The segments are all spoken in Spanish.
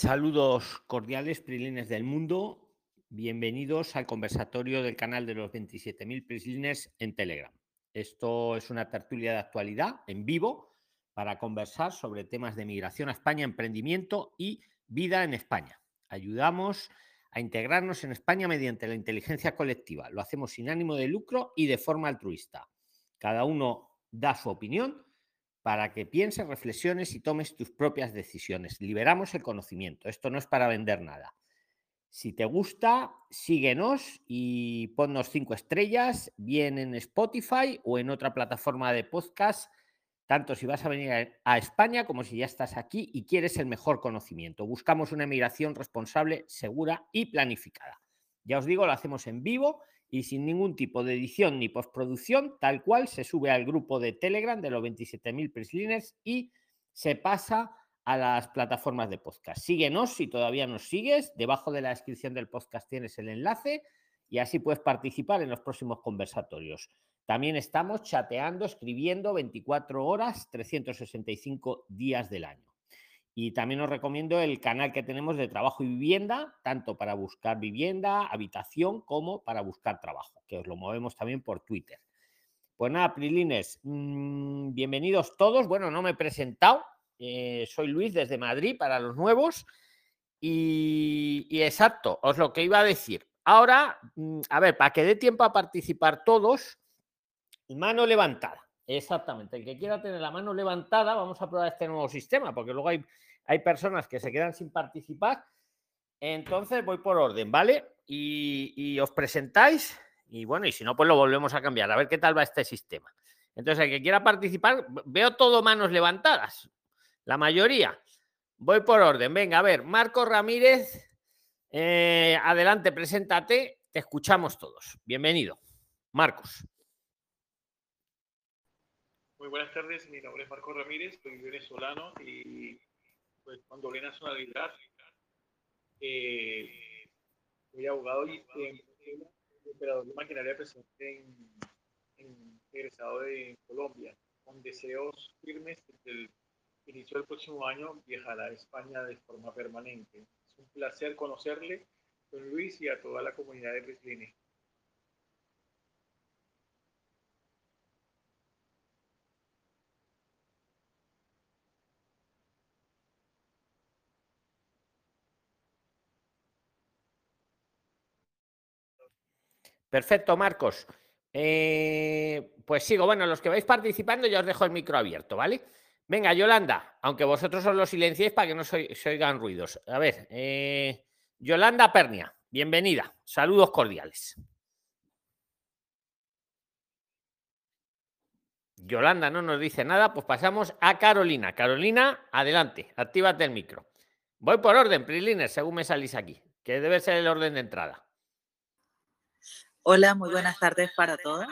Saludos cordiales, Prilines del mundo. Bienvenidos al conversatorio del canal de los 27.000 Prilines en Telegram. Esto es una tertulia de actualidad en vivo para conversar sobre temas de migración a España, emprendimiento y vida en España. Ayudamos a integrarnos en España mediante la inteligencia colectiva. Lo hacemos sin ánimo de lucro y de forma altruista. Cada uno da su opinión para que pienses, reflexiones y tomes tus propias decisiones. Liberamos el conocimiento. Esto no es para vender nada. Si te gusta, síguenos y ponnos cinco estrellas, bien en Spotify o en otra plataforma de podcast, tanto si vas a venir a España como si ya estás aquí y quieres el mejor conocimiento. Buscamos una emigración responsable, segura y planificada. Ya os digo, lo hacemos en vivo y sin ningún tipo de edición ni postproducción, tal cual se sube al grupo de Telegram de los 27.000 Prislines y se pasa a las plataformas de podcast. Síguenos si todavía nos sigues. Debajo de la descripción del podcast tienes el enlace y así puedes participar en los próximos conversatorios. También estamos chateando, escribiendo 24 horas, 365 días del año. Y también os recomiendo el canal que tenemos de trabajo y vivienda, tanto para buscar vivienda, habitación, como para buscar trabajo, que os lo movemos también por Twitter. Pues nada, Prilines, mmm, bienvenidos todos. Bueno, no me he presentado, eh, soy Luis desde Madrid para los nuevos. Y, exacto, os lo que iba a decir. Ahora, mmm, a ver, para que dé tiempo a participar todos, mano levantada. Exactamente, el que quiera tener la mano levantada, vamos a probar este nuevo sistema, porque luego hay hay personas que se quedan sin participar. Entonces voy por orden, ¿vale? Y, os presentáis y bueno, y si no, pues lo volvemos a cambiar, a ver qué tal va este sistema. Entonces, el que quiera participar, veo todo manos levantadas, la mayoría. Voy por orden, venga, a ver, Marco Ramírez, eh, adelante, preséntate, te escuchamos todos. Bienvenido, Marcos. Muy buenas tardes, mi nombre es Marco Ramírez, soy venezolano y pues con doble nacionalidad. Eh, soy abogado y eh, operador de maquinaria presente en, en egresado de Colombia, con deseos firmes desde el inicio del próximo año viajar a España de forma permanente. Es un placer conocerle, don Luis, y a toda la comunidad de Brisbane. Perfecto, Marcos. Eh, pues sigo. Bueno, los que vais participando, ya os dejo el micro abierto, ¿vale? Venga, Yolanda, aunque vosotros os lo silenciéis para que no se, oigan ruidos. A ver, eh, Yolanda Pernia, bienvenida. Saludos cordiales. Yolanda no nos dice nada, pues pasamos a Carolina. Carolina, adelante, actívate el micro. Voy por orden, Prilines, según me salís aquí, que debe ser el orden de entrada. Hola, muy buenas tardes para todas.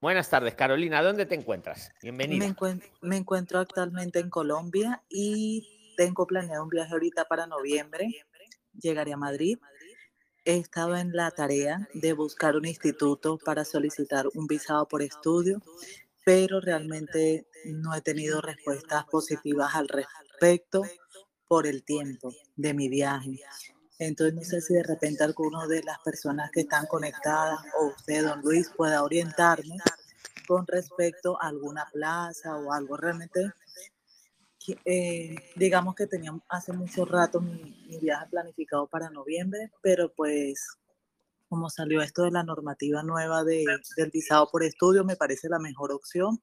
Buenas tardes, Carolina. ¿Dónde te encuentras? Bienvenida. Me, encuentro, me encuentro actualmente en Colombia y tengo planeado un viaje ahorita para noviembre. Llegaré a Madrid. He estado en la tarea de buscar un instituto para solicitar un visado por estudio, pero realmente no he tenido respuestas positivas al respecto por el tiempo de mi viaje. Entonces no sé si de repente alguno de las personas que están conectadas o usted, don Luis, pueda orientarme con respecto a alguna plaza o algo. Realmente, eh, digamos que tenía hace mucho rato mi, viaje planificado para noviembre, pero pues como salió esto de la normativa nueva de, del visado por estudio, me parece la mejor opción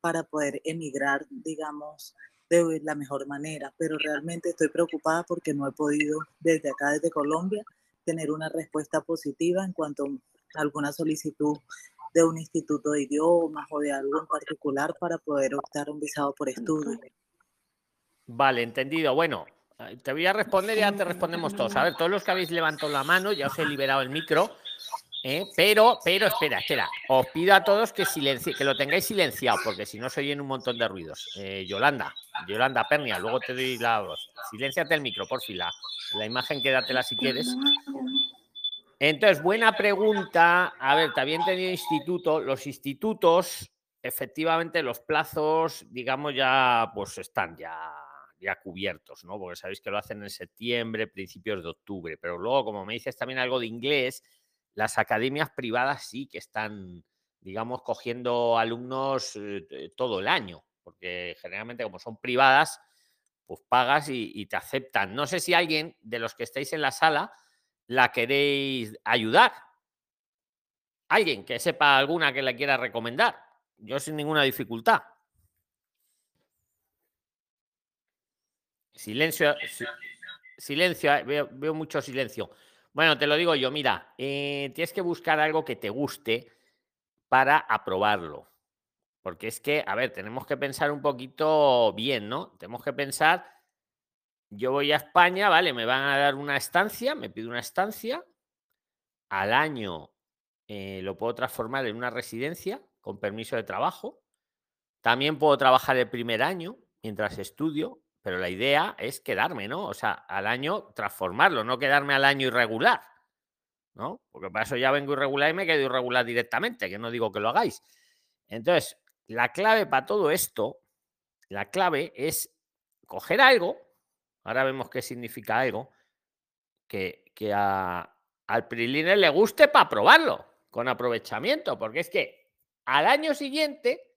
para poder emigrar, digamos, de la mejor manera, pero realmente estoy preocupada porque no he podido desde acá, desde Colombia, tener una respuesta positiva en cuanto a alguna solicitud de un instituto de idiomas o de algo en particular para poder optar un visado por estudio. Vale, entendido. Bueno, eh, te voy a responder y ya te respondemos todos. A ver, todos los que habéis levantado la mano, ya os he liberado el micro. ¿Eh? Pero, pero, espera, espera. Os pido a todos que, silencie, que lo tengáis silenciado, porque si no se oyen un montón de ruidos. Eh, Yolanda, Yolanda Pernia, luego te doy la voz. Silenciate el micro, por fin. La, la imagen quédatela si quieres. Entonces, buena pregunta. A ver, también tenía instituto. Los institutos, efectivamente, los plazos, digamos, ya pues están ya ya cubiertos, ¿no? Porque sabéis que lo hacen en septiembre, principios de octubre, pero luego, como me dices también algo de inglés, las academias privadas sí que están, digamos, cogiendo alumnos eh, todo el año, porque generalmente como son privadas, pues pagas y, te aceptan. No sé si alguien de los que estáis en la sala la queréis ayudar. Alguien que sepa alguna que la quiera recomendar. Yo sin ninguna dificultad. Silencio, silencio, eh, veo, mucho silencio. Bueno, te lo digo yo, mira, eh, tienes que buscar algo que te guste para aprobarlo. Porque es que, a ver, tenemos que pensar un poquito bien, ¿no? Tenemos que pensar, yo voy a España, vale, me van a dar una estancia, me pido una estancia, al año eh, lo puedo transformar en una residencia con permiso de trabajo, también puedo trabajar el primer año mientras estudio, pero la idea es quedarme, ¿no? O sea, al año transformarlo, no quedarme al año irregular, ¿no? Porque para eso ya vengo irregular y me quedo irregular directamente, que no digo que lo hagáis. Entonces, la clave para todo esto, la clave es coger algo, ahora vemos qué significa algo, que, que a, al Priliner le guste para probarlo con aprovechamiento, porque es que al año siguiente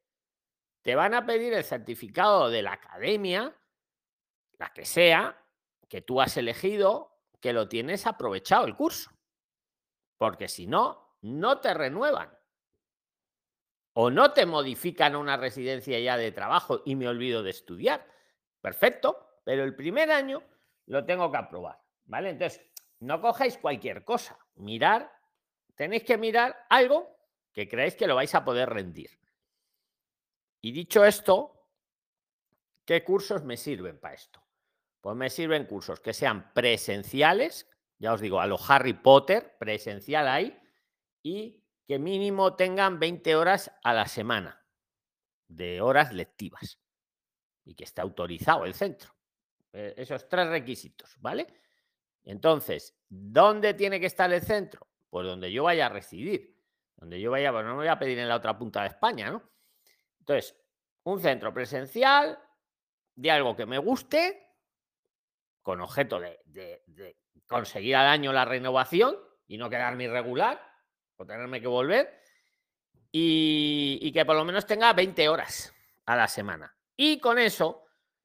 te van a pedir el certificado de la academia la que sea, que tú has elegido, que lo tienes aprovechado el curso. Porque si no, no te renuevan. O no te modifican una residencia ya de trabajo y me olvido de estudiar. Perfecto, pero el primer año lo tengo que aprobar. ¿Vale? Entonces, no cojáis cualquier cosa. Mirar, tenéis que mirar algo que creáis que lo vais a poder rendir. Y dicho esto, ¿qué cursos me sirven para esto? Pues me sirven cursos que sean presenciales, ya os digo, a lo Harry Potter, presencial ahí, y que mínimo tengan 20 horas a la semana de horas lectivas y que esté autorizado el centro. Eh, esos tres requisitos, ¿vale? Entonces, ¿dónde tiene que estar el centro? Pues donde yo vaya a residir, donde yo vaya, pues no me voy a pedir en la otra punta de España, ¿no? Entonces, un centro presencial de algo que me guste, con objeto de, conseguir al año la renovación y no quedarme irregular o tenerme que volver. Y, que por lo menos tenga 20 horas a la semana. Y con eso,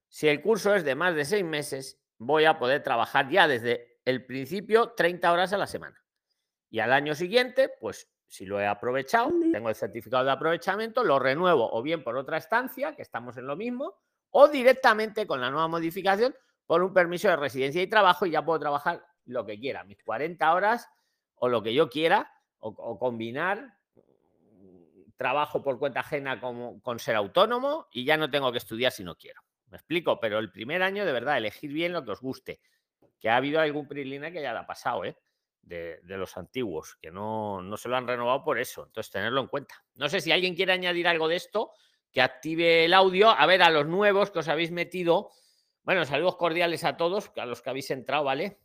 si el curso es de más de seis meses, voy a poder trabajar ya desde el principio 30 horas a la semana. Y al año siguiente, pues si lo he aprovechado, tengo el certificado de aprovechamiento, lo renuevo o bien por otra estancia, que estamos en lo mismo, o directamente con la nueva modificación por un permiso de residencia y trabajo y ya puedo trabajar lo que quiera, mis 40 horas o lo que yo quiera, o, combinar mm, trabajo por cuenta ajena con, con ser autónomo y ya no tengo que estudiar si no quiero. Me explico, pero el primer año de verdad, elegir bien lo que os guste. Que ha habido algún Prilina que ya le ha pasado, ¿eh? De, de, los antiguos, que no, no se lo han renovado por eso. Entonces, tenerlo en cuenta. No sé si alguien quiere añadir algo de esto, que active el audio. A ver, a los nuevos que os habéis metido, bueno, saludos cordiales a todos, a los que habéis entrado, ¿vale?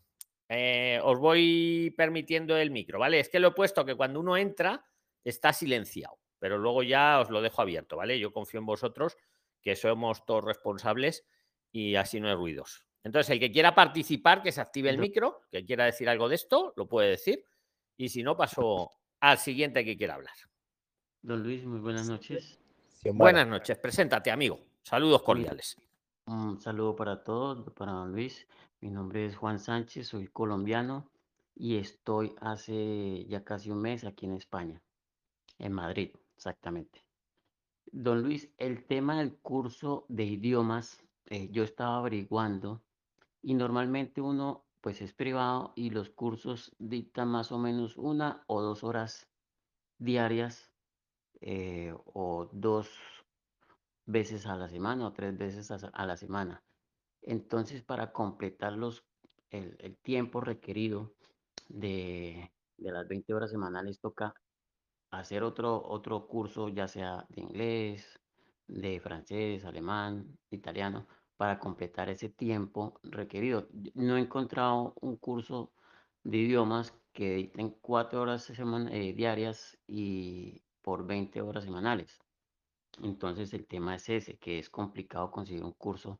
Eh, os voy permitiendo el micro, ¿vale? Es que lo he puesto que cuando uno entra está silenciado, pero luego ya os lo dejo abierto, ¿vale? Yo confío en vosotros que somos todos responsables y así no hay ruidos. Entonces, el que quiera participar, que se active el micro, que quiera decir algo de esto, lo puede decir. Y si no, paso al siguiente que quiera hablar. Don Luis, muy buenas noches. Buenas noches, preséntate, amigo. Saludos cordiales. Un saludo para todos, para Luis. Mi nombre es Juan Sánchez, soy colombiano y estoy hace ya casi un mes aquí en España, en Madrid, exactamente. Don Luis, el tema del curso de idiomas, eh, yo estaba averiguando y normalmente uno pues es privado y los cursos dictan más o menos una o dos horas diarias eh, o dos veces a la semana o tres veces a, la semana. Entonces, para completar los, el, tiempo requerido de, las 20 horas semanales, toca hacer otro, otro curso, ya sea de inglés, de francés, alemán, italiano, para completar ese tiempo requerido. No he encontrado un curso de idiomas que dicten cuatro horas eh, diarias y por 20 horas semanales. Entonces el tema es ese, que es complicado conseguir un curso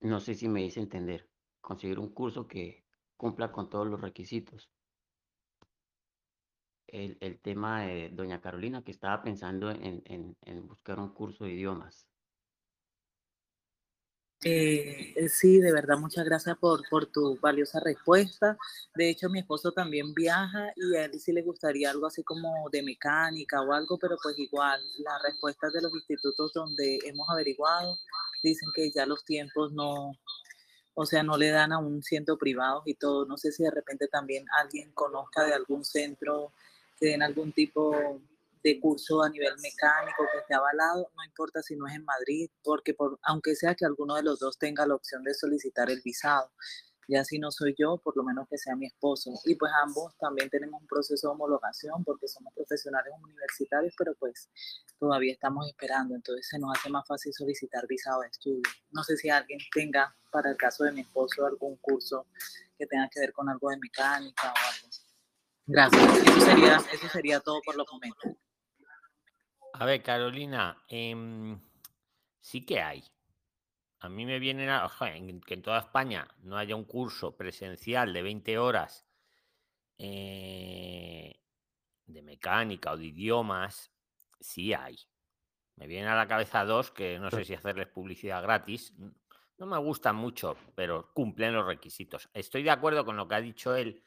no sé si me hice entender, conseguir un curso que cumpla con todos los requisitos. El, el tema de doña Carolina, que estaba pensando en, en, en buscar un curso de idiomas. Eh, eh, sí, de verdad, muchas gracias por, por tu valiosa respuesta. De hecho, mi esposo también viaja y a él sí le gustaría algo así como de mecánica o algo, pero pues igual, las respuestas de los institutos donde hemos averiguado dicen que ya los tiempos no, o sea, no le dan a un centro privado y todo. No sé si de repente también alguien conozca de algún centro que den algún tipo de curso a nivel mecánico que esté avalado, no importa si no es en Madrid, porque por, aunque sea que alguno de los dos tenga la opción de solicitar el visado, ya si no soy yo, por lo menos que sea mi esposo. Y pues ambos también tenemos un proceso de homologación porque somos profesionales universitarios, pero pues todavía estamos esperando, entonces se nos hace más fácil solicitar visado de estudio. No sé si alguien tenga, para el caso de mi esposo, algún curso que tenga que ver con algo de mecánica o algo. Gracias. Eso sería, eso sería todo por los momentos. A ver, Carolina, em, sí que hay. A mí me viene a, que en toda España no haya un curso presencial de 20 horas eh, de mecánica o de idiomas, sí hay. Me vienen a la cabeza dos que no sé si hacerles publicidad gratis. No me gustan mucho, pero cumplen los requisitos. Estoy de acuerdo con lo que ha dicho él,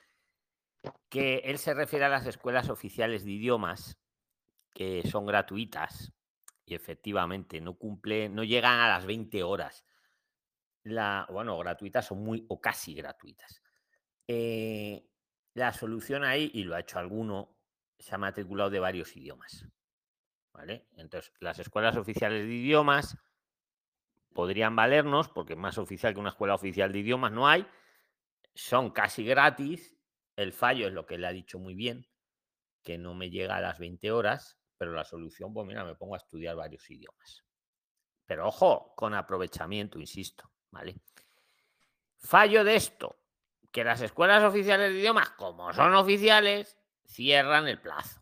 que él se refiere a las escuelas oficiales de idiomas que son gratuitas y efectivamente no cumple, no llegan a las 20 horas. La, bueno, gratuitas son muy o casi gratuitas. Eh, la solución ahí, y lo ha hecho alguno, se ha matriculado de varios idiomas. ¿Vale? Entonces, las escuelas oficiales de idiomas podrían valernos, porque más oficial que una escuela oficial de idiomas no hay, son casi gratis. El fallo es lo que le ha dicho muy bien, que no me llega a las 20 horas, pero la solución, pues mira, me pongo a estudiar varios idiomas. Pero ojo, con aprovechamiento, insisto, ¿vale? Fallo de esto, que las escuelas oficiales de idiomas, como son oficiales, cierran el plazo.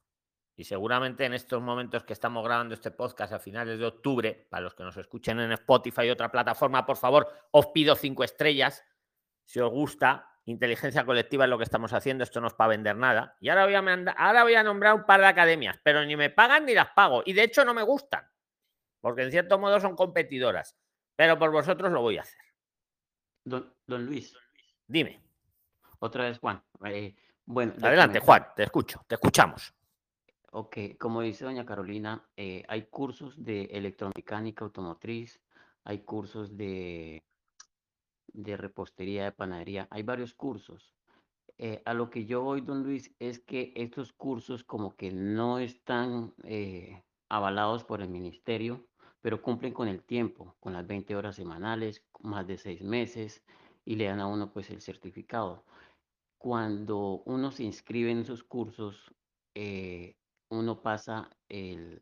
Y seguramente en estos momentos que estamos grabando este podcast a finales de octubre, para los que nos escuchen en Spotify y otra plataforma, por favor, os pido cinco estrellas. Si os gusta, inteligencia colectiva es lo que estamos haciendo, esto no es para vender nada. Y ahora voy, a ahora voy a nombrar un par de academias, pero ni me pagan ni las pago. Y de hecho no me gustan, porque en cierto modo son competidoras. Pero por vosotros lo voy a hacer. Don, don Luis. Dime. Otra vez, Juan. Eh, bueno, Adelante, Juan, te escucho, te escuchamos. Ok, como dice doña Carolina, eh, hay cursos de electromecánica automotriz, hay cursos de de repostería, de panadería. Hay varios cursos. Eh, a lo que yo voy, don Luis, es que estos cursos como que no están eh, avalados por el ministerio, pero cumplen con el tiempo, con las 20 horas semanales, más de seis meses, y le dan a uno pues el certificado. Cuando uno se inscribe en esos cursos, eh, uno pasa el,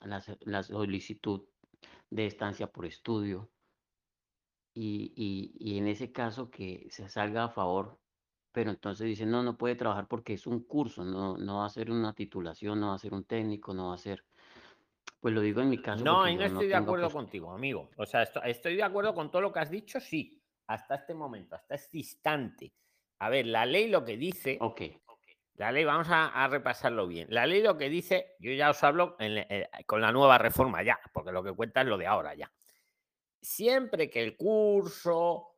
la, la solicitud de estancia por estudio, y, y, y, en ese caso que se salga a favor, pero entonces dicen, no, no puede trabajar porque es un curso, no, no va a ser una titulación, no va a ser un técnico, no va a ser... Pues lo digo en mi caso. No, y no estoy de acuerdo contigo, amigo. O sea, estoy, de acuerdo con todo lo que has dicho, sí, hasta este momento, hasta este instante. A ver, la ley lo que dice... Ok. La ley, vamos a, repasarlo bien. La ley lo que dice, yo ya os hablo eh, con la nueva reforma ya, porque lo que cuenta es lo de ahora ya siempre que el curso,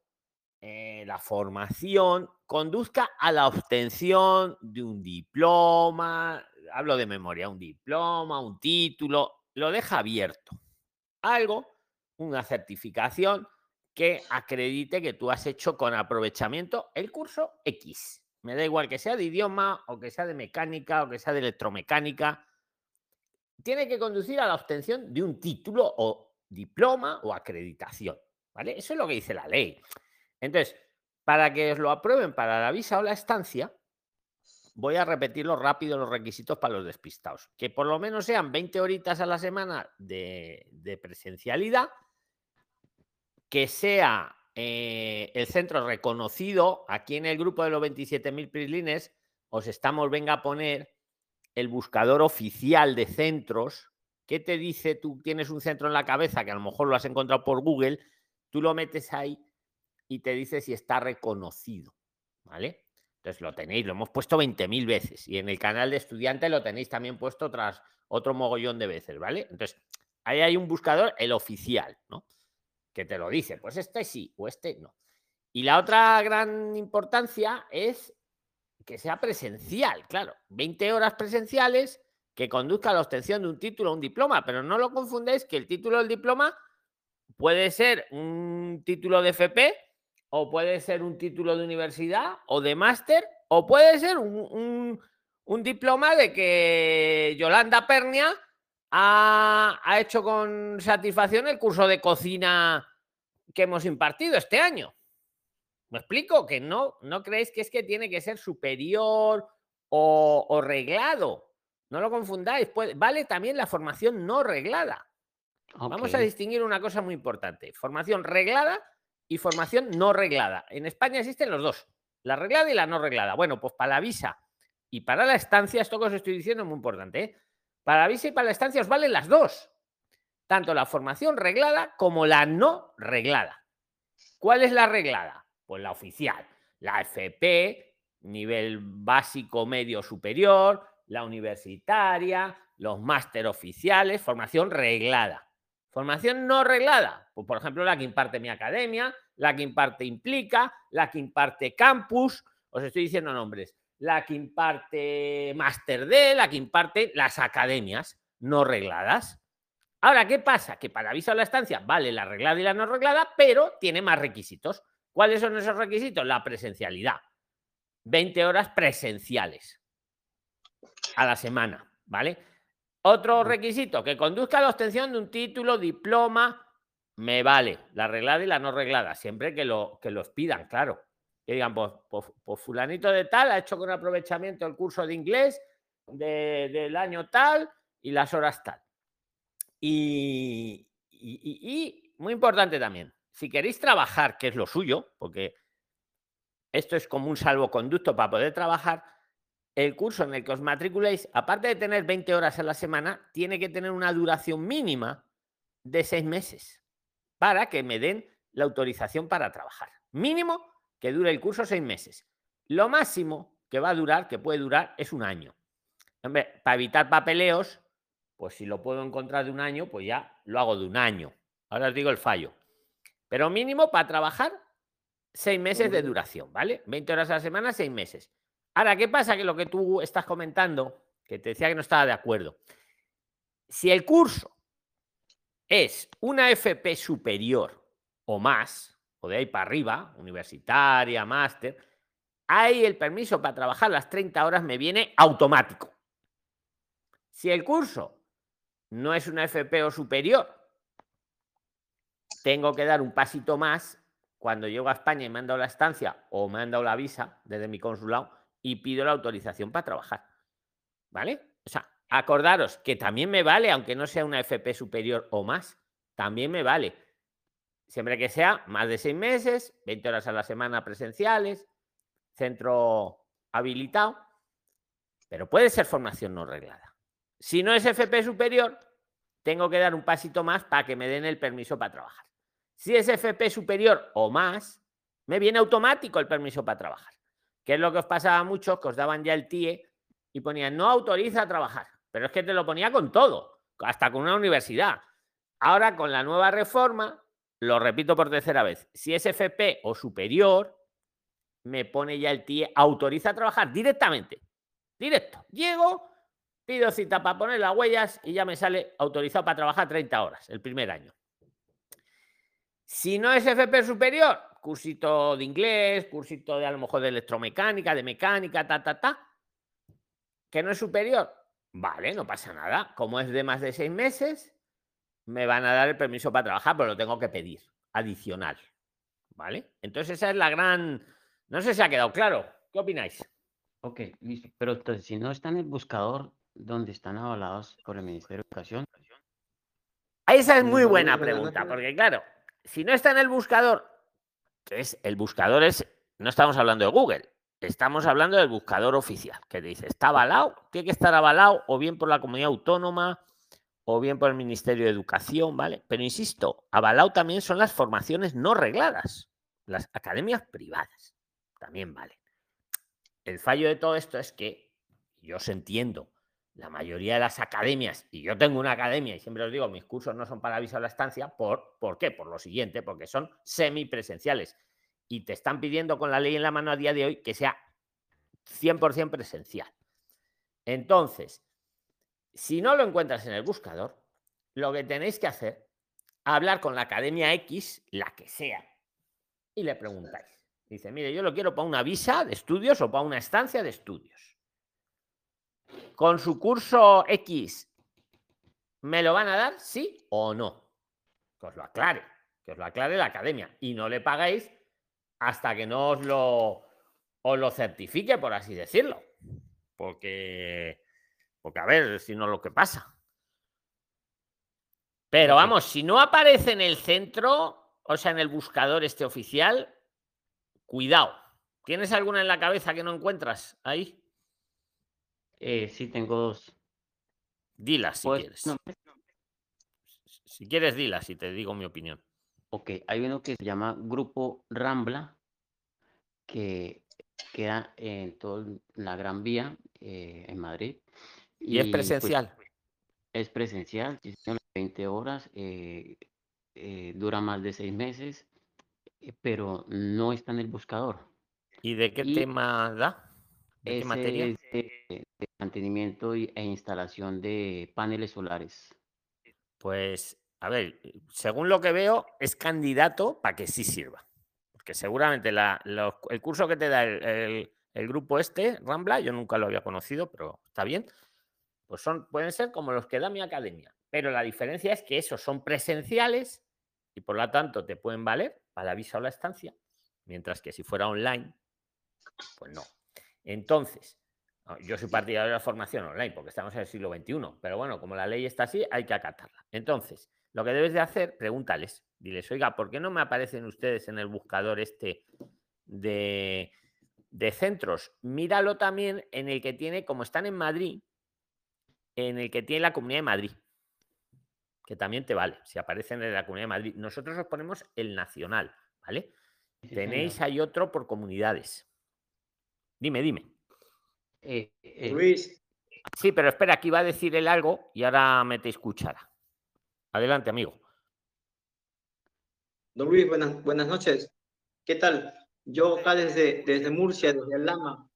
eh, la formación conduzca a la obtención de un diploma, hablo de memoria, un diploma, un título, lo deja abierto. Algo, una certificación que acredite que tú has hecho con aprovechamiento el curso X. Me da igual que sea de idioma o que sea de mecánica o que sea de electromecánica. Tiene que conducir a la obtención de un título o diploma o acreditación. ¿Vale? Eso es lo que dice la ley. Entonces, para que os lo aprueben para la visa o la estancia, voy a repetirlo rápido los requisitos para los despistados. Que por lo menos sean 20 horitas a la semana de, presencialidad, que sea eh, el centro reconocido. Aquí en el grupo de los 27.000 prislines os estamos, venga a poner el buscador oficial de centros ¿Qué te dice? Tú tienes un centro en la cabeza que a lo mejor lo has encontrado por Google, tú lo metes ahí y te dice si está reconocido, ¿vale? Entonces lo tenéis, lo hemos puesto 20.000 veces y en el canal de estudiante lo tenéis también puesto tras otro mogollón de veces, ¿vale? Entonces, ahí hay un buscador, el oficial, ¿no? Que te lo dice, pues este sí o este no. Y la otra gran importancia es que sea presencial, claro, 20 horas presenciales que conduzca a la obtención de un título o un diploma, pero no lo confundáis que el título del diploma puede ser un título de FP o puede ser un título de universidad o de máster o puede ser un, diploma de que Yolanda Pernia ha, ha hecho con satisfacción el curso de cocina que hemos impartido este año. ¿Me explico? Que no, no creéis que es que tiene que ser superior o, reglado. No lo confundáis. vale también la formación no reglada. Vamos a distinguir una cosa muy importante. Formación reglada y formación no reglada. En España existen los dos, la reglada y la no reglada. Bueno, pues para la visa y para la estancia, esto que os estoy diciendo es muy importante. ¿eh? Para la visa y para la estancia os valen las dos. Tanto la formación reglada como la no reglada. ¿Cuál es la reglada? Pues la oficial. La FP, nivel básico, medio, superior, la universitaria, los máster oficiales, formación reglada. Formación no reglada, pues por ejemplo la que imparte mi academia, la que imparte Implica, la que imparte Campus, os estoy diciendo nombres, la que imparte Master D, la que imparte las academias no regladas. Ahora, ¿qué pasa? Que para avisar la estancia vale la reglada y la no reglada, pero tiene más requisitos. ¿Cuáles son esos requisitos? La presencialidad. 20 horas presenciales a la semana, ¿vale? Otro requisito, que conduzca a la obtención de un título, diploma, me vale, la arreglada y la no reglada, siempre que, lo, que los pidan, claro. Que digan, pues, pues, pues, fulanito de tal ha hecho con aprovechamiento el curso de inglés del año tal y las horas tal. Y, y, muy importante también, si queréis trabajar, que es lo suyo, porque esto es como un salvoconducto para poder trabajar, el curso en el que os matriculéis, aparte de tener 20 horas a la semana, tiene que tener una duración mínima de seis meses para que me den la autorización para trabajar. Mínimo que dure el curso seis meses. Lo máximo que va a durar, que puede durar, es un año. Hombre, para evitar papeleos, pues si lo puedo encontrar de un año, pues ya lo hago de un año. Ahora os digo el fallo. Pero mínimo para trabajar, seis meses de duración, ¿vale? 20 horas a la semana, seis meses. Ahora, ¿qué pasa? Que lo que tú estás comentando, que te decía que no estaba de acuerdo. Si el curso es una FP superior o más, o de ahí para arriba, universitaria, máster, ahí el permiso para trabajar las 30 horas me viene automático. Si el curso no es una FP o superior, tengo que dar un pasito más cuando llego a España y me han dado la estancia o me han dado la visa desde mi consulado y pido la autorización para trabajar. ¿Vale? O sea, acordaros que también me vale, aunque no sea una FP superior o más, también me vale. Siempre que sea más de seis meses, 20 horas a la semana presenciales, centro habilitado, pero puede ser formación no reglada. Si no es FP superior, tengo que dar un pasito más para que me den el permiso para trabajar. Si es FP superior o más, me viene automático el permiso para trabajar. ¿Qué es lo que os pasaba a muchos? Que os daban ya el TIE y ponían no autoriza a trabajar. Pero es que te lo ponía con todo, hasta con una universidad. Ahora con la nueva reforma, lo repito por tercera vez, si es FP o superior, me pone ya el TIE autoriza a trabajar directamente. Directo. Llego, pido cita para poner las huellas y ya me sale autorizado para trabajar 30 horas el primer año. Si no es FP superior, cursito de inglés, cursito de a lo mejor de electromecánica, de mecánica, ta, ta, ta, que no es superior. Vale, no pasa nada. Como es de más de seis meses, me van a dar el permiso para trabajar, pero lo tengo que pedir adicional. ¿Vale? Entonces esa es la gran... No sé si ha quedado claro. ¿Qué opináis? Ok, listo. Pero entonces, si no está en el buscador donde están avalados por el Ministerio de Educación. Esa es muy buena pregunta, porque claro, si no está en el buscador entonces, el buscador es, no estamos hablando de Google, estamos hablando del buscador oficial, que dice, está avalado, tiene que estar avalado o bien por la comunidad autónoma o bien por el Ministerio de Educación, ¿vale? Pero insisto, avalado también son las formaciones no regladas, las academias privadas, también vale. El fallo de todo esto es que yo os entiendo, la mayoría de las academias, y yo tengo una academia y siempre os digo, mis cursos no son para avisar la estancia, ¿por, ¿por qué? Por lo siguiente, porque son semipresenciales y te están pidiendo con la ley en la mano a día de hoy que sea 100% presencial. Entonces, si no lo encuentras en el buscador, lo que tenéis que hacer, hablar con la Academia X, la que sea, y le preguntáis. Dice, mire, yo lo quiero para una visa de estudios o para una estancia de estudios. Con su curso X, ¿me lo van a dar? ¿Sí o no? Que os lo aclare, que os lo aclare la academia. Y no le pagáis hasta que no os lo, os lo certifique, por así decirlo. Porque, porque a ver si no lo que pasa. Pero vamos, si no aparece en el centro, o sea, en el buscador este oficial, cuidado. ¿Tienes alguna en la cabeza que no encuentras ahí? Eh, sí, tengo dos. Dilas si Pues, quieres. no, Si quieres, dilas y te digo mi opinión. ok, hay uno que se llama Grupo Rambla, que queda en toda la Gran Vía eh, en Madrid. Y es pues, presencial. es presencial, sí, señor, 20 horas, eh, eh, dura más de seis meses, eh, pero no está en el buscador. ¿Y de qué y tema da? ¿De qué materia? De, mantenimiento y- e instalación de paneles solares. Pues, a ver, según lo que veo, es candidato para que sí sirva. Porque seguramente el curso que te da el, grupo este, Rambla, yo nunca lo había conocido, pero está bien. Pues son, pueden ser como los que da mi academia. Pero la diferencia es que esos son presenciales y por lo tanto te pueden valer para la visa o la estancia, mientras que si fuera online, pues no. Entonces, Yo soy partidario de la formación online porque estamos en el siglo XXI, pero bueno, como la ley está así, hay que acatarla. Entonces, lo que debes de hacer, pregúntales, diles, oiga, ¿por qué no me aparecen ustedes en el buscador este de, de centros? Míralo también en el que tiene, como están en Madrid, en el que tiene la Comunidad de Madrid, que también te vale, si aparecen en la Comunidad de Madrid. Nosotros os ponemos el nacional, ¿vale? Sí, Tenéis señor. ahí otro por comunidades. Dime, dime. Eh, el- Luis, Sí, pero espera, aquí va a decir él algo y ahora metéis cuchara. Adelante, amigo. Don Luis, buenas, buenas noches. ¿Qué tal? Yo acá desde, desde Murcia, desde Alama,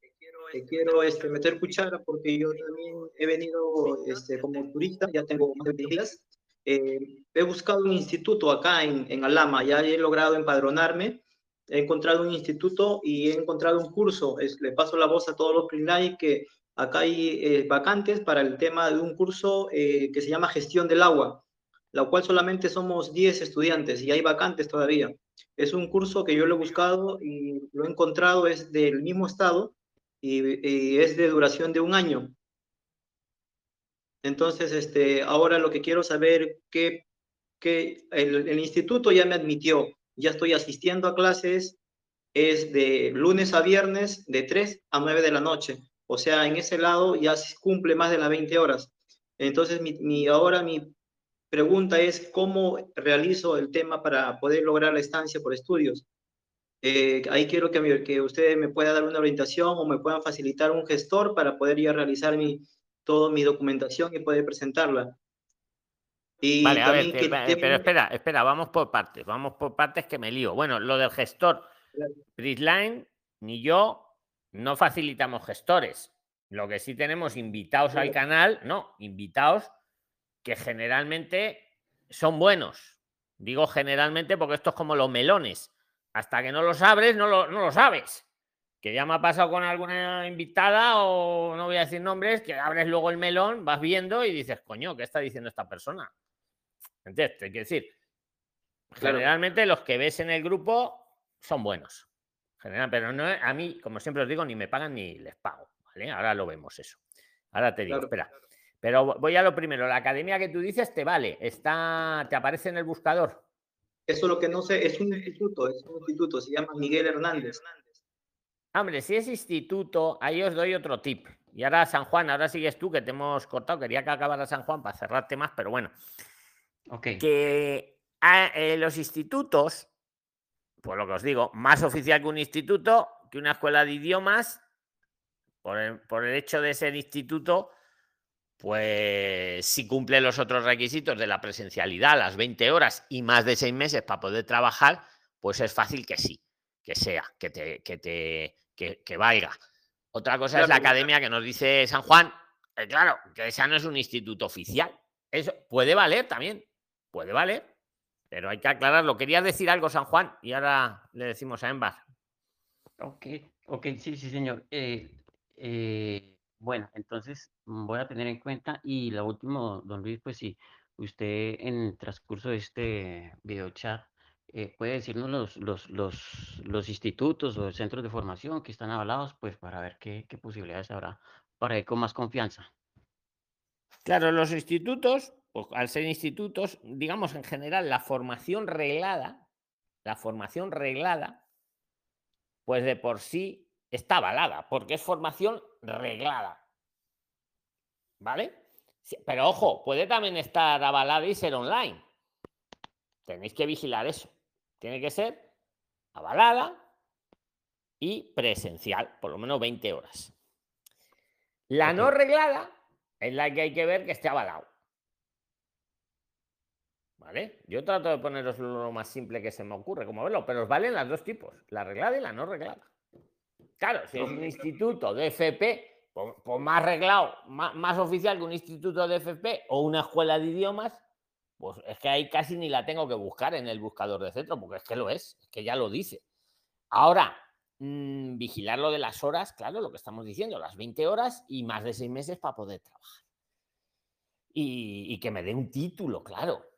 te quiero este, meter cuchara porque yo también he venido este, como turista, ya tengo más de 10 días. Eh, he buscado un instituto acá en, en Alama, ya he logrado empadronarme. He encontrado un instituto y he encontrado un curso. Es- le paso la voz a todos los PRINAI que acá hay eh, vacantes para el tema de un curso eh, que se llama Gestión del Agua la cual solamente somos 10 estudiantes y hay vacantes todavía. Es un curso que yo lo he buscado y lo he encontrado, es del mismo estado y, es de duración de un año. Entonces, este, ahora lo que quiero saber que, que el instituto ya me admitió, ya estoy asistiendo a clases, es de lunes a viernes de 3 a 9 de la noche. O sea, en ese lado ya se cumple más de las 20 horas. Entonces, mi, ahora mi pregunta es cómo realizo el tema para poder lograr la estancia por estudios. Eh, ahí quiero que usted me pueda dar una orientación o me puedan facilitar un gestor para poder ya realizar mi, toda mi documentación y poder presentarla. Y Vale, a ver, que- tema- pero espera, espera, vamos por partes, vamos por partes que me lío. Bueno, lo del gestor. Prisline, ni yo no facilitamos gestores. Lo que sí tenemos invitados al canal, no, invitados que generalmente son buenos. Digo generalmente porque esto es como los melones. Hasta que no los abres, no lo, no lo sabes. Que ya me ha pasado con alguna invitada, o no voy a decir nombres, que abres luego el melón, vas viendo y dices, coño, ¿qué está diciendo esta persona? ¿Entiendes? Te quiero decir, Claro. generalmente los que ves en el grupo son buenos. General, pero no, a mí, como siempre os digo, ni me pagan ni les pago. ¿vale? Ahora lo vemos eso. Ahora te digo, Claro. espera. Pero voy a lo primero. La academia que tú dices te vale. Está, te aparece en el buscador. Eso lo que no sé, es un instituto, es un instituto, se llama Miguel Hernández. Hombre, si es instituto, ahí os doy otro tip. Y ahora San Juan, ahora sigues tú, que te hemos cortado. Quería que acabara San Juan para cerrarte más, pero bueno. Que a, eh, los institutos, pues lo que os digo, más oficial que un instituto, que una escuela de idiomas, por el, por el hecho de ser instituto, pues si cumple los otros requisitos de la presencialidad, las 20 horas y más de seis meses para poder trabajar, pues es fácil que sí, que sea, que te, que te, que, que valga. Otra cosa es la Claro. academia que nos dice San Juan, eh, claro, que esa no es un instituto oficial. Eso puede valer también, puede valer, pero hay que aclararlo. Querías decir algo, San Juan, y ahora le decimos a Embar. Ok, ok, sí, sí, señor. Eh, eh, bueno, entonces mm, voy a tener en cuenta. Y la última, don Luis, pues si usted en el transcurso de este video chat eh, puede decirnos los, los, los, los institutos o centros de formación que están avalados, pues para ver qué, qué posibilidades habrá para ir con más confianza. Claro, los institutos, pues, al ser institutos, digamos en general, la formación reglada, la formación reglada, pues de por sí está avalada, porque es formación reglada. ¿Vale? Pero ojo, puede también estar avalada y ser online. Tenéis que vigilar eso. Tiene que ser avalada y presencial, por lo menos 20 horas. La no reglada es la que hay que ver que esté avalado. ¿Vale? Yo trato de poneros lo más simple que se me ocurre, como verlo, pero os valen las dos tipos, la reglada y la no reglada. Claro, si es un instituto de FP, pues, pues más reglado, más, más oficial que un instituto de FP o una escuela de idiomas, pues es que ahí casi ni la tengo que buscar en el buscador de centro, porque es que lo es, es que ya lo dice. Ahora, mm, vigilar lo de las horas, claro, lo que estamos diciendo, las 20 horas y más de seis meses para poder trabajar. Y, y que me dé un título, claro.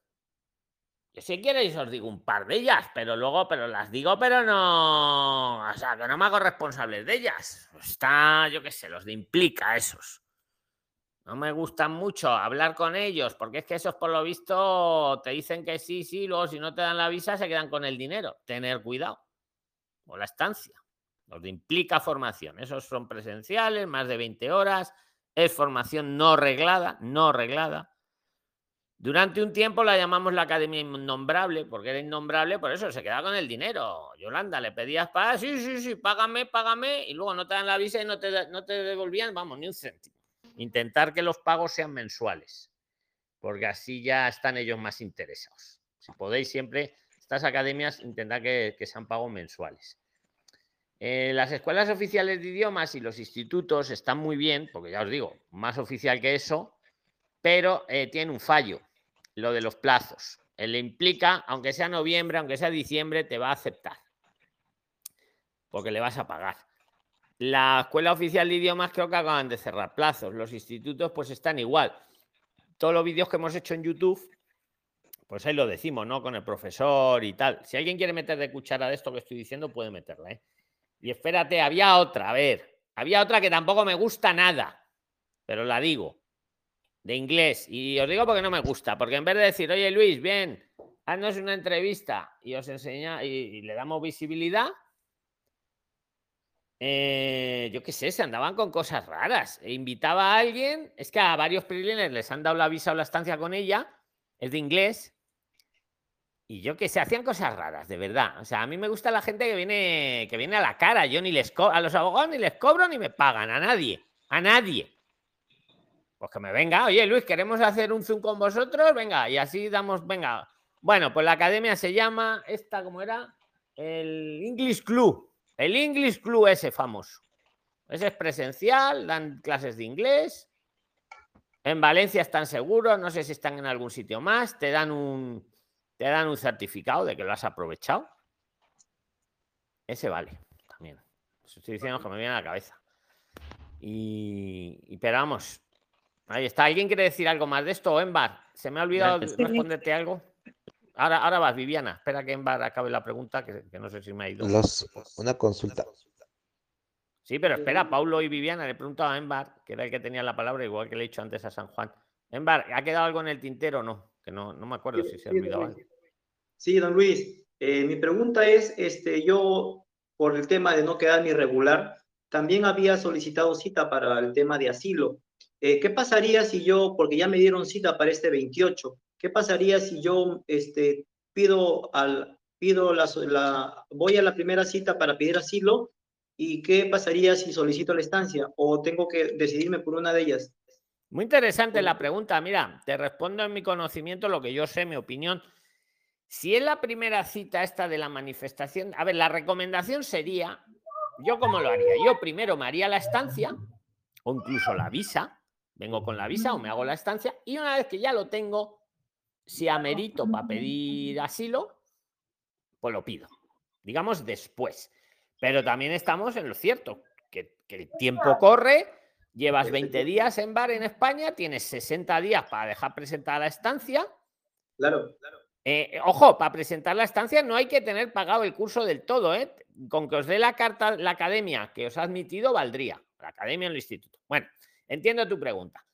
Yo si queréis os digo un par de ellas, pero luego, pero las digo, pero no. O sea, que no me hago responsable de ellas. Está, yo qué sé, los de implica esos. No me gustan mucho hablar con ellos, porque es que esos, por lo visto, te dicen que sí, sí, luego si no te dan la visa, se quedan con el dinero. Tener cuidado. O la estancia. Los de implica formación. Esos son presenciales, más de 20 horas. Es formación no reglada, no reglada. Durante un tiempo la llamamos la Academia Innombrable, porque era innombrable, por eso se quedaba con el dinero. Yolanda, le pedías para, sí, sí, sí, págame, págame, y luego no te dan la visa y no te, no te devolvían, vamos, ni un céntimo. Intentar que los pagos sean mensuales, porque así ya están ellos más interesados. Si podéis siempre, estas academias, intentar que, sean pagos mensuales. Eh, las escuelas oficiales de idiomas y los institutos están muy bien, porque ya os digo, más oficial que eso, pero eh, tiene un fallo, lo de los plazos. Él implica, aunque sea noviembre, aunque sea diciembre, te va a aceptar, porque le vas a pagar. La escuela oficial de idiomas creo que acaban de cerrar plazos. Los institutos pues están igual. Todos los vídeos que hemos hecho en YouTube, pues ahí lo decimos, ¿no? Con el profesor y tal. Si alguien quiere meter de cuchara de esto que estoy diciendo, puede meterla, ¿eh? Y espérate, había otra, a ver. Había otra que tampoco me gusta nada, pero la digo de inglés. Y os digo porque no me gusta, porque en vez de decir, oye Luis, bien, haznos una entrevista y os enseña y, le damos visibilidad, eh, yo qué sé, se andaban con cosas raras. E invitaba a alguien, es que a varios PRIXLINERS les han dado la visa o la estancia con ella, es de inglés. Y yo que sé, hacían cosas raras, de verdad. O sea, a mí me gusta la gente que viene, que viene a la cara. Yo ni les a los abogados ni les cobro ni me pagan, a nadie, a nadie. Pues que me venga, oye Luis, queremos hacer un Zoom con vosotros, venga, y así damos, venga. Bueno, pues la academia se llama, esta, ¿cómo era? El English Club, el English Club ese famoso. Ese es presencial, dan clases de inglés. En Valencia están seguros, no sé si están en algún sitio más, te dan un, te dan un certificado de que lo has aprovechado. Ese vale, también. Estoy diciendo que me viene a la cabeza. Y, y pero vamos, Ahí está. ¿Alguien quiere decir algo más de esto? Embar, ¿se me ha olvidado Gracias. responderte algo? Ahora, ahora vas, Viviana. Espera que Embar acabe la pregunta, que, que no sé si me ha ido. Los, una consulta. Sí, pero espera, Paulo y Viviana, le he preguntado a Embar, que era el que tenía la palabra, igual que le he dicho antes a San Juan. Embar, ¿ha quedado algo en el tintero o no? Que no, no me acuerdo si se ha Sí, olvidado don algo. Luis. Sí, don Luis. Eh, mi pregunta es, este, yo, por el tema de no quedar ni regular, también había solicitado cita para el tema de asilo. Eh, ¿Qué pasaría si yo, porque ya me dieron cita para este 28, qué pasaría si yo este, pido al, pido la, la, voy a la primera cita para pedir asilo y qué pasaría si solicito la estancia o tengo que decidirme por una de ellas? Muy interesante la pregunta. Mira, te respondo en mi conocimiento lo que yo sé, mi opinión. Si es la primera cita esta de la manifestación, a ver, la recomendación sería, yo cómo lo haría, yo primero me haría la estancia o incluso la visa, vengo con la visa o me hago la estancia y una vez que ya lo tengo, si amerito para pedir asilo, pues lo pido, digamos después. Pero también estamos en lo cierto, que, el tiempo corre, llevas 20 días en bar en España, tienes 60 días para dejar presentar la estancia. Claro, claro. Eh, ojo, para presentar la estancia no hay que tener pagado el curso del todo, ¿eh? Con que os dé la carta, la academia que os ha admitido, valdría. La academia en el instituto. Bueno, entiendo tu pregunta.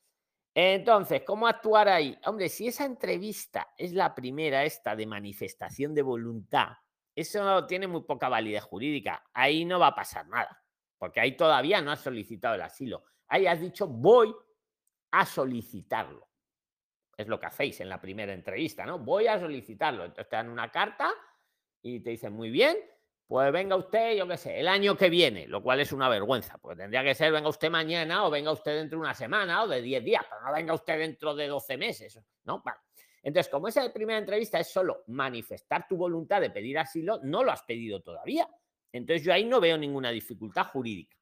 Entonces, ¿cómo actuar ahí? Hombre, si esa entrevista es la primera esta de manifestación de voluntad, eso tiene muy poca validez jurídica. Ahí no va a pasar nada, porque ahí todavía no has solicitado el asilo. Ahí has dicho voy a solicitarlo. Es lo que hacéis en la primera entrevista, ¿no? Voy a solicitarlo. Entonces te dan una carta y te dicen, muy bien, pues venga usted, yo qué sé, el año que viene, lo cual es una vergüenza, pues tendría que ser venga usted mañana o venga usted dentro de una semana o de 10 días, pero no venga usted dentro de 12 meses, ¿no? Entonces, como esa primera entrevista es solo manifestar tu voluntad de pedir asilo, no lo has pedido todavía. Entonces yo ahí no veo ninguna dificultad jurídica,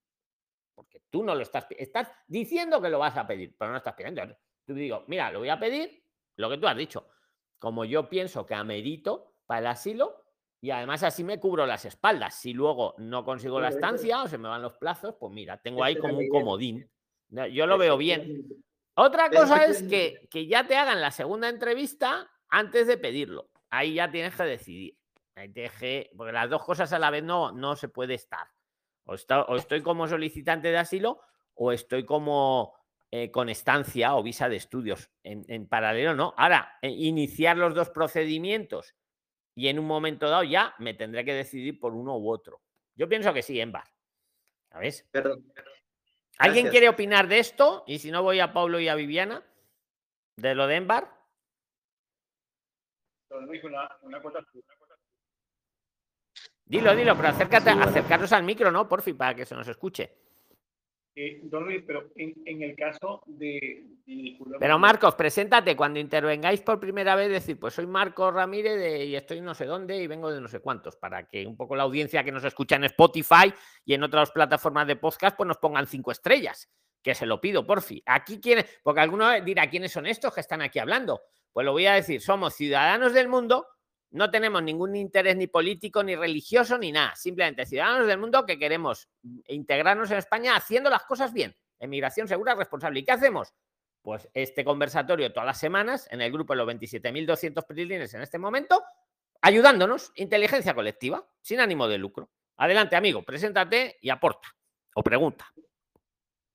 porque tú no lo estás, estás diciendo que lo vas a pedir, pero no estás pidiendo. Tú digo, mira, lo voy a pedir, lo que tú has dicho, como yo pienso que amerito para el asilo, y además así me cubro las espaldas. Si luego no consigo la estancia o se me van los plazos, pues mira, tengo ahí como un comodín. Yo lo veo bien. Otra cosa es que, que ya te hagan la segunda entrevista antes de pedirlo. Ahí ya tienes que decidir. Ahí te porque las dos cosas a la vez no, no se puede estar. O, o estoy como solicitante de asilo o estoy como eh, con estancia o visa de estudios. En, en paralelo, no. Ahora, eh, iniciar los dos procedimientos y en un momento dado ya me tendré que decidir por uno u otro. Yo pienso que sí, Embar. ¿Sabes? Perdón. ¿Alguien quiere opinar de esto? Y si no, voy a Pablo y a Viviana. De lo de Embar. Dilo, dilo, pero acércate, acercaros al micro, ¿no? Por fin, para que se nos escuche. Eh, don Luis, pero en, el caso de, Pero Marcos, preséntate cuando intervengáis por primera vez, decir, pues soy Marcos Ramírez y estoy no sé dónde y vengo de no sé cuántos, para que un poco la audiencia que nos escucha en Spotify y en otras plataformas de podcast, pues nos pongan cinco estrellas, que se lo pido, por fin. Aquí quién, porque alguno dirá, ¿quiénes son estos que están aquí hablando? Pues lo voy a decir, somos ciudadanos del mundo no tenemos ningún interés ni político, ni religioso, ni nada. Simplemente ciudadanos del mundo que queremos integrarnos en España haciendo las cosas bien. Emigración segura, responsable. ¿Y qué hacemos? Pues este conversatorio todas las semanas en el grupo de los 27.200 prilines en este momento, ayudándonos, inteligencia colectiva, sin ánimo de lucro. Adelante, amigo, preséntate y aporta o pregunta.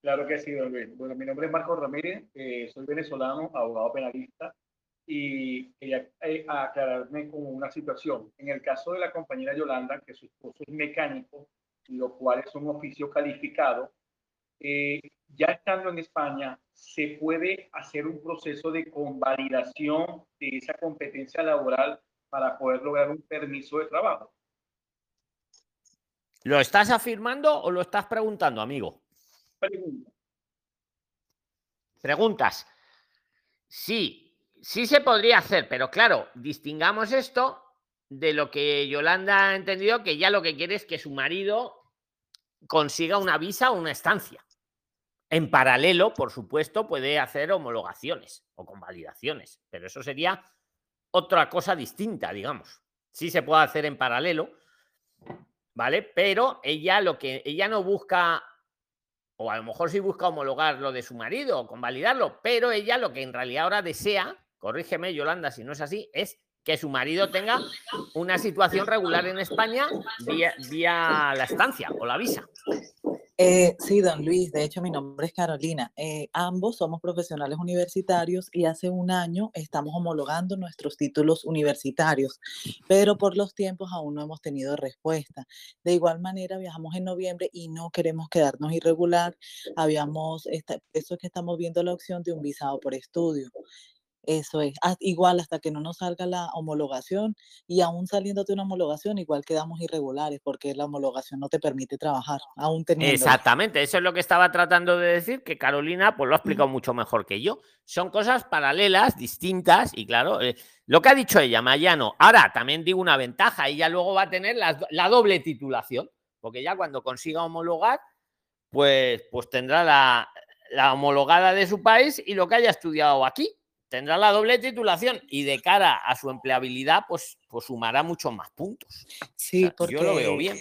Claro que sí, Luis. Bueno, mi nombre es Marco Ramírez, eh, soy venezolano, abogado penalista y quería eh, aclararme con una situación. En el caso de la compañera Yolanda, que su esposo es mecánico, lo cual es un oficio calificado, eh, ya estando en España, ¿se puede hacer un proceso de convalidación de esa competencia laboral para poder lograr un permiso de trabajo? ¿Lo estás afirmando o lo estás preguntando, amigo? Pregunta. Preguntas. Sí, sí se podría hacer, pero claro, distingamos esto de lo que Yolanda ha entendido, que ya lo que quiere es que su marido consiga una visa o una estancia. En paralelo, por supuesto, puede hacer homologaciones o convalidaciones, pero eso sería otra cosa distinta, digamos. Sí se puede hacer en paralelo, ¿vale? Pero ella lo que ella no busca o a lo mejor sí busca homologar lo de su marido o convalidarlo, pero ella lo que en realidad ahora desea corrígeme Yolanda si no es así, es que su marido tenga una situación regular en España vía, la estancia o la visa. Eh, sí, don Luis, de hecho mi nombre es Carolina. Eh, ambos somos profesionales universitarios y hace un año estamos homologando nuestros títulos universitarios, pero por los tiempos aún no hemos tenido respuesta. De igual manera, viajamos en noviembre y no queremos quedarnos irregular. Habíamos, eso es que estamos viendo la opción de un visado por estudio. Eso es, igual hasta que no nos salga la homologación y aún saliendo de una homologación, igual quedamos irregulares porque la homologación no te permite trabajar, aún teniendo. Exactamente, eso es lo que estaba tratando de decir, que Carolina pues lo ha explicado mucho mejor que yo. Son cosas paralelas, distintas y claro, eh, lo que ha dicho ella, Mayano. Ahora también digo una ventaja, ella luego va a tener la, doble titulación, porque ya cuando consiga homologar, pues, pues tendrá la, la homologada de su país y lo que haya estudiado aquí tendrá la doble titulación y de cara a su empleabilidad, pues, pues sumará muchos más puntos. Sí, porque yo lo veo bien.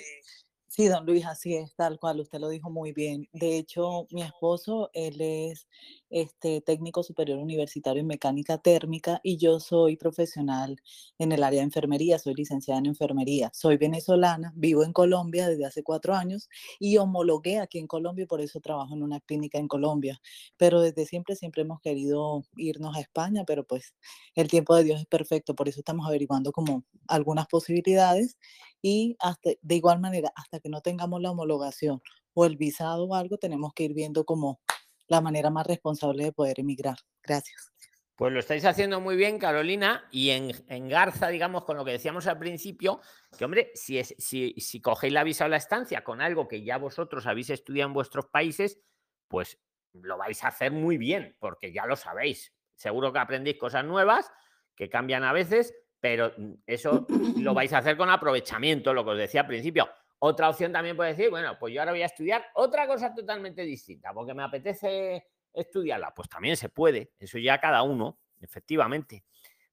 Sí, don Luis, así es, tal cual, usted lo dijo muy bien. De hecho, mi esposo, él es este, técnico superior universitario en mecánica térmica y yo soy profesional en el área de enfermería, soy licenciada en enfermería. Soy venezolana, vivo en Colombia desde hace cuatro años y homologué aquí en Colombia por eso trabajo en una clínica en Colombia. Pero desde siempre, siempre hemos querido irnos a España, pero pues el tiempo de Dios es perfecto, por eso estamos averiguando como algunas posibilidades y de igual manera, hasta que no tengamos la homologación o el visado o algo, tenemos que ir viendo como la manera más responsable de poder emigrar. Gracias. Pues lo estáis haciendo muy bien, Carolina, y en, en Garza, digamos, con lo que decíamos al principio, que hombre, si, es, si, si cogéis la visa o la estancia con algo que ya vosotros habéis estudiado en vuestros países, pues lo vais a hacer muy bien, porque ya lo sabéis. Seguro que aprendéis cosas nuevas que cambian a veces, pero mm, eso lo vais a hacer con aprovechamiento, lo que os decía al principio. Otra opción también puede decir, bueno, pues yo ahora voy a estudiar otra cosa totalmente distinta, porque me apetece estudiarla. Pues también se puede, eso ya cada uno, efectivamente.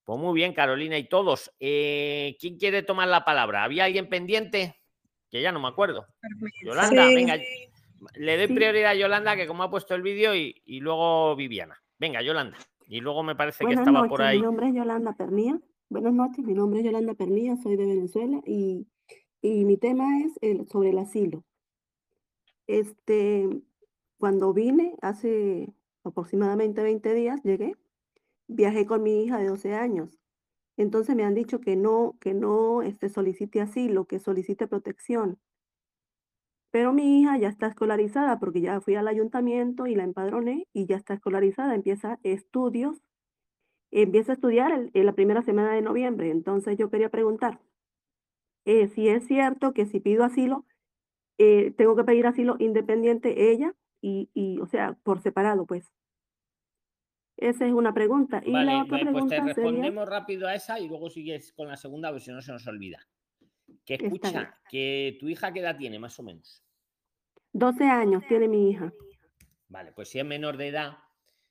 Pues muy bien, Carolina y todos. Eh, ¿Quién quiere tomar la palabra? ¿Había alguien pendiente? Que ya no me acuerdo. Yolanda, venga. Le doy prioridad a Yolanda, que como ha puesto el vídeo, y, luego Viviana. Venga, Yolanda. Y luego me parece que estaba por ahí. Mi nombre es Yolanda Pernía. Buenas noches, mi nombre es Yolanda Pernilla, soy de Venezuela y, mi tema es el, sobre el asilo. Este, cuando vine hace aproximadamente 20 días, llegué, viajé con mi hija de 12 años. Entonces me han dicho que no, que no este, solicite asilo, que solicite protección. Pero mi hija ya está escolarizada porque ya fui al ayuntamiento y la empadroné y ya está escolarizada, empieza estudios empieza a estudiar en la primera semana de noviembre. Entonces yo quería preguntar eh, si es cierto que si pido asilo, eh, tengo que pedir asilo independiente ella y, y, o sea, por separado, pues. Esa es una pregunta. Y la otra pues te respondemos rápido a esa y luego sigues con la segunda, porque si no se nos olvida. Que escucha, que tu hija qué edad tiene, más o menos. 12 años tiene mi hija. Vale, pues si es menor de edad,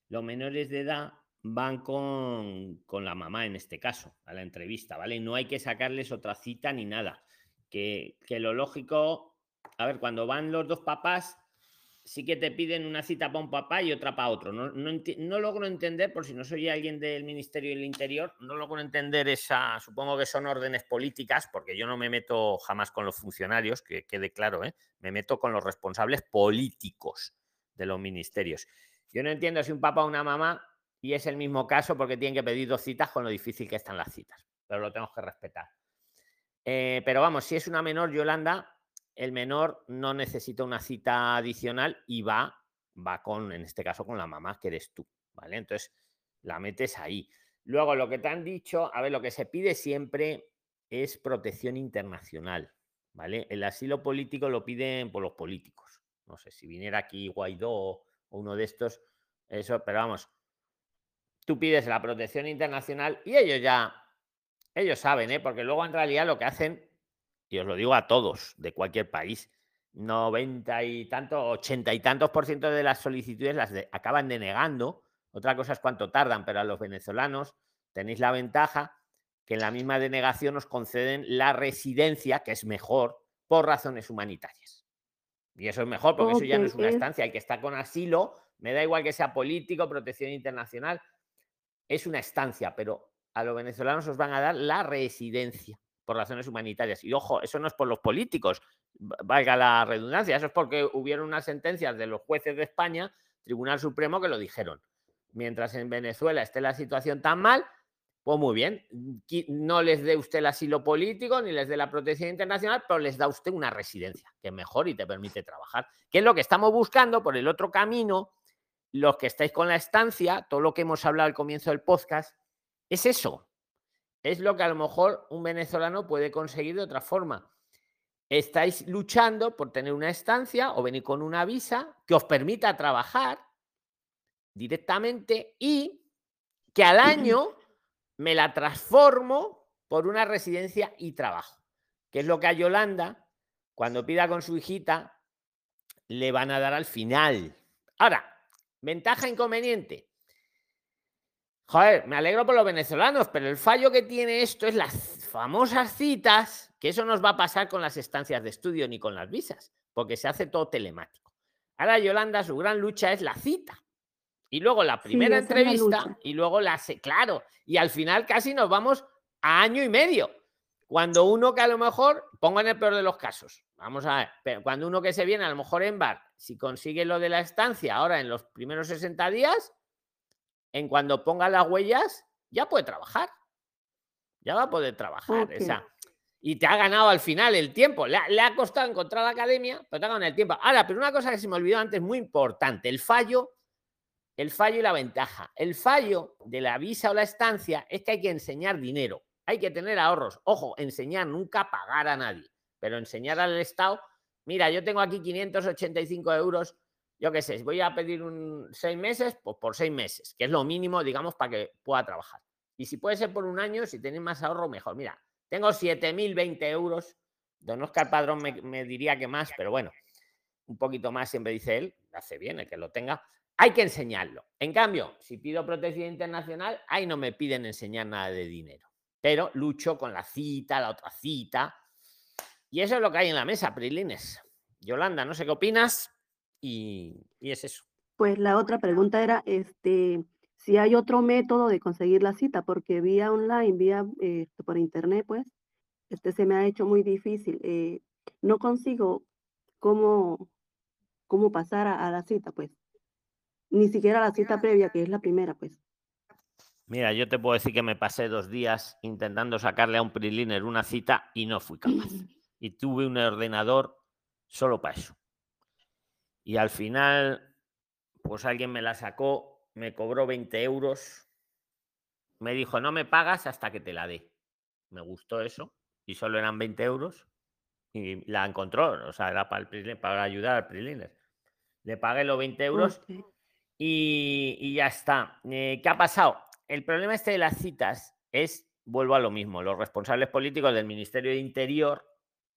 los menores de edad van con, la mamá en este caso, a la entrevista, ¿vale? No hay que sacarles otra cita ni nada. Que, lo lógico, a ver, cuando van los dos papás, sí que te piden una cita para un papá y otra para otro. No, no, logro entender, por si no soy alguien del Ministerio del Interior, no logro entender esa, supongo que son órdenes políticas, porque yo no me meto jamás con los funcionarios, que quede claro, ¿eh? me meto con los responsables políticos de los ministerios. Yo no entiendo si un papá o una mamá y es el mismo caso porque tienen que pedir dos citas con lo difícil que están las citas, pero lo tenemos que respetar. Eh, pero vamos, si es una menor, Yolanda, el menor no necesita una cita adicional y va, va con, en este caso, con la mamá, que eres tú, ¿vale? Entonces, la metes ahí. Luego, lo que te han dicho, a ver, lo que se pide siempre es protección internacional, ¿vale? El asilo político lo piden por los políticos. No sé si viniera aquí Guaidó o uno de estos, eso, pero vamos, tú pides la protección internacional y ellos ya, ellos saben, ¿eh? porque luego en realidad lo que hacen, y os lo digo a todos de cualquier país, 90 y tanto, 80 y tantos por ciento de las solicitudes las acaban denegando. Otra cosa es cuánto tardan, pero a los venezolanos tenéis la ventaja que en la misma denegación os conceden la residencia, que es mejor, por razones humanitarias. Y eso es mejor porque eso ya no es una estancia. Hay que estar con asilo, me da igual que sea político, protección internacional, es una estancia, pero a los venezolanos os van a dar la residencia por razones humanitarias. Y ojo, eso no es por los políticos. valga la redundancia. Eso es porque hubieron unas sentencias de los jueces de España, Tribunal Supremo, que lo dijeron. Mientras en Venezuela esté la situación tan mal, pues muy bien, no les dé usted el asilo político ni les dé la protección internacional, pero les da usted una residencia, que es mejor y te permite trabajar. Que es lo que estamos buscando por el otro camino, los que estáis con la estancia, todo lo que hemos hablado al comienzo del podcast, es eso. Es lo que a lo mejor un venezolano puede conseguir de otra forma. Estáis luchando por tener una estancia o venir con una visa que os permita trabajar directamente y que al año me la transformo por una residencia y trabajo, que es lo que a Yolanda, cuando pida con su hijita, le van a dar al final. Ahora, ventaja inconveniente. Joder, me alegro por los venezolanos, pero el fallo que tiene esto es las famosas citas, que eso nos va a pasar con las estancias de estudio ni con las visas, porque se hace todo telemático. Ahora Yolanda, su gran lucha es la cita. Y luego la primera entrevista y luego la... Claro, y al final casi nos vamos a año y medio. Cuando uno que a lo mejor, pongo en el peor de los casos, vamos a ver, pero cuando uno que se viene a lo mejor en bar, si consigue lo de la estancia ahora en los primeros 60 días, en cuando ponga las huellas, ya puede trabajar. Ya va a poder trabajar. y te ha ganado al final el tiempo. Le le ha, costado encontrar la academia, pero te ha ganado el tiempo. Ahora, pero una cosa que se me olvidó antes, muy importante, el fallo el fallo y la ventaja. El fallo de la visa o la estancia es que hay que enseñar dinero, hay que tener ahorros. Ojo, enseñar, nunca pagar a nadie, pero enseñar al Estado, mira, yo tengo aquí 585 euros, yo qué sé, voy a pedir un seis meses, pues por seis meses, que es lo mínimo, digamos, para que pueda trabajar. Y si puede ser por un año, si tenéis más ahorro, mejor. Mira, tengo 7.020 euros. Don Oscar Padrón me, me diría que más, pero bueno, un poquito más siempre dice él, hace bien el que lo tenga hay que enseñarlo. En cambio, si pido protección internacional, ahí no me piden enseñar nada de dinero. Pero lucho con la cita, la otra cita. Y eso es lo que hay en la mesa, Prilines. Yolanda, no sé qué opinas. Y, es eso. Pues la otra pregunta era este, si hay otro método de conseguir la cita, porque vía online, vía eh, por internet, pues, este se me ha hecho muy difícil. Eh, no consigo cómo, cómo pasar a la cita, pues. Ni siquiera la cita previa, que es la primera, pues. Mira, yo te puedo decir que me pasé dos días intentando sacarle a un Priliner una cita y no fui capaz. Y tuve un ordenador solo para eso. Y al final, pues alguien me la sacó, me cobró 20 euros. Me dijo, no me pagas hasta que te la dé. Me gustó eso. Y solo eran 20 euros. Y la encontró. O sea, era para, el para ayudar al Priliner. Le pagué los 20 euros y, ya está. Eh, ¿Qué ha pasado? El problema este de las citas es, vuelvo a lo mismo, los responsables políticos del Ministerio de Interior,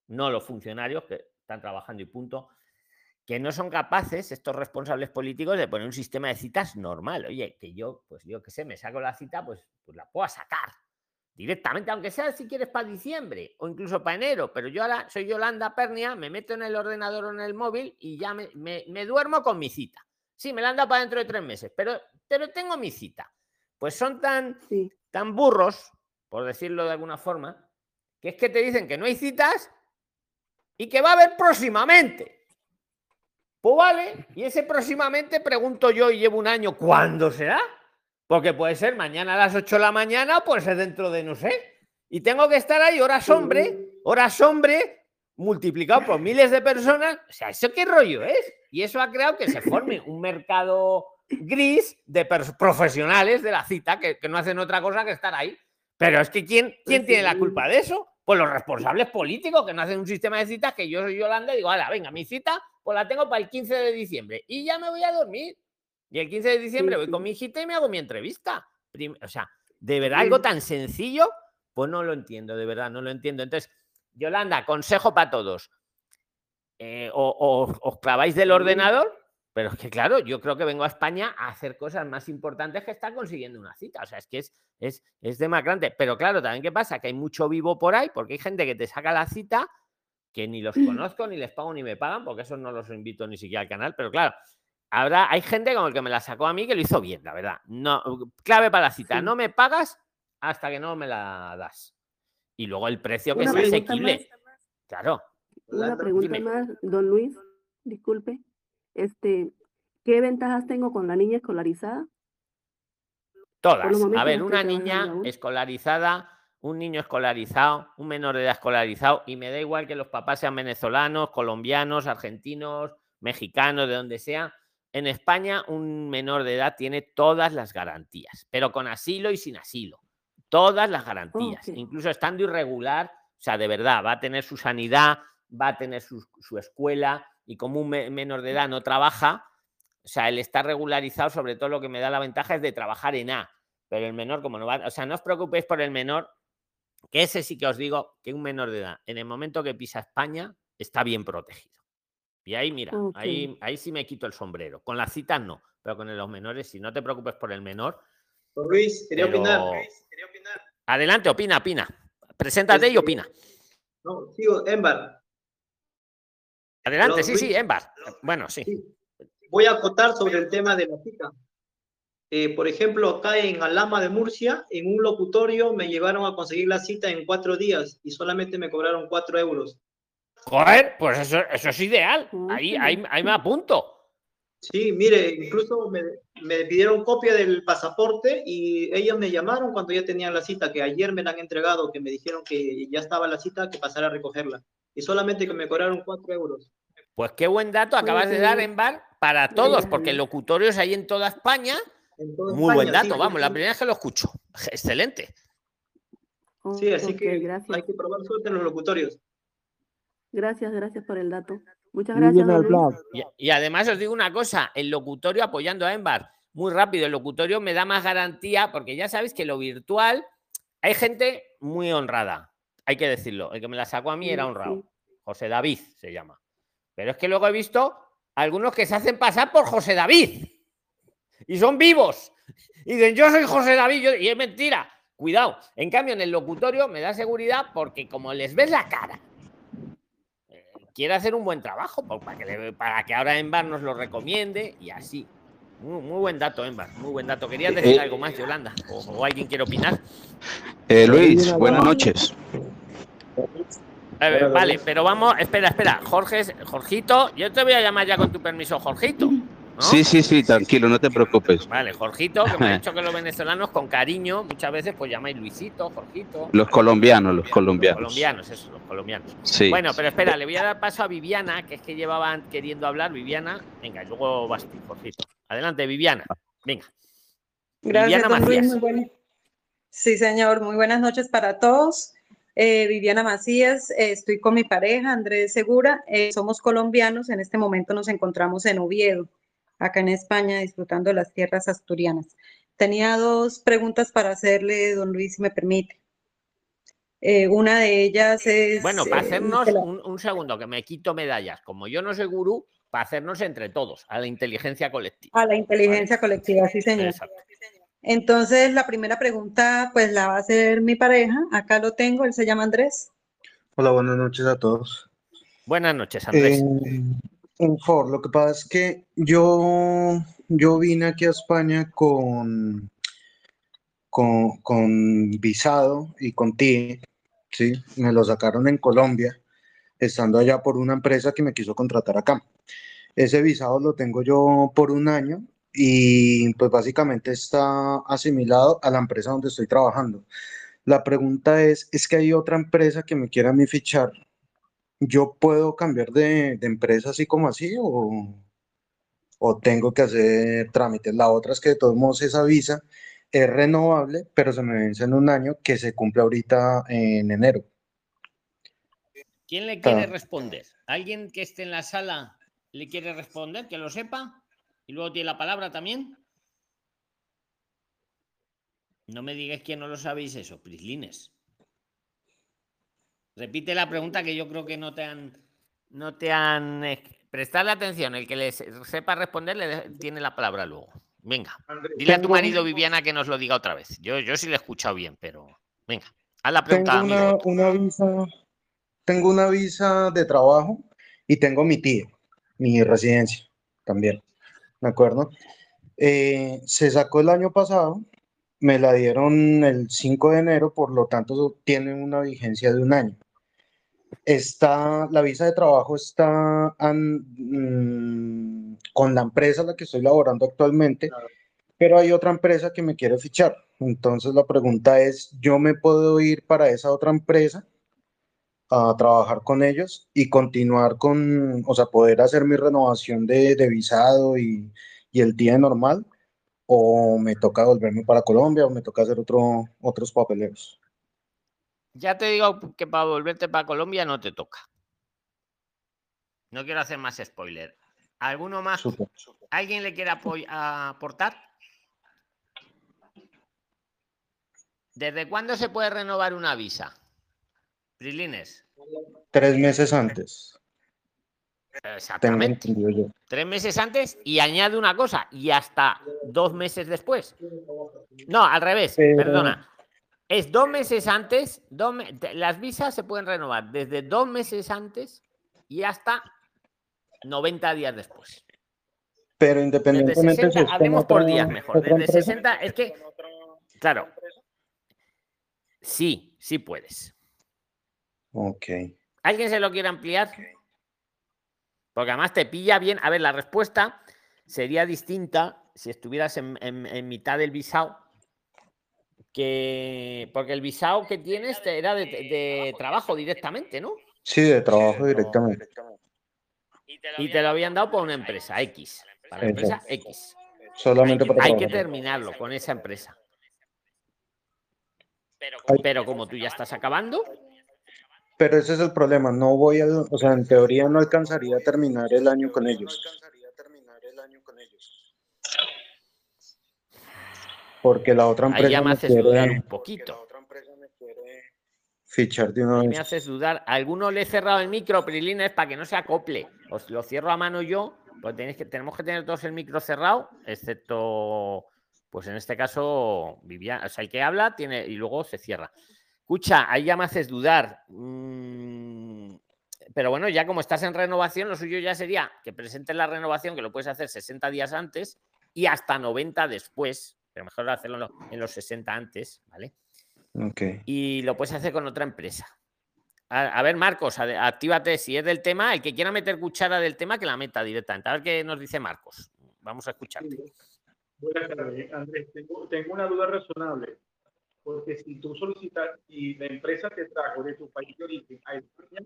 no los funcionarios que están trabajando y punto, que no son capaces, estos responsables políticos, de poner un sistema de citas normal. Oye, que yo, pues yo qué sé, me saco la cita, pues, pues la puedo sacar directamente, aunque sea si quieres para diciembre o incluso para enero, pero yo ahora soy Yolanda Pernia, me meto en el ordenador o en el móvil y ya me duermo con mi cita. Sí, me la han dado para dentro de tres meses, pero, pero tengo mi cita. Pues son tan, tan burros, por decirlo de alguna forma, que es que te dicen que no hay citas y que va a haber próximamente. Pues vale, y ese próximamente pregunto yo y llevo un año, ¿cuándo será? Porque puede ser mañana a las 8 de la mañana o puede ser dentro de no sé. Y tengo que estar ahí horas hombre, horas hombre, multiplicado por miles de personas, o sea, ¿eso qué rollo es? Y eso ha creado que se forme un mercado gris de profesionales de la cita que, no hacen otra cosa que estar ahí. Pero es que ¿quién, quién tiene la culpa de eso? Pues los responsables políticos que no hacen un sistema de citas que yo soy Yolanda y digo, ala, venga, mi cita pues la tengo para el 15 de diciembre y ya me voy a dormir. Y el 15 de diciembre voy con mi hijita y me hago mi entrevista. O sea, de verdad, algo tan sencillo, pues no lo entiendo, de verdad, no lo entiendo. Entonces, Yolanda, consejo para todos. Eh, o, os claváis del ordenador, pero es que claro, yo creo que vengo a España a hacer cosas más importantes que estar consiguiendo una cita. O sea, es que es, es, es demacrante. Pero claro, también qué pasa, que hay mucho vivo por ahí, porque hay gente que te saca la cita que ni los conozco, ni les pago, ni me pagan, porque eso no los invito ni siquiera al canal. Pero claro, habrá, hay gente como el que me la sacó a mí que lo hizo bien, la verdad. No, clave para la cita, no me pagas hasta que no me la das y luego el precio que es asequible. Claro. Una pregunta más, don Luis, disculpe. Este, ¿qué ventajas tengo con la niña escolarizada? Todas. A ver, una niña escolarizada, un niño escolarizado, un menor de edad escolarizado, y me da igual que los papás sean venezolanos, colombianos, argentinos, mexicanos, de donde sea. En España, un menor de edad tiene todas las garantías, pero con asilo y sin asilo. Todas las garantías, incluso estando irregular, o sea, de verdad, va a tener su sanidad, va a tener su, escuela y como un menor de edad no trabaja, o sea, él está regularizado, sobre todo lo que me da la ventaja es de trabajar en A, pero el menor como no va, o sea, no os preocupéis por el menor, que ese sí que os digo que un menor de edad, en el momento que pisa España, está bien protegido. Y ahí, mira, ahí, ahí sí me quito el sombrero. Con las citas no, pero con los menores, si no te preocupes por el menor. Luis, quería opinar. Adelante, opina, opina. Preséntate y este, opina. No, sigo, Embar. Adelante, sí, sí, Embar. Bueno, sí. Voy a acotar sobre el tema de la cita. Eh, por ejemplo, acá en Alama de Murcia, en un locutorio me llevaron a conseguir la cita en cuatro días y solamente me cobraron cuatro euros. Joder, pues eso, eso es ideal. Ahí, ahí, ahí me apunto. Sí, mire, incluso me, me, pidieron copia del pasaporte y ellos me llamaron cuando ya tenían la cita, que ayer me la han entregado, que me dijeron que ya estaba la cita, que pasara a recogerla. Y solamente que me cobraron cuatro euros. Pues qué buen dato acabas de dar en bar para todos, porque locutorios hay en toda España. Muy buen dato, vamos, la primera vez que lo escucho. Excelente. Sí, así que hay que probar suerte en los locutorios. Gracias, gracias por el dato. Muchas gracias. Y, además os digo una cosa, el locutorio apoyando a Embar, muy rápido, el locutorio me da más garantía porque ya sabéis que lo virtual, hay gente muy honrada, hay que decirlo, el que me la sacó a mí era honrado, José David se llama. Pero es que luego he visto algunos que se hacen pasar por José David y son vivos. Y dicen, yo soy José David, y es mentira. Cuidado. En cambio, en el locutorio me da seguridad porque como les ves la cara quiere hacer un buen trabajo para que, para que ahora Embar nos lo recomiende y así. Muy, buen dato, Embar, muy buen dato. ¿Querías decir eh, algo más, Yolanda? ¿O, alguien quiere opinar? Eh, Luis, buenas noches. Vale, pero vamos, espera, espera. Jorge, Jorgito, yo te voy a llamar ya con tu permiso, Jorgito. Sí, sí, sí, tranquilo, no te preocupes. Vale, Jorgito, que me ha dicho que los venezolanos con cariño muchas veces pues llamáis Luisito, Jorgito. Los colombianos, los colombianos. Colombianos, eso, los colombianos. Sí. Bueno, pero espera, le voy a dar paso a Viviana, que es que llevaban queriendo hablar. Viviana, venga, luego vas tú, Jorgito. Adelante, Viviana. Venga. Gracias, Viviana Macías. Sí, señor, muy buenas noches para todos. Eh, Viviana Macías, eh, estoy con mi pareja, Andrés Segura. Eh, somos colombianos, en este momento nos encontramos en Oviedo acá en España disfrutando las tierras asturianas. Tenía dos preguntas para hacerle, don Luis, si me permite. Una de ellas es... Bueno, para hacernos, un, segundo, que me quito medallas. Como yo no soy gurú, para hacernos entre todos, a la inteligencia colectiva. A la inteligencia colectiva, sí, señor. Entonces, la primera pregunta, pues la va a hacer mi pareja. Acá lo tengo, él se llama Andrés. Hola, buenas noches a todos. Buenas noches, Andrés. Eh, lo que pasa es que yo, yo vine aquí a España con, con, visado y con TI, ¿sí? Me lo sacaron en Colombia, estando allá por una empresa que me quiso contratar acá. Ese visado lo tengo yo por un año y pues básicamente está asimilado a la empresa donde estoy trabajando. La pregunta es, ¿es que hay otra empresa que me quiera a mí fichar ¿yo puedo cambiar de, empresa así como así o, o, tengo que hacer trámites? La otra es que de todos modos esa visa es renovable, pero se me vence en un año que se cumple ahorita en enero. ¿Quién le quiere responder? ¿Alguien que esté en la sala le quiere responder, que lo sepa? Y luego tiene la palabra también. No me digáis que no lo sabéis eso, Prislines. Repite la pregunta que yo creo que no te han. No te han. Prestarle atención, el que le sepa responder le tiene la palabra luego. Venga, dile a tu marido Viviana que nos lo diga otra vez. Yo, yo sí le he escuchado bien, pero venga, haz la pregunta. Tengo una, visa, tengo una visa de trabajo y tengo mi tío, mi residencia también. ¿De acuerdo? Eh, se sacó el año pasado, me la dieron el 5 de enero, por lo tanto tiene una vigencia de un año. está, la visa de trabajo está mm, con la empresa en la que estoy laborando actualmente, pero hay otra empresa que me quiere fichar. Entonces la pregunta es, ¿yo me puedo ir para esa otra empresa a trabajar con ellos y continuar con, o sea, poder hacer mi renovación de, visado y, y el día normal? ¿O me toca volverme para Colombia o me toca hacer otro, otros papeleros? Ya te digo que para volverte para Colombia no te toca. No quiero hacer más spoiler. ¿Alguno más? ¿Alguien le quiere aportar? ¿Desde cuándo se puede renovar una visa? Prilines. Tres meses antes. Exactamente. Tres meses antes y añade una cosa, y hasta dos meses después. No, al revés, perdona. Es dos meses antes, las visas se pueden renovar desde dos meses antes y hasta 90 días después. Pero independientemente de hablemos por días mejor. Desde 60, es que, claro, sí, sí puedes. Ok. ¿Alguien se lo quiere ampliar? Porque además te pilla bien. A ver, la respuesta sería distinta si estuvieras en, en mitad del visado que porque el visado que tienes era de, trabajo directamente, ¿no? Sí, de trabajo directamente. Y te lo habían dado por una empresa X, para la empresa X. Solamente hay, hay que terminarlo con esa empresa. Pero, como tú ya estás acabando. Pero ese es el problema, no voy a, o sea, en teoría no alcanzaría a terminar el año con ellos. Porque la otra empresa. Ahí ya me, haces dudar un poquito. Fichar de una vez. Me haces dudar. alguno le he cerrado el micro, Prilina, es para que no se acople. Os lo cierro a mano yo. Pues tenéis que, tenemos que tener todos el micro cerrado, excepto, pues en este caso, Viviana. O sea, el que habla tiene y luego se cierra. Escucha, ahí ya me haces dudar. Pero bueno, ya como estás en renovación, lo suyo ya sería que presentes la renovación, que lo puedes hacer 60 días antes y hasta 90 después pero mejor hacerlo en los 60 antes, ¿vale? Ok. Y lo puedes hacer con otra empresa. A, ver, Marcos, actívate. Si es del tema, el que quiera meter cuchara del tema, que la meta directamente. A ver qué nos dice Marcos. Vamos a escucharte. Buenas tardes, Andrés. Tengo, una duda razonable. Porque si tú solicitas y la empresa te trajo de tu país de origen a España,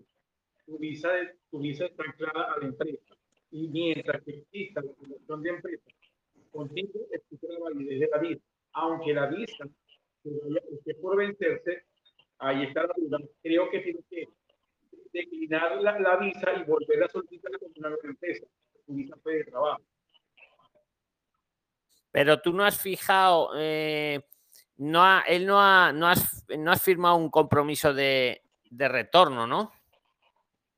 tu visa, tu visa está anclada a la empresa. Y mientras que exista la fundación de empresa contigo existe la validez de la visa. Aunque la visa esté por vencerse, ahí está la duda. Creo que tiene que declinar la, la visa y volver a solicitar una nueva empresa. Su visa fue de trabajo. Pero tú no has fijado, eh, no ha, él no ha, no, has, no has firmado un compromiso de, de retorno, ¿no?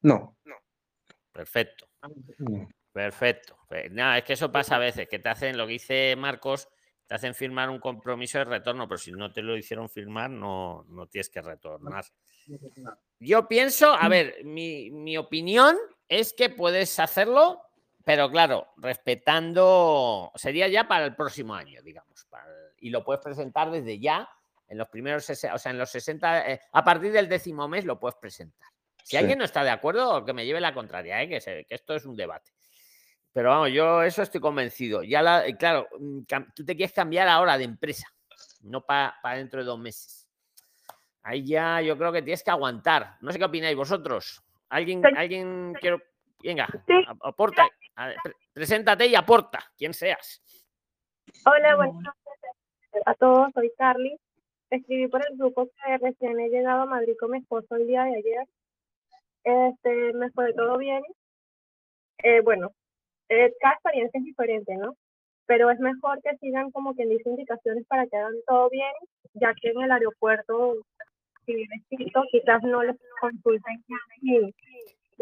No. no. Perfecto. No. Perfecto. Pues nada, es que eso pasa a veces, que te hacen lo que dice Marcos, te hacen firmar un compromiso de retorno, pero si no te lo hicieron firmar, no, no tienes que retornar. Yo pienso, a ver, mi, opinión es que puedes hacerlo, pero claro, respetando, sería ya para el próximo año, digamos, y lo puedes presentar desde ya, en los primeros, o sea, en los 60, eh, a partir del décimo mes lo puedes presentar. Si alguien no está de acuerdo, que me lleve la contraria, ¿eh? que, que esto es un debate. Pero vamos, yo eso estoy convencido. Ya la, eh, claro, mm, tú te quieres cambiar ahora de empresa, no para dentro de dos meses. Ahí ya yo creo que tienes que aguantar. No sé qué opináis vosotros. ¿Alguien, alguien quiero. Venga, aporta. preséntate y aporta, quien seas. Hola, buenas noches a todos. Soy Carly. Escribí por el grupo que recién he llegado a Madrid con mi esposo el día de ayer. Este, me fue todo bien. Eh, bueno, eh, cada experiencia es diferente, ¿no? Pero es mejor que sigan como quien dice indicaciones para que hagan todo bien, ya que en el aeropuerto, si viene quizás no les consulten y,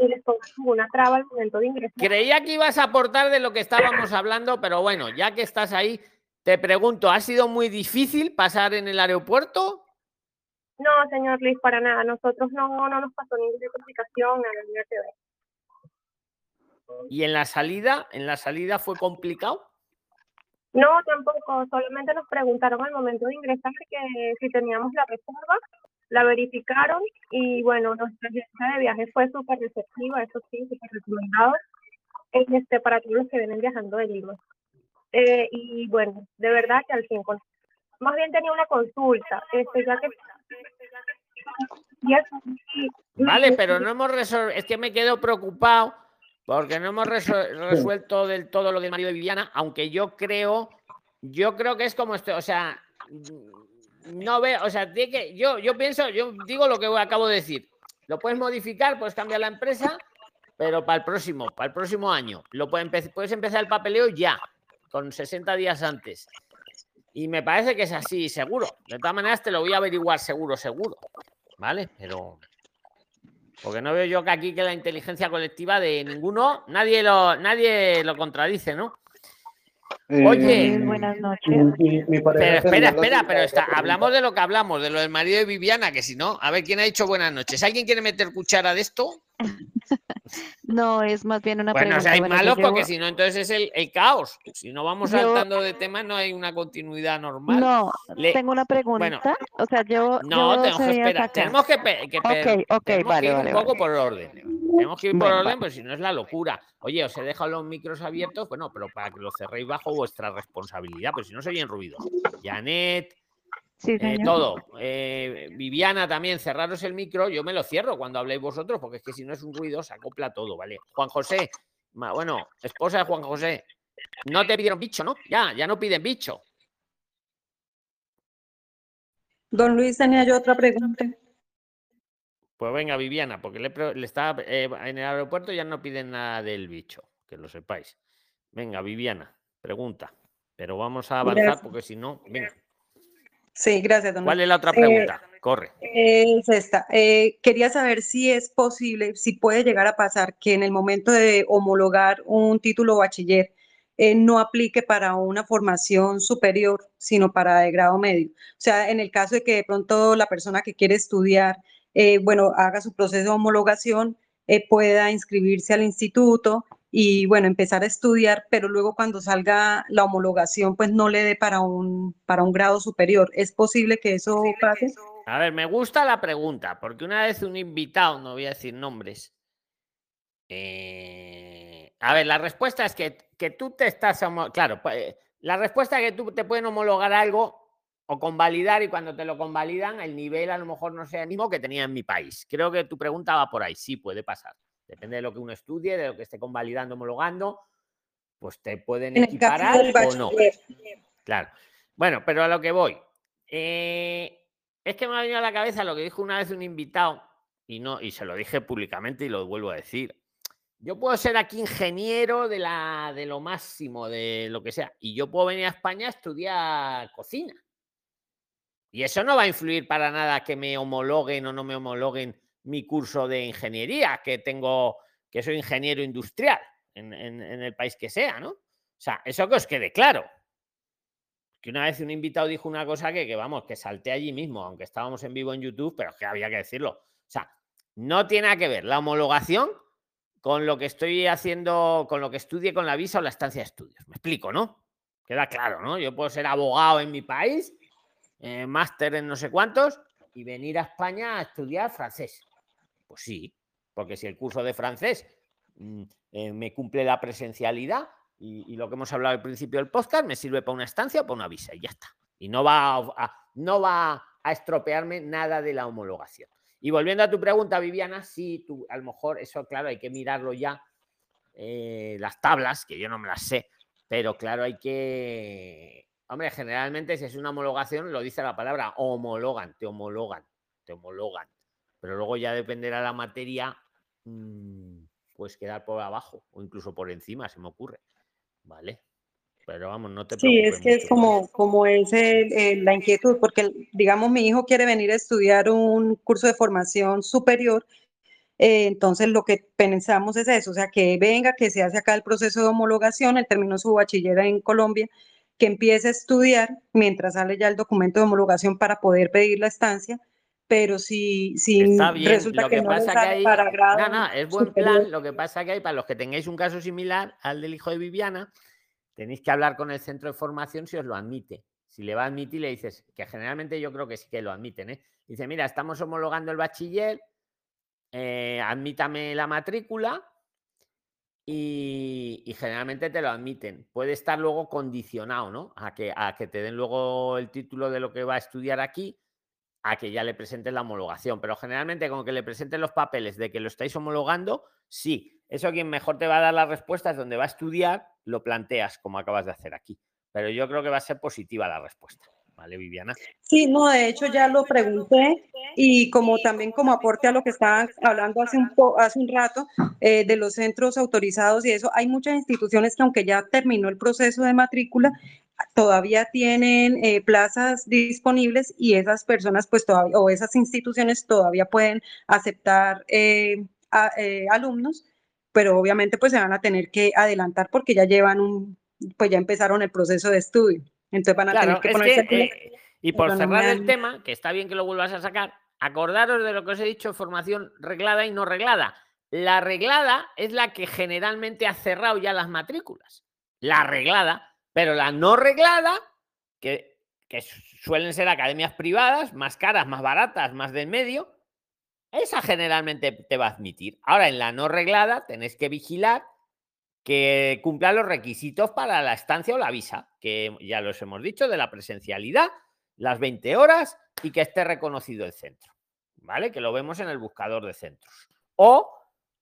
les pongan ninguna traba al momento de ingresar. Creía que ibas a aportar de lo que estábamos hablando, pero bueno, ya que estás ahí, te pregunto, ¿ha sido muy difícil pasar en el aeropuerto? No, señor Luis, para nada. Nosotros no, no nos pasó ninguna complicación, que ver. ¿Y en la salida? ¿En la salida fue complicado? No, tampoco. Solamente nos preguntaron al momento de ingresar que si teníamos la reserva la verificaron y bueno, nuestra agencia de viaje fue súper receptiva, eso sí, súper recomendado este, para todos los que vienen viajando de Lima. Eh, y bueno, de verdad que al fin, más bien tenía una consulta, este, ya que... Vale, pero no hemos resuelto, es que me quedo preocupado porque no hemos resuelto del todo lo del marido de Viviana, aunque yo creo, yo creo que es como esto, o sea, no veo, o sea, que, yo, yo pienso, yo digo lo que acabo de decir. Lo puedes modificar, puedes cambiar la empresa, pero para el próximo, para el próximo año. Lo puedes, puedes empezar el papeleo ya, con 60 días antes. Y me parece que es así, seguro. De todas maneras, te lo voy a averiguar seguro, seguro. ¿Vale? Pero. Porque no veo yo que aquí que la inteligencia colectiva de ninguno, nadie lo, nadie lo contradice, ¿no? Oye, eh, buenas noches. pero espera, espera, pero está, hablamos de lo que hablamos, de lo del marido de Viviana, que si no, a ver quién ha dicho buenas noches. ¿Alguien quiere meter cuchara de esto? No, es más bien una bueno, pregunta. Bueno, o sea, hay malos porque si no, entonces es el, el, caos. Si no vamos saltando de temas, no hay una continuidad normal. No, tengo una pregunta. O sea, yo. No, tenemos que esperar. Tenemos que, que, okay, okay, vale, que ir vale, un poco por orden. Tenemos que ir por orden, pues si no es la locura. Oye, os he dejado los micros abiertos, bueno, pero para que los cerréis bajo vuestra responsabilidad, pues si no se oyen ruidos. Janet, Sí, eh, todo. Eh, Viviana también, cerraros el micro, yo me lo cierro cuando habléis vosotros, porque es que si no es un ruido, se acopla todo, ¿vale? Juan José, bueno, esposa de Juan José, no te pidieron bicho, ¿no? Ya, ya no piden bicho. Don Luis, tenía yo otra pregunta. Pues venga, Viviana, porque le, está eh, en el aeropuerto ya no piden nada del bicho, que lo sepáis. Venga, Viviana, pregunta. Pero vamos a avanzar Gracias. porque si no, venga. Sí, gracias, don ¿Cuál es la otra Eh, pregunta? Corre. Es esta. Eh, quería saber si es posible, si puede llegar a pasar que en el momento de homologar un título bachiller eh, no aplique para una formación superior, sino para de grado medio. O sea, en el caso de que de pronto la persona que quiere estudiar, eh, bueno, haga su proceso de homologación, eh, pueda inscribirse al instituto y, bueno, empezar a estudiar, pero luego cuando salga la homologación, pues no le dé para un, para un grado superior. ¿Es posible que eso pase? A ver, me gusta la pregunta, porque una vez un invitado, no voy a decir nombres. eh, a ver, la respuesta es que, que tú te estás. Claro, pues, la respuesta es que tú te pueden homologar algo o convalidar y cuando te lo convalidan, el nivel a lo mejor no sea el mismo que tenía en mi país. Creo que tu pregunta va por ahí. Sí, puede pasar. Depende de lo que uno estudie, de lo que esté convalidando, homologando, pues te pueden equiparar o no. Claro. Bueno, pero a lo que voy. Eh, es que me ha venido a la cabeza lo que dijo una vez un invitado, y no, y se lo dije públicamente y lo vuelvo a decir. Yo puedo ser aquí ingeniero de la de lo máximo, de lo que sea, y yo puedo venir a España a estudiar cocina. Y eso no va a influir para nada que me homologuen o no me homologuen mi curso de ingeniería, que tengo, que soy ingeniero industrial en, el país que sea, ¿no? O sea, eso que os quede claro. Que una vez un invitado dijo una cosa que, que vamos, que salté allí mismo, aunque estábamos en vivo en YouTube, pero es que había que decirlo. O sea, no tiene nada que ver la homologación con lo que estoy haciendo, con lo que estudie con la visa o la estancia de estudios. Me explico, ¿no? Queda claro, ¿no? Yo puedo ser abogado en mi país, eh, máster en no sé cuántos, y venir a España a estudiar francés. Pues sí, porque si el curso de francés mm, eh, me cumple la presencialidad y, lo que hemos hablado al principio del podcast me sirve para una estancia o para una visa y ya está. Y no va a, a- no va a estropearme nada de la homologación. Y volviendo a tu pregunta, Viviana, sí, tú, a lo mejor eso, claro, hay que mirarlo ya, eh, las tablas, que yo no me las sé, pero claro, hay que... Hombre, generalmente si es una homologación, lo dice la palabra, homologan, te homologan, te homologan. Pero luego ya dependerá la materia, mm, pues quedar por abajo o incluso por encima, se me ocurre. ¿Vale? Pero vamos, no te Sí, es que es como, como es el- el- la inquietud, porque digamos mi hijo quiere venir a estudiar un curso de formación superior, eh, entonces lo que pensamos es eso, o sea, que venga, que se hace acá el proceso de homologación, él terminó su bachiller en Colombia, que empiece a estudiar mientras sale ya el documento de homologación para poder pedir la estancia, pero si, si Está bien, resulta lo que, que no pasa que hay... para grado No, no, es buen superior, plan. Lo que pasa que hay, para los que tengáis un caso similar al del hijo de Viviana, tenéis que hablar con el centro de formación si os lo admite. Si le va a admitir, le dices, que generalmente yo creo que sí que lo admiten, ¿eh? Dice, mira, estamos homologando el bachiller, eh, admítame la matrícula y, y, generalmente te lo admiten. Puede estar luego condicionado, ¿no? A que, a que te den luego el título de lo que va a estudiar aquí, a que ya le presentes la homologación. Pero generalmente con que le presenten los papeles de que lo estáis homologando, sí. Eso quien mejor te va a dar las respuestas donde va a estudiar, lo planteas como acabas de hacer aquí. Pero yo creo que va a ser positiva la respuesta. ¿Vale, Viviana? Sí, no, de hecho ya lo pregunté y como también como aporte a lo que estaban hablando hace un, hace un rato eh, de los centros autorizados y eso, hay muchas instituciones que aunque ya terminó el proceso de matrícula, todavía tienen eh, plazas disponibles y esas personas pues todavía, o esas instituciones todavía pueden aceptar eh, a, alumnos, pero obviamente pues se van a tener que adelantar porque ya llevan un, pues ya empezaron el proceso de estudio. Entonces van a tener que ponerse. Eh, y por cerrar el tema, que está bien que lo vuelvas a sacar, acordaros de lo que os he dicho, formación reglada y no reglada. La reglada es la que generalmente ha cerrado ya las matrículas. La reglada, pero la no reglada, que, suelen ser academias privadas, más caras, más baratas, más del medio, esa generalmente te va a admitir. Ahora, en la no reglada, tenéis que vigilar que cumpla los requisitos para la estancia o la visa, que ya los hemos dicho, de la presencialidad, las 20 horas y que esté reconocido el centro, ¿vale? Que lo vemos en el buscador de centros. O,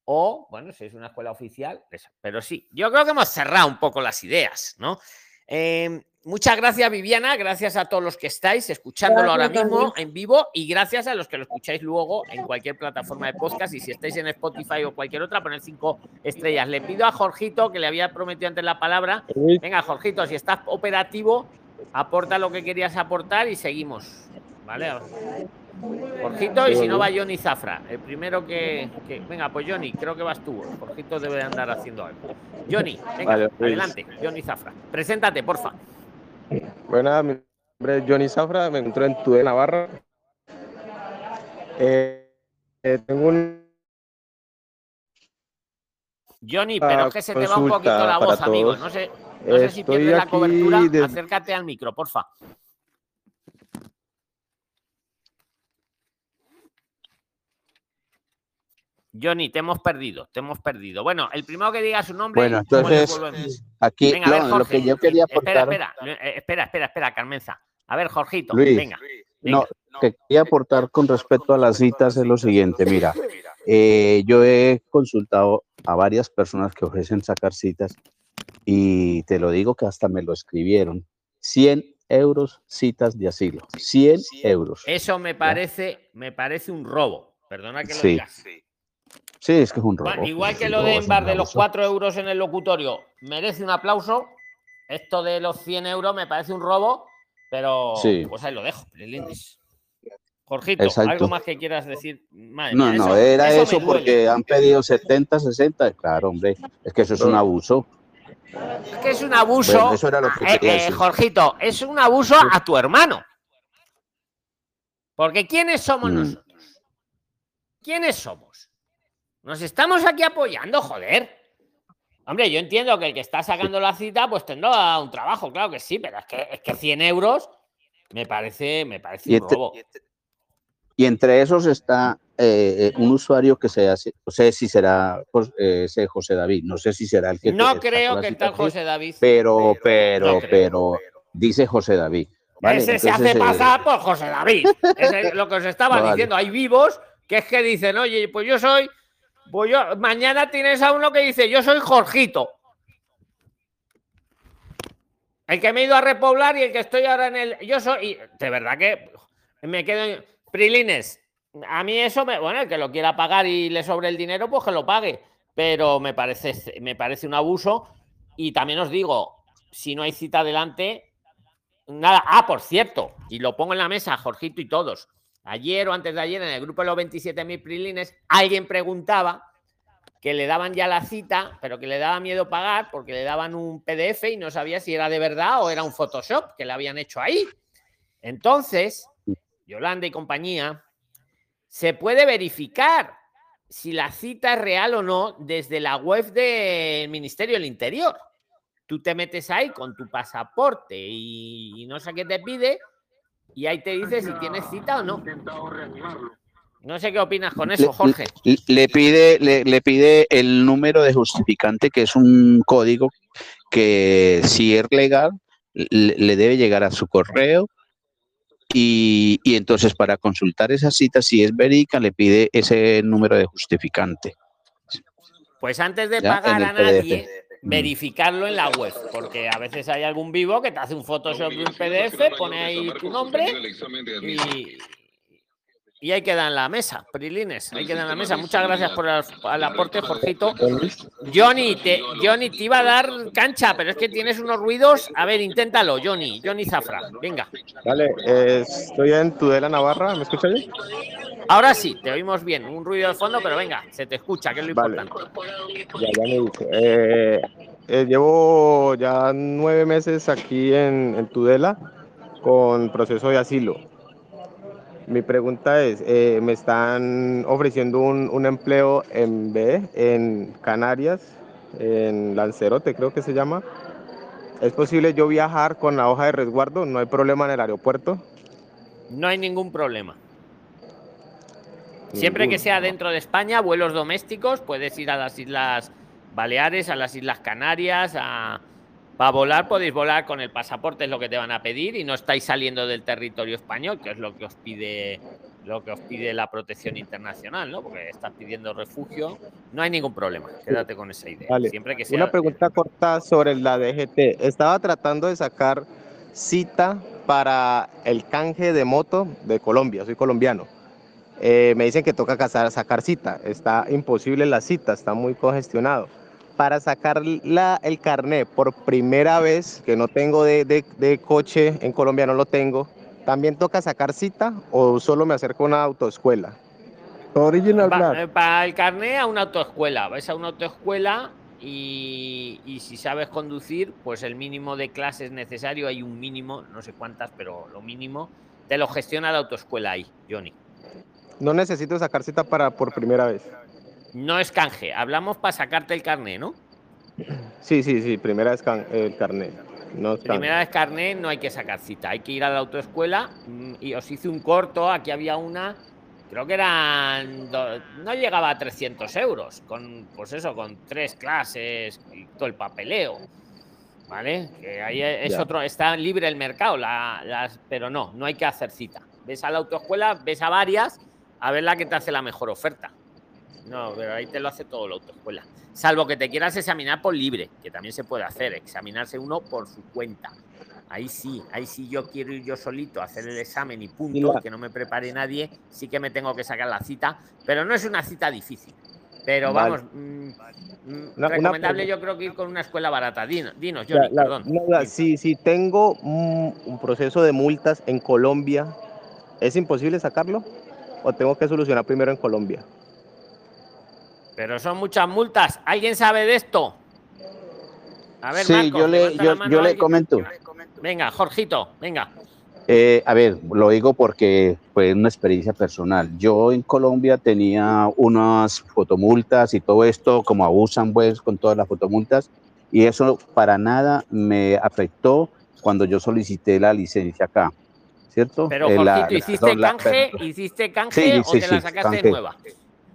o bueno, si es una escuela oficial, pero sí, yo creo que hemos cerrado un poco las ideas, ¿no? Em, muchas gracias, Viviana. Gracias a todos los que estáis escuchándolo ahora mismo en vivo y gracias a los que lo escucháis luego en cualquier plataforma de podcast. Y si estáis en Spotify o cualquier otra, poner cinco estrellas. Le pido a Jorgito, que le había prometido antes la palabra. Venga, Jorgito, si estás operativo, aporta lo que querías aportar y seguimos. ¿Vale? Jorgito, y si no va Johnny Zafra, el primero que, Venga, pues Johnny, creo que vas tú. Jorgito debe andar haciendo algo. Johnny, venga, pues. adelante, Johnny Zafra. Preséntate, porfa. Buenas, mi nombre es Johnny Zafra, me encuentro en Tudela, Navarra. Eh, eh, tengo un. Johnny, pero es que se te va un poquito la voz, amigo. No sé, no sé si pierdes la cobertura. Acércate al micro, porfa. Johnny, te hemos perdido, te hemos perdido. Bueno, el primero que diga su nombre. Bueno, entonces, aquí lo que yo quería aportar. Espera, espera, eh, espera, espera, espera, Carmenza. A ver, Jorgito, venga. No, lo que quería aportar con respecto a las citas es lo siguiente. Mira, eh, yo he consultado a varias personas que ofrecen sacar citas y te lo digo que hasta me lo escribieron. 100 euros citas de asilo. 100 euros. Eso me parece, me parece un robo. Perdona que lo digas. Sí, es que es un robo. igual que lo de Embar de los 4 euros en el locutorio, merece un aplauso. Esto de los 100 euros me parece un robo, pero pues ahí lo dejo. Jorgito, ¿algo más que quieras decir? no, no, era eso, porque han pedido 70, 60. Claro, hombre, es que eso es un abuso. Es que es un abuso. eso era lo que eh, eh, Jorgito, es un abuso a tu hermano. Porque ¿quiénes somos mm. nosotros? ¿Quiénes somos? Nos estamos aquí apoyando, joder. Hombre, yo entiendo que el que está sacando la cita, pues tendrá un trabajo, claro que sí, pero es que, es que 100 euros me parece, me parece un robo. Y entre esos está eh, un usuario que se hace, no sé si será pues, eh, ese José David, no sé si será el que. No creo que tal José David. Pero, pero, pero, dice José David. ese se hace pasar por José David. es lo que os estaba diciendo. Hay vivos que es que dicen, oye, pues yo soy pues yo, mañana tienes a uno que dice, yo soy Jorgito. El que me he ido a repoblar y el que estoy ahora en el. Yo soy. de verdad que me quedo. Prilines, a mí eso me. Bueno, el que lo quiera pagar y le sobre el dinero, pues que lo pague. Pero me parece, me parece un abuso. Y también os digo, si no hay cita adelante, nada. Ah, por cierto, y lo pongo en la mesa, Jorgito y todos ayer o antes de ayer en el grupo de los 27.000 prilines, alguien preguntaba que le daban ya la cita, pero que le daba miedo pagar porque le daban un PDF y no sabía si era de verdad o era un Photoshop que le habían hecho ahí. Entonces, Yolanda y compañía, se puede verificar si la cita es real o no desde la web del Ministerio del Interior. tú te metes ahí con tu pasaporte y, no sé qué te pide y ahí te dice si tienes cita o no. No sé qué opinas con eso, Jorge. Le, pide, le, pide el número de justificante, que es un código que si es legal, le, debe llegar a su correo. Y, entonces para consultar esa cita, si es verídica, le pide ese número de justificante. Pues antes de pagar a nadie. Verificarlo en la web, porque a veces hay algún vivo que te hace un Photoshop de un PDF, pone ahí tu nombre y, y ahí queda en la mesa, Prilines, ahí queda en la mesa. Muchas gracias por el, aporte, Jorgito. Johnny te, Johnny, te iba a dar cancha, pero es que tienes unos ruidos. A ver, inténtalo, Johnny, Johnny Zafra, venga. Vale, estoy en Tudela, Navarra, ¿me escuchas bien? Ahora sí, te oímos bien, un ruido de fondo, pero venga, se te escucha, que es lo importante. Ya, ya me eh, eh, llevo ya nueve meses aquí en, en Tudela con proceso de asilo mi pregunta es, eh, me están ofreciendo un, empleo en B, en Canarias, en Lancerote creo que se llama. ¿Es posible yo viajar con la hoja de resguardo? ¿No hay problema en el aeropuerto? No hay ningún problema. Siempre que sea dentro de España, vuelos domésticos, puedes ir a las Islas Baleares, a las Islas Canarias, a, para volar podéis volar con el pasaporte, es lo que te van a pedir, y no estáis saliendo del territorio español, que es lo que os pide lo que os pide la protección internacional, ¿no? Porque estás pidiendo refugio, no hay ningún problema. Quédate con esa idea. Siempre que sea... Una pregunta corta sobre la DGT. Estaba tratando de sacar cita para el canje de moto de Colombia. Soy colombiano. Eh, me dicen que toca sacar cita. Está imposible la cita, está muy congestionado para sacar la, el carnet por primera vez, que no tengo de, coche en Colombia, no lo tengo, ¿también toca sacar cita o solo me acerco a una autoescuela? Original eh, Para el carnet a una autoescuela, vais a una autoescuela y, y, si sabes conducir, pues el mínimo de clases necesario, hay un mínimo, no sé cuántas, pero lo mínimo, te lo gestiona la autoescuela ahí, Johnny. No necesito sacar cita para por primera vez. No es canje, hablamos para sacarte el carné, ¿no? Sí, sí, sí, primera es el carné. No primera vez carné, no hay que sacar cita, hay que ir a la autoescuela mm, y os hice un corto, aquí había una, creo que eran, no llegaba a 300 euros, con, pues eso, con tres clases y todo el papeleo. ¿Vale? Que ahí es otro, está libre el mercado, las, pero no, no hay que hacer cita. Ves a la autoescuela, ves a varias, a ver la que te hace la mejor oferta. No, pero ahí te lo hace todo la autoescuela. Salvo que te quieras examinar por libre, que también se puede hacer, examinarse uno por su cuenta. Ahí sí, ahí sí yo quiero ir yo solito a hacer el examen y punto, que no me prepare nadie, sí que me tengo que sacar la cita, pero no es una cita difícil. Pero vamos, mm, mm, recomendable yo creo que ir con una escuela barata. Dinos, dinos Johnny, perdón. si, si tengo un proceso de multas en Colombia, ¿es imposible sacarlo? ¿O tengo que solucionar primero en Colombia? Pero son muchas multas. ¿Alguien sabe de esto? A ver, sí, yo le, yo, le comento. Venga, Jorgito, venga. Eh, a ver, lo digo porque fue una experiencia personal. Yo en Colombia tenía unas fotomultas y todo esto, como abusan pues con todas las fotomultas, y eso para nada me afectó cuando yo solicité la licencia acá, ¿cierto? Pero, eh, Jorgito, ¿hiciste, canje, ¿hiciste canje o te la sacaste nueva?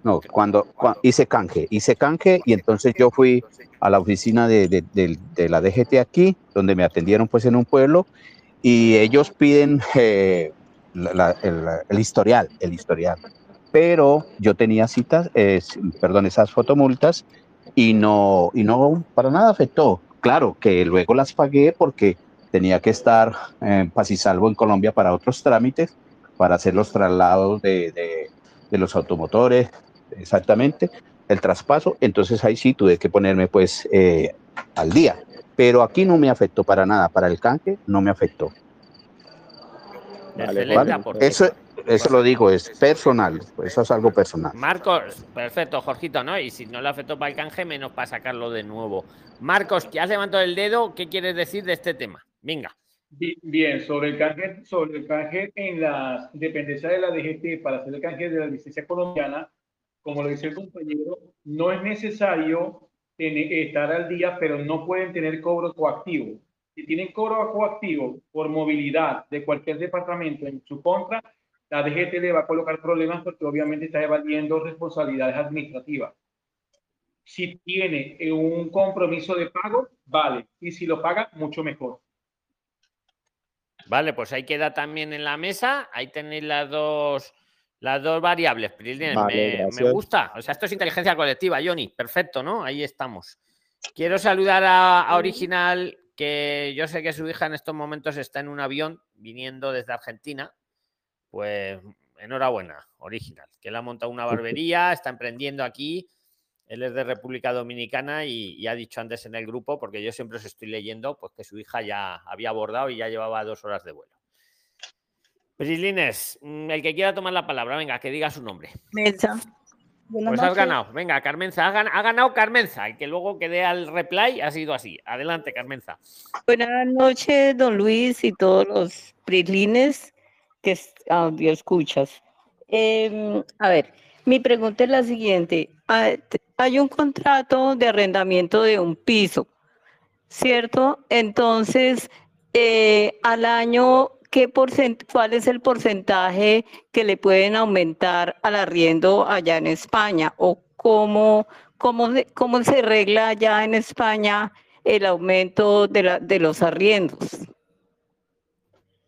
No, cuando, hice canje, hice canje y entonces yo fui a la oficina de, la DGT aquí, donde me atendieron pues en un pueblo y ellos piden eh, el, historial, el historial. Pero yo tenía citas, perdón, esas fotomultas y no, y no para nada afectó. Claro que luego las pagué porque tenía que estar en paz y salvo en Colombia para otros trámites, para hacer los traslados de, de los automotores, exactamente el traspaso, entonces ahí sí tuve que ponerme pues eh, al día. Pero aquí no me afectó para nada, para el canje no me afectó. Eso, eso lo digo, es personal, eso es algo personal. Marcos, perfecto, Jorgito, ¿no? Y si no le afectó para el canje, menos para sacarlo de nuevo. Marcos, que has levantado el dedo, ¿qué quieres decir de este tema? Venga. Bien, sobre el canje, sobre el canje en la dependencia de la DGT para hacer el canje de la licencia colombiana, como lo dice el compañero, no es necesario estar al día, pero no pueden tener cobro coactivo. Si tienen cobro coactivo por movilidad de cualquier departamento en su contra, la DGT le va a colocar problemas porque obviamente está evadiendo responsabilidades administrativas. Si tiene un compromiso de pago, vale. Y si lo paga, mucho mejor. Vale, pues ahí queda también en la mesa. Ahí tenéis las dos, las dos variables. me, gusta. O sea, esto es inteligencia colectiva, Johnny. Perfecto, ¿no? Ahí estamos. Quiero saludar a Original que yo sé que su hija en estos momentos está en un avión viniendo desde Argentina, pues enhorabuena, original, que él ha montado una barbería, está emprendiendo aquí, él es de República Dominicana y, ha dicho antes en el grupo, porque yo siempre os estoy leyendo, pues que su hija ya había abordado y ya llevaba dos horas de vuelo. Prislines, mm, el que quiera tomar la palabra, venga, que diga su nombre. Pues has ganado. Venga, Carmenza. Ha, ganado Carmenza. El que luego quede al reply ha sido así. Adelante, Carmenza. Buenas noches, don Luis y todos los prislines que audio escuchas. Em, a ver, mi pregunta es la siguiente. Hay un contrato de arrendamiento de un piso, ¿cierto? Entonces, eh, al año ¿qué ¿cuál es el porcentaje que le pueden aumentar al arriendo allá en España? ¿O cómo, cómo, cómo se regla allá en España el aumento de, la, de los arriendos?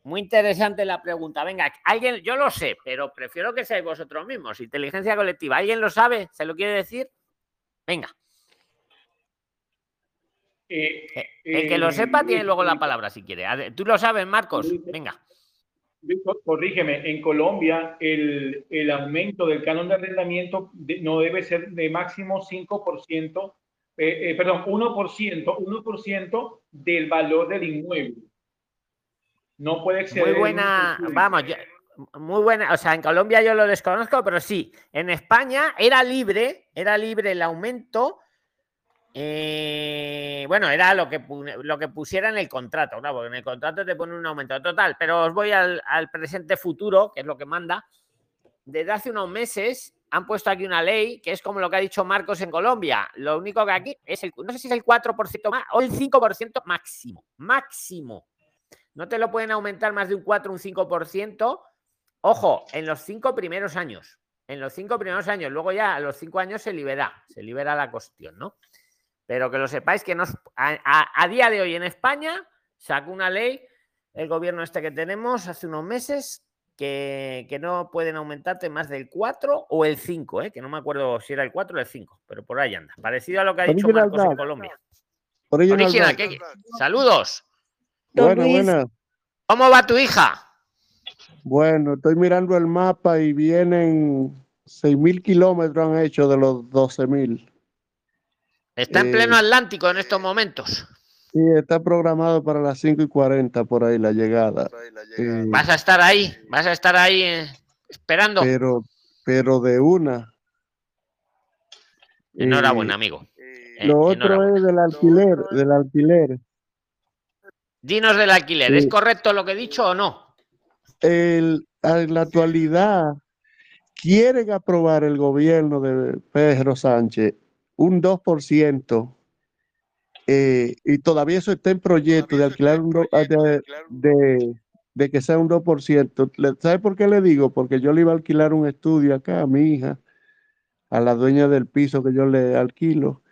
Muy interesante la pregunta. Venga, alguien, yo lo sé, pero prefiero que seáis vosotros mismos. Inteligencia colectiva, ¿alguien lo sabe? ¿Se lo quiere decir? Venga. Eh, eh, el que lo eh, sepa tiene luego la palabra si quiere. Tú lo sabes, Marcos. Venga. Corrígeme, en Colombia el, aumento del canon de arrendamiento no debe ser de máximo 5%, perdón, 1%, 1% del valor del inmueble. No puede ser. Muy buena, vamos, muy buena. O sea, en Colombia yo lo desconozco, pero sí, en España era libre, era libre el aumento eh, bueno, era lo que, lo que pusiera en el contrato, ¿no? porque en el contrato te pone un aumento total, pero os voy al, presente futuro, que es lo que manda. Desde hace unos meses han puesto aquí una ley que es como lo que ha dicho Marcos en Colombia. Lo único que aquí es el, no sé si es el 4% más o el 5% máximo, máximo. No te lo pueden aumentar más de un 4 o un 5%. Ojo, en los cinco primeros años. En los cinco primeros años. Luego ya a los cinco años se libera, se libera la cuestión, ¿no? Pero que lo sepáis que nos, a, día de hoy en España sacó una ley el gobierno este que tenemos hace unos meses que, no pueden aumentarte más del 4 o el 5, ¿eh? que no me acuerdo si era el 4 o el 5, pero por ahí anda. Parecido a lo que ha dicho Marcos en Colombia. Original, Saludos. Bueno, bueno. ¿Cómo va tu hija? Bueno, estoy mirando el mapa y vienen 6.000 kilómetros han hecho de los 12.000. Está en pleno eh, Atlántico en estos momentos. Sí, está programado para las 5 y 40 por ahí la llegada. Eh, vas a estar ahí, vas a estar ahí eh, esperando. Pero, pero de una. Enhorabuena, amigo. lo otro es del alquiler, del alquiler. Dinos del alquiler, ¿es correcto lo que he dicho o no? en la actualidad quieren aprobar el gobierno de Pedro Sánchez un 2%, eh, y todavía eso está en proyecto de alquilar un, de, de, que sea un 2%. ¿Sabe por qué le digo? Porque yo le iba a alquilar un estudio acá a mi hija, a la dueña del piso que yo le alquilo,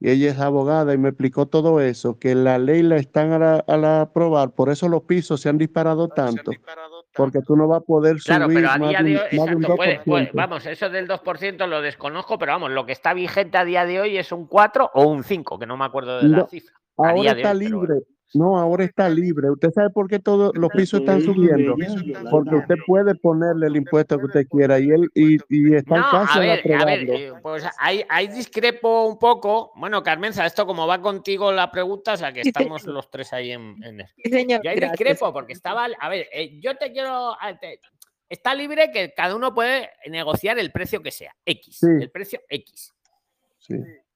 y ella es abogada y me explicó todo eso, que la ley la están a, la, aprobar, por eso los pisos se han disparado tanto porque tú no vas a poder subir claro, pero a día de hoy, vamos, eso del 2% lo desconozco, pero vamos, lo que está vigente a día de hoy es un 4 o un 5, que no me acuerdo de la cifra. Ahora está libre. No, ahora está libre. ¿Usted sabe por qué todos los pisos están subiendo? Porque usted puede ponerle el impuesto que usted quiera y él y, y está casi a ver, a ver, eh, pues ahí, discrepo un poco. Bueno, Carmenza, esto como va contigo la pregunta, o sea que estamos los tres ahí en, en señor, yo ahí discrepo porque estaba, a ver, eh, yo te quiero, está libre que cada uno puede negociar el precio que sea, X, el precio X.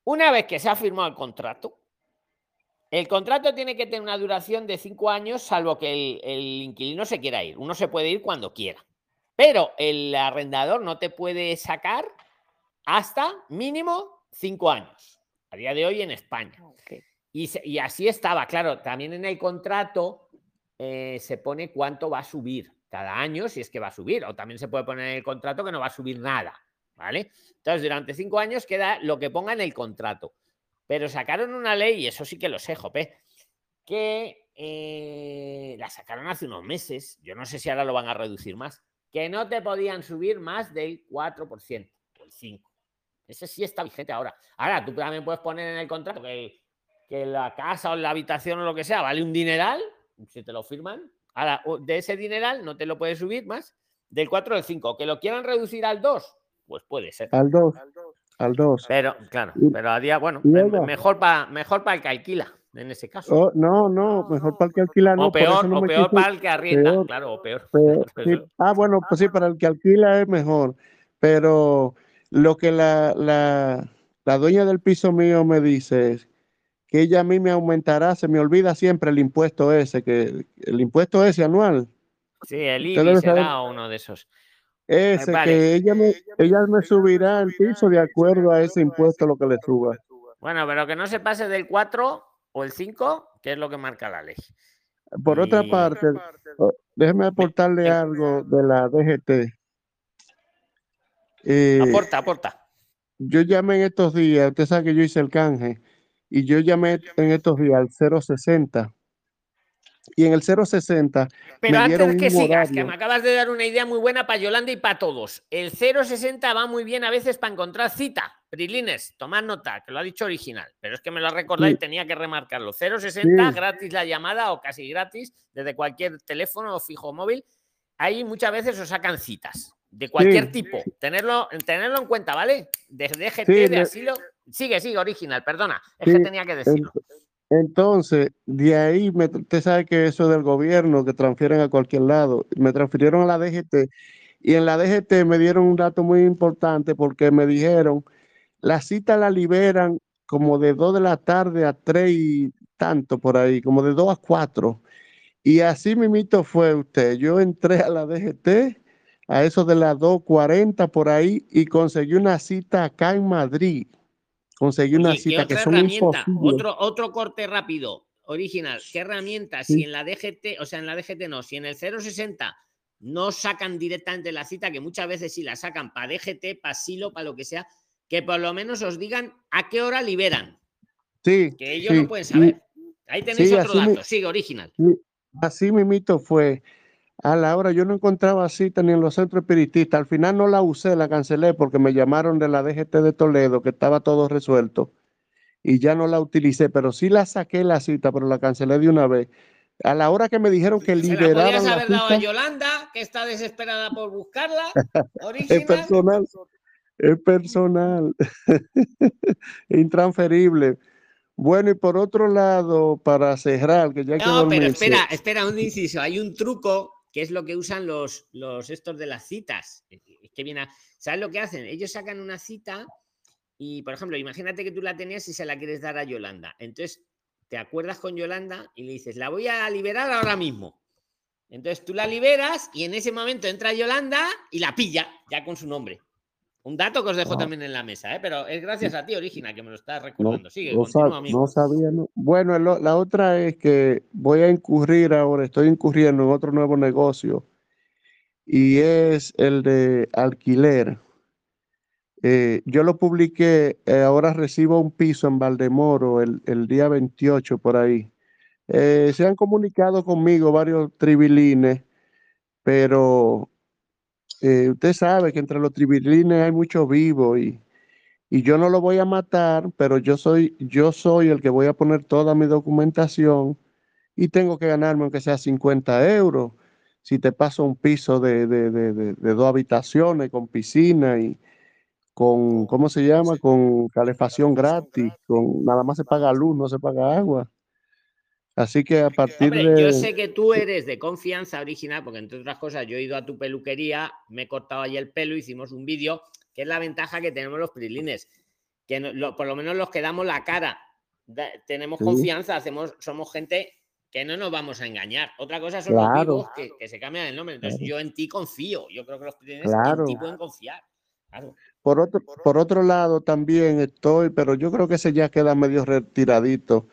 Una vez que se ha firmado el contrato, el contrato tiene que tener una duración de cinco años, salvo que el, inquilino se quiera ir. Uno se puede ir cuando quiera. Pero el arrendador no te puede sacar hasta mínimo cinco años. a día de hoy en España. Y, así estaba, claro, también en el contrato eh, se pone cuánto va a subir cada año, si es que va a subir, o también se puede poner en el contrato que no va a subir nada, ¿vale? Entonces, durante cinco años queda lo que ponga en el contrato. Pero sacaron una ley, y eso sí que lo sé, Jope, que eh, la sacaron hace unos meses, yo no sé si ahora lo van a reducir más, que no te podían subir más del 4% o el 5%. Ese sí está vigente ahora. Ahora, tú también puedes poner en el contrato que, que la casa o la habitación o lo que sea vale un dineral, si te lo firman. Ahora, de ese dineral no te lo puedes subir más del 4 al 5. Que lo quieran reducir al 2, pues puede ser. Al 2. Al 2. Pero, claro, pero a día, bueno, mejor para mejor para el que alquila en ese caso. Oh, no, no, mejor para el que alquila no. O peor, o peor para el que arrienda, claro, o peor. Ah, bueno, pues sí, para el que alquila es mejor. Pero lo que la, la, la dueña del piso mío me dice es que ella a mí me aumentará, se me olvida siempre el impuesto ese, que el impuesto ese anual. Sí, el IBI será uno de esos. Ese, que ella me, ella me subirá el piso de acuerdo a ese impuesto lo que le suba. Bueno, pero que no se pase del 4 o el 5, que es lo que marca la ley. Por otra parte, déjeme aportarle algo de la DGT. Eh, aporta, aporta. Yo llamé en estos días, usted sabe que yo hice el canje, y yo llamé en estos días al 060 y en el 060. Pero antes que sigas, que me acabas de dar una idea muy buena para Yolanda y para todos. El 060 va muy bien a veces para encontrar cita. Prilines, tomad nota, que lo ha dicho original, pero es que me lo ha recordado y tenía que remarcarlo. 060, gratis la llamada o casi gratis, desde cualquier teléfono o fijo móvil. Ahí muchas veces os sacan citas de cualquier tipo. Tenerlo, tenerlo en cuenta, ¿vale? De DGT, de asilo. Sigue, sigue, original, perdona. Es que tenía que decirlo. Entonces, de ahí, me, usted sabe que eso del gobierno, que transfieren a cualquier lado, me transfirieron a la DGT y en la DGT me dieron un dato muy importante porque me dijeron, la cita la liberan como de 2 de la tarde a 3 y tanto por ahí, como de 2 a 4. Y así mito fue usted. Yo entré a la DGT a eso de las 2.40 por ahí y conseguí una cita acá en Madrid conseguir una cita que son Otro, otro corte rápido, original. ¿Qué herramienta? Si en la DGT, o sea, en la DGT no, si en el 060 no sacan directamente la cita, que muchas veces sí la sacan para DGT, para Silo, para lo que sea, que por lo menos os digan a qué hora liberan. Sí. Que ellos no pueden saber. Ahí tenéis otro dato. Sigue, original. Así mi mito fue a la hora yo no encontraba cita ni en los centros espiritistas. Al final no la usé, la cancelé porque me llamaron de la DGT de Toledo que estaba todo resuelto y ya no la utilicé, pero sí la saqué la cita, pero la cancelé de una vez. A la hora que me dijeron que liberaban. ¿Se la haber dado a Yolanda, que está desesperada por buscarla? es personal. Es personal. Intransferible. Bueno, y por otro lado, para cerrar, que ya No, pero espera, espera, un inciso. Hay un truco que es lo que usan los, los estos de las citas. Que viene ¿Sabes lo que hacen? Ellos sacan una cita y, por ejemplo, imagínate que tú la tenías y se la quieres dar a Yolanda. Entonces, te acuerdas con Yolanda y le dices, la voy a liberar ahora mismo. Entonces tú la liberas y en ese momento entra Yolanda y la pilla, ya con su nombre. Un dato que os dejo también en la mesa, ¿eh? pero es gracias a ti, Origina, que me lo estás recordando. Sigue, no, no sabía, no. Bueno, la otra es que voy a incurrir ahora, estoy incurriendo en otro nuevo negocio y es el de alquiler. Eh, yo lo publiqué, eh, ahora recibo un piso en Valdemoro el, el día 28 por ahí. Eh, se han comunicado conmigo varios tribilines, pero eh, usted sabe que entre los tribilines hay mucho vivo y, y, yo no lo voy a matar, pero yo soy, yo soy el que voy a poner toda mi documentación y tengo que ganarme aunque sea 50 euros. Si te paso un piso de, de, de, de dos habitaciones con piscina y con, ¿cómo se llama? Con calefacción gratis, con nada más se paga luz, no se paga agua. Así que a partir de. Yo sé que tú eres de confianza original, porque entre otras cosas yo he ido a tu peluquería, me he cortado ahí el pelo, hicimos un vídeo, que es la ventaja que tenemos los prilines, que por lo menos los que damos la cara, tenemos confianza, hacemos, somos gente que no nos vamos a engañar. Otra cosa son los vivos que, se cambian el nombre. Entonces yo en ti confío, yo creo que los prilines en ti pueden confiar. Claro. por otro, por otro lado también estoy, pero yo creo que ese ya queda medio retiradito.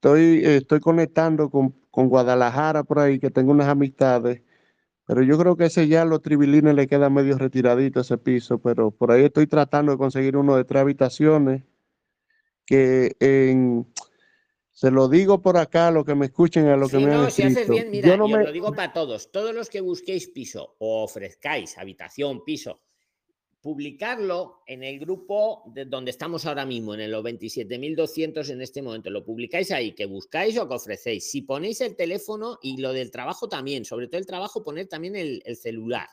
Estoy, estoy conectando con, con Guadalajara por ahí, que tengo unas amistades, pero yo creo que ese ya los tribilines le queda medio retiradito ese piso, pero por ahí estoy tratando de conseguir uno de tres habitaciones que en, se lo digo por acá, lo que me escuchen, a lo que me han si haces bien, mira, yo, lo digo para todos. Todos los que busquéis piso o ofrezcáis habitación, piso, publicarlo en el grupo de donde estamos ahora mismo, en los 27.200 en este momento. Lo publicáis ahí, que buscáis o que ofrecéis. Si ponéis el teléfono y lo del trabajo también, sobre todo el trabajo, poner también el, el celular.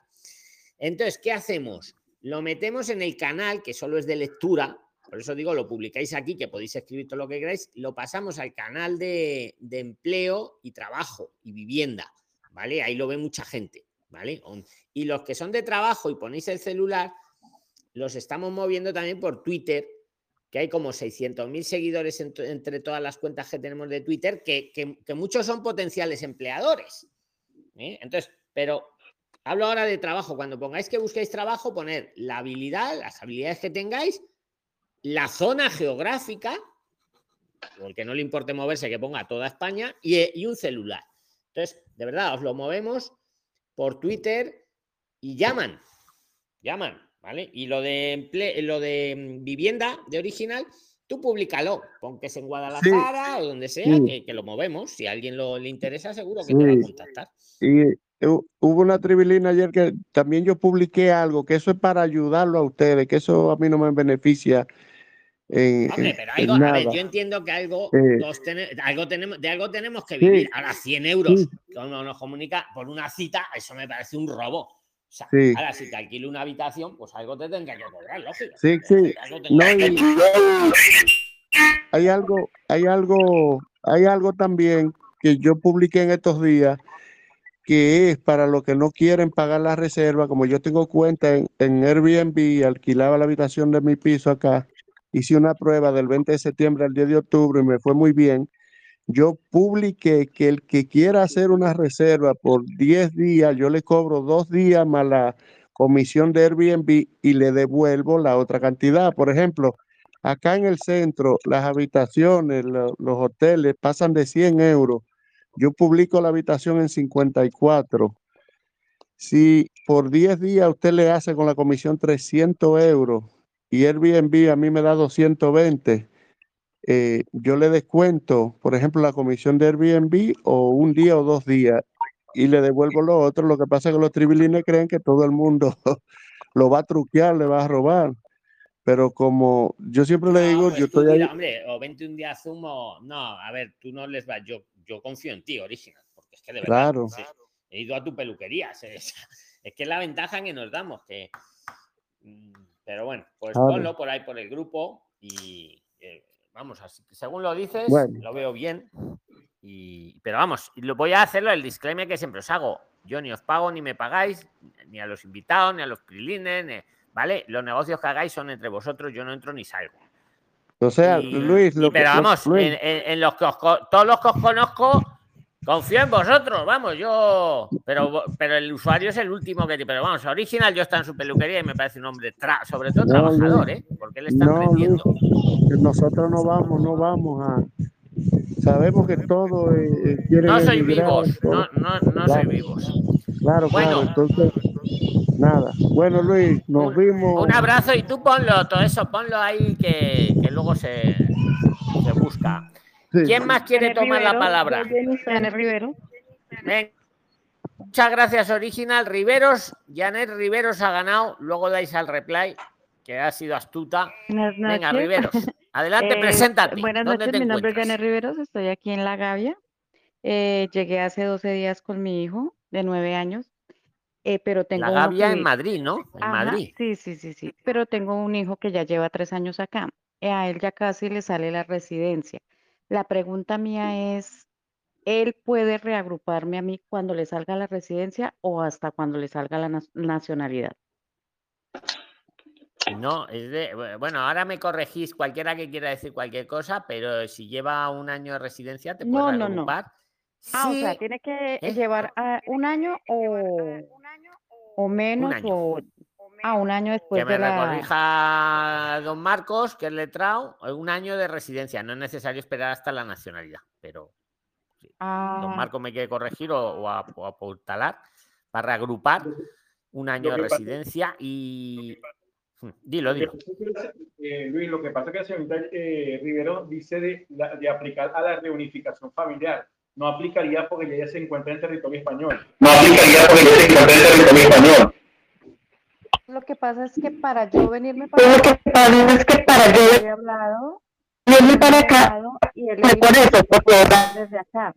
Entonces, ¿qué hacemos? Lo metemos en el canal, que solo es de lectura, por eso digo, lo publicáis aquí, que podéis escribir todo lo que queráis, lo pasamos al canal de, empleo y trabajo y vivienda, ¿vale? Ahí lo ve mucha gente, ¿vale? Y los que son de trabajo y ponéis el celular, los estamos moviendo también por Twitter, que hay como 600.000 seguidores entre todas las cuentas que tenemos de Twitter, que, muchos son potenciales empleadores. ¿eh? Entonces, pero hablo ahora de trabajo. Cuando pongáis que busquéis trabajo, poner la habilidad, las habilidades que tengáis la zona geográfica, o el que no le importe moverse, que ponga toda España, y, un celular. Entonces, de verdad, os lo movemos por Twitter y llaman, llaman, ¿vale? Y lo de, lo de mm, vivienda de original, tú públicalo, pon que es en Guadalajara o donde sea, que, lo movemos. Si a alguien lo, le interesa, seguro que te va a contactar. Y hubo una tribilina ayer que también yo publiqué algo, que eso es para ayudarlo a ustedes, que eso a mí no me beneficia Hombre, pero algo, a ver, yo entiendo que algo, algo tenemos, de algo tenemos que vivir. Ahora, 100 euros, uno nos comunica por una cita, eso me parece un robo. O sea, ahora, si te alquilo una habitación, pues algo te tendrá que cobrar, lógico. Sí, sí. hay algo, hay algo, hay algo también que yo publiqué en estos días que es para los que no quieren pagar la reserva, como yo tengo cuenta en, en Airbnb, alquilaba la habitación de mi piso acá, hice una prueba del 20 de septiembre al 10 de octubre y me fue muy bien. Yo publiqué que el que quiera hacer una reserva por 10 días, yo le cobro dos días más la comisión de Airbnb y le devuelvo la otra cantidad. Por ejemplo, acá en el centro, las habitaciones, los hoteles pasan de 100 euros. Yo publico la habitación en 54. Si por 10 días usted le hace con la comisión 300 euros, y Airbnb a mí me da 220, eh, yo le descuento, por ejemplo, la comisión de Airbnb o un día o dos días y le devuelvo lo otro. Lo que pasa es que los tribilines creen que todo el mundo lo va a truquear, le va a robar. Pero como yo siempre le digo, yo estoy ahí. Hombre, o 21 días zumo. No, a ver, tú no les vas. Yo, yo confío en ti, original, porque es que de verdad. Claro. he ido a tu peluquería. Es, que es la ventaja que nos damos, que. Mm, pero bueno, pues ponlo por ahí por el grupo y eh, vamos, así, según lo dices, lo veo bien. Y, pero vamos, lo voy a hacerlo el disclaimer que siempre os hago. Yo ni os pago ni me pagáis, ni a los invitados, ni a los prilines, ¿vale? Los negocios que hagáis son entre vosotros, yo no entro ni salgo. O sea, Luis, lo pero vamos, En, los que todos los que os conozco, Confío en vosotros, vamos, yo. Pero, pero el usuario es el último que. Pero vamos, original, yo está en su peluquería y me parece un hombre, sobre todo trabajador, ¿eh? Porque él está no, nosotros no vamos, no vamos a. Sabemos que todo eh, No soy vivos, no, no, no soy vivos. Claro, claro, entonces. Nada. Bueno, Luis, nos vimos. Un abrazo y tú ponlo, todo eso, ponlo ahí que, que luego se, se busca. ¿Quién más quiere tomar la palabra? Rivero. Muchas gracias, Original. Riveros, Janet Riveros ha ganado. Luego dais al reply, que ha sido astuta. Venga, Riveros. Adelante, eh, preséntate. Buenas noches, mi nombre es Janet Riveros, estoy aquí en La Gavia. Eh, llegué hace 12 días con mi hijo de 9 años. Eh, pero tengo la Gavia en Madrid, ¿no? En Madrid. Sí, sí, sí, sí. Pero tengo un hijo que ya lleva tres años acá. a él ya casi le sale la residencia. La pregunta mía es, ¿él puede reagruparme a mí cuando le salga la residencia o hasta cuando le salga la nacionalidad? No, es de, bueno, ahora me corregís cualquiera que quiera decir cualquier cosa, pero si lleva un año de residencia, te puede no, reagrupar. No, no. Ah, o sea, tiene que ¿Eh? llevar un año o, o menos o a un año después que me de la... corrija don Marcos, que es letrado, un año de residencia. No es necesario esperar hasta la nacionalidad, pero sí. don Ah, Marcos me quiere corregir o, o, ap- o apuntalar para reagrupar un año de pasa- residencia y... Hmm, Dilo, dilo. Eh, Luis, lo que pasa es que la señorita eh, Rivero dice de, la- de aplicar a la reunificación familiar. No aplicaría porque ella se encuentra en territorio español. No aplicaría porque yo se encuentra en territorio español. Lo que pasa es que para yo venirme para Lo que pasa es que para yo hablado, venirme para acá, y él por eso, desde acá.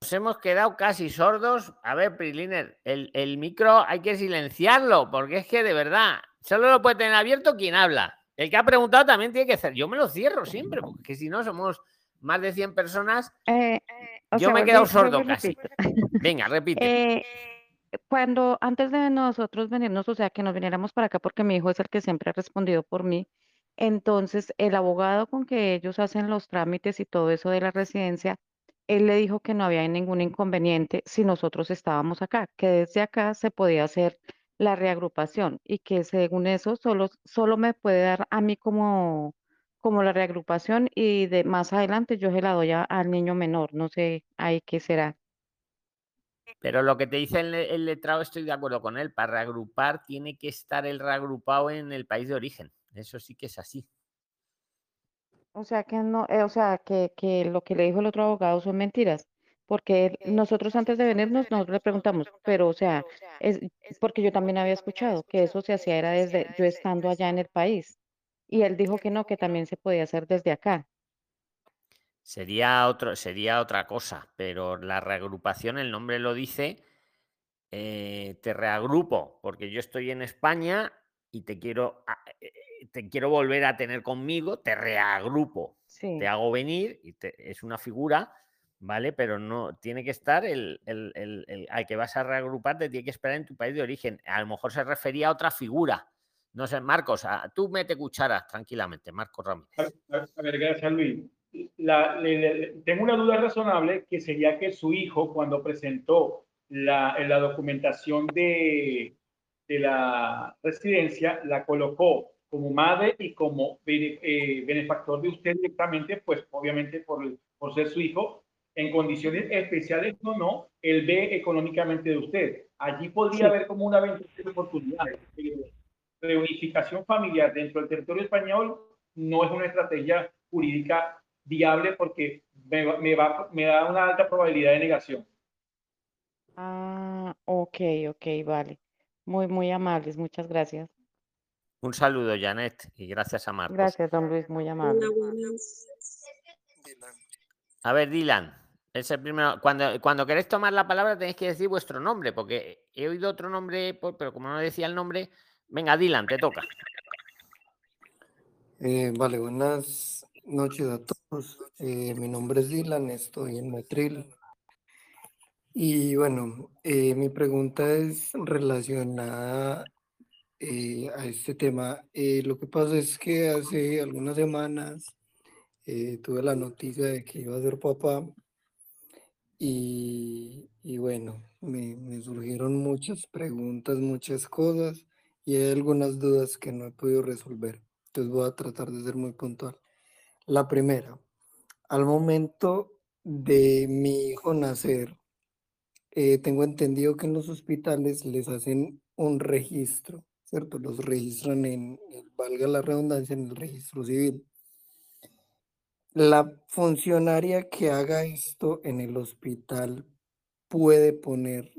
Nos hemos quedado casi sordos. A ver, Priliner, el, el micro hay que silenciarlo, porque es que de verdad, solo lo puede tener abierto quien habla. El que ha preguntado también tiene que hacer. Yo me lo cierro siempre, porque si no somos más de 100 personas. Eh, o Yo sea, me he quedado sordo casi. Venga, repite. Eh, cuando antes de nosotros venirnos, o sea, que nos viniéramos para acá, porque mi hijo es el que siempre ha respondido por mí, entonces el abogado con que ellos hacen los trámites y todo eso de la residencia, él le dijo que no había ningún inconveniente si nosotros estábamos acá, que desde acá se podía hacer la reagrupación y que según eso solo, solo me puede dar a mí como, como la reagrupación y de más adelante yo se la doy a- al niño menor, no sé ahí qué será. Pero lo que te dice el, el letrado, estoy de acuerdo con él. Para reagrupar tiene que estar el reagrupado en el país de origen. Eso sí que es así. O sea que no, eh, o sea que, que lo que le dijo el otro abogado son mentiras, porque nosotros antes de venirnos nosotros le preguntamos, pero o sea, es porque yo también había escuchado que eso se hacía era desde yo estando allá en el país, y él dijo que no, que también se podía hacer desde acá. Sería, otro, sería otra cosa, pero la reagrupación, el nombre lo dice, eh, te reagrupo, porque yo estoy en España y te quiero, a- eh, te quiero volver a tener conmigo, te reagrupo, Sí. te hago venir y te- es una figura, ¿vale? Pero no, tiene que estar el, el- el- el- al que vas a reagrupar, te tiene que esperar en tu país de origen. A lo mejor se refería a otra figura. No sé, Marcos, tú mete cucharas tranquilamente, Marcos Ramírez. A, ver, gracias Luis. La- le- le- tengo una duda razonable que sería que su hijo, cuando presentó la, la documentación de, de la residencia, la colocó como madre y como bene- eh, benefactor de usted directamente, pues obviamente por, por ser su hijo, en condiciones especiales o no, él ve económicamente de usted. Allí podría Sí. haber como una ventana de oportunidades. Eh, reunificación familiar dentro del territorio español no es una estrategia jurídica viable porque me, me, va- me da una alta probabilidad de negación. Ah, ok, ok, vale. Muy, muy amables, muchas gracias. Un saludo, Janet, y gracias a Marcos. Gracias, don Luis, muy amable. A ver, Dylan, es el primero. Cuando, cuando queréis tomar la palabra tenéis que decir vuestro nombre, porque he oído otro nombre, pero como no decía el nombre, venga, Dylan, te toca. Eh, vale, buenas noches a todos. Eh, mi nombre es Dylan, estoy en Motril. Y bueno, eh, mi pregunta es relacionada a este tema. Lo que pasa es que hace algunas semanas tuve la noticia de que iba a ser papá y, y bueno, me surgieron muchas preguntas, muchas cosas y hay algunas dudas que no he podido resolver. Entonces voy a tratar de ser muy puntual. La primera, al momento de mi hijo nacer, eh, tengo entendido que en los hospitales les hacen un registro, ¿cierto? Los registran en, valga la redundancia, en el registro civil. La funcionaria que haga esto en el hospital puede poner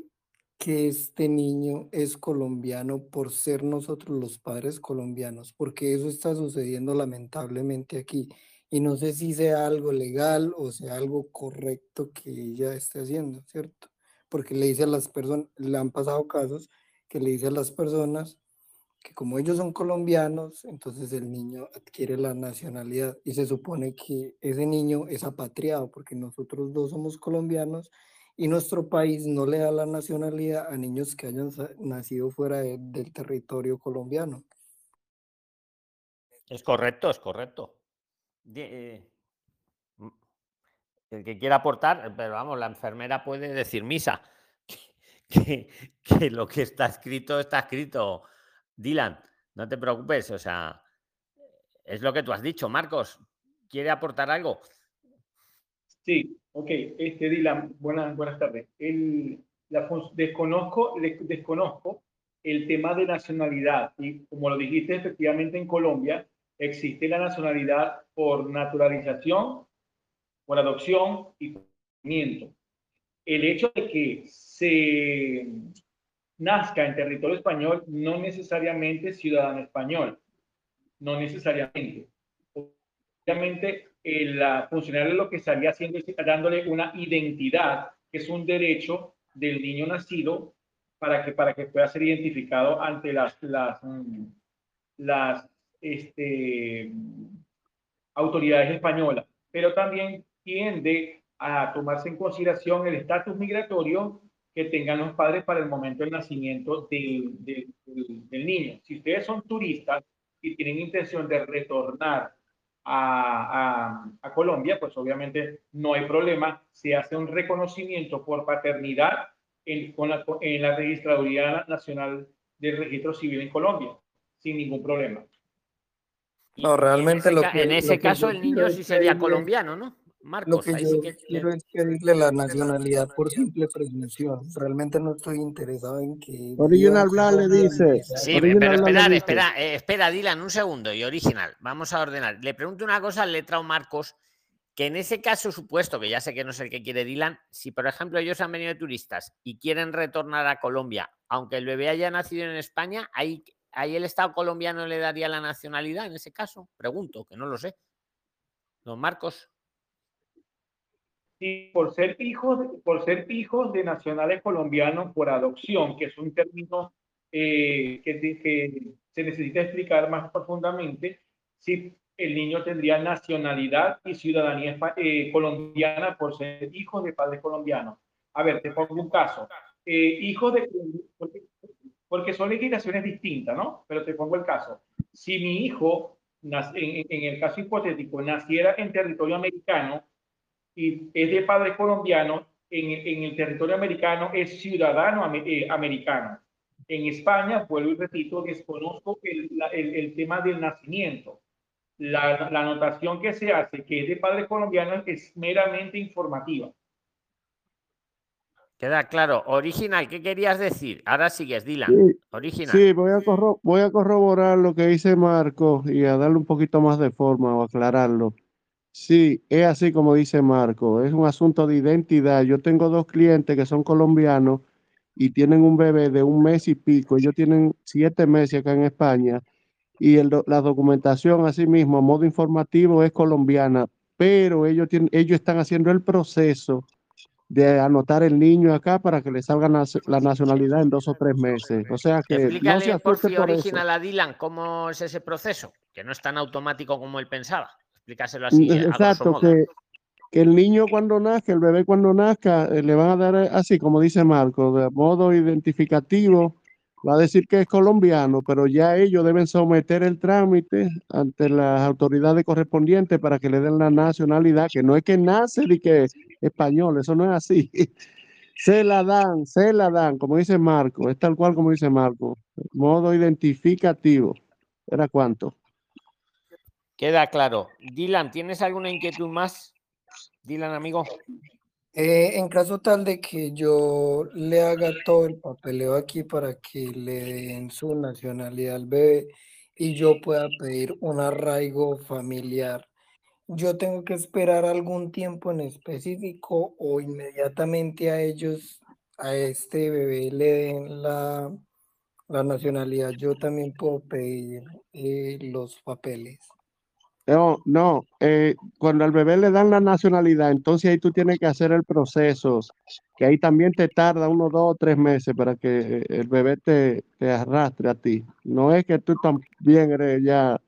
que este niño es colombiano por ser nosotros los padres colombianos, porque eso está sucediendo lamentablemente aquí. Y no sé si sea algo legal o sea algo correcto que ella esté haciendo, ¿cierto? Porque le dice a las personas, le han pasado casos que le dice a las personas que como ellos son colombianos, entonces el niño adquiere la nacionalidad y se supone que ese niño es apatriado porque nosotros dos somos colombianos y nuestro país no le da la nacionalidad a niños que hayan nacido fuera de- del territorio colombiano. Es correcto, es correcto. Eh, el que quiera aportar, pero vamos, la enfermera puede decir misa. que, que lo que está escrito está escrito. Dylan, no te preocupes, o sea, es lo que tú has dicho. Marcos, ¿quiere aportar algo? Sí, ok. Este, Dylan, buenas, buenas tardes. El, la, desconozco, desconozco el tema de nacionalidad y como lo dijiste, efectivamente en Colombia existe la nacionalidad por naturalización, por adopción y por nacimiento. El hecho de que se nazca en territorio español no necesariamente ciudadano español, no necesariamente. Obviamente, la funcionario lo que estaría haciendo es dándole una identidad, que es un derecho del niño nacido para que, para que pueda ser identificado ante las, las, mm, las este, autoridades españolas. Pero también tiende a tomarse en consideración el estatus migratorio que tengan los padres para el momento del nacimiento del, del niño. Si ustedes son turistas y tienen intención de retornar a, a, Colombia, pues obviamente no hay problema, se hace un reconocimiento por paternidad en, con la, en la Registraduría Nacional del Registro Civil en Colombia, sin ningún problema. No, realmente en lo ese, que... en ese lo caso que el niño sí sería colombiano, ¿no? Marcos, Lo que ahí yo sí que quiero es pedirle la nacionalidad por simple presunción. Realmente no estoy interesado en que... Original Black le dice. Sí, Original pero dice. espera, eh, espera, Dylan, un segundo. Y original, vamos a ordenar. Le pregunto una cosa al letrado Marcos, que en ese caso supuesto, que ya sé que no es el que quiere Dylan, si por ejemplo ellos han venido de turistas y quieren retornar a Colombia, aunque el bebé haya nacido en España, ahí, ahí el Estado colombiano le daría la nacionalidad en ese caso. Pregunto, que no lo sé. Don Marcos. Sí, por ser hijos, por ser hijos de nacionales colombianos por adopción, que es un término eh, que, que se necesita explicar más profundamente, si el niño tendría nacionalidad y ciudadanía eh, colombiana por ser hijos de padres colombianos. A ver, te pongo un caso. Eh, hijos de... Porque, porque son legislaciones distintas, ¿no? Pero te pongo el caso. Si mi hijo, en, en el caso hipotético, naciera en territorio americano, y es de padre colombiano, en, en el territorio americano es ciudadano eh, americano. En España, vuelvo y repito, desconozco el, la- el, el tema del nacimiento. La, la anotación que se hace, que es de padre colombiano, es meramente informativa. Queda claro. Original, ¿qué querías decir? Ahora sigues, Dylan. Sí, Original. Sí, voy a, voy a corroborar lo que dice Marco y a darle un poquito más de forma o aclararlo. Sí, es así como dice Marco, es un asunto de identidad. Yo tengo dos clientes que son colombianos y tienen un bebé de un mes y pico. Ellos tienen siete meses acá en España y el la documentación, así mismo, a modo informativo, es colombiana, pero ellos, tienen, ellos están haciendo el proceso de anotar el niño acá para que le salga la nacionalidad en dos o tres meses. O sea que no se Explícale, por fin, por eso. original a Dylan, cómo es ese proceso, que no es tan automático como él pensaba. Así, Mm, eh, a Exacto, que el niño cuando nazca, el bebé cuando nazca, eh, le van a dar eh, así, como dice Marco, de modo identificativo, va a decir que es colombiano, pero ya ellos deben someter el trámite ante las autoridades correspondientes para que le den la nacionalidad, que no es que nace y que es español, eso no es así. Se la dan, se la dan, como dice Marco, es tal cual como dice Marco, modo identificativo. ¿Era cuánto? Queda claro. Dylan, ¿tienes alguna inquietud más? Dylan, amigo. Eh, en caso tal de que yo le haga todo el papeleo aquí para que le den su nacionalidad al bebé y yo pueda pedir un arraigo familiar, ¿yo tengo que esperar algún tiempo en específico o inmediatamente a ellos, a este bebé le den la, la nacionalidad? Yo también puedo pedir eh, los papeles. No, no, eh, cuando al bebé le dan la nacionalidad, entonces ahí tú tienes que hacer el proceso, que ahí también te tarda unos dos o tres meses para que eh, el bebé te, arrastre a ti. No es que tú también eres ya,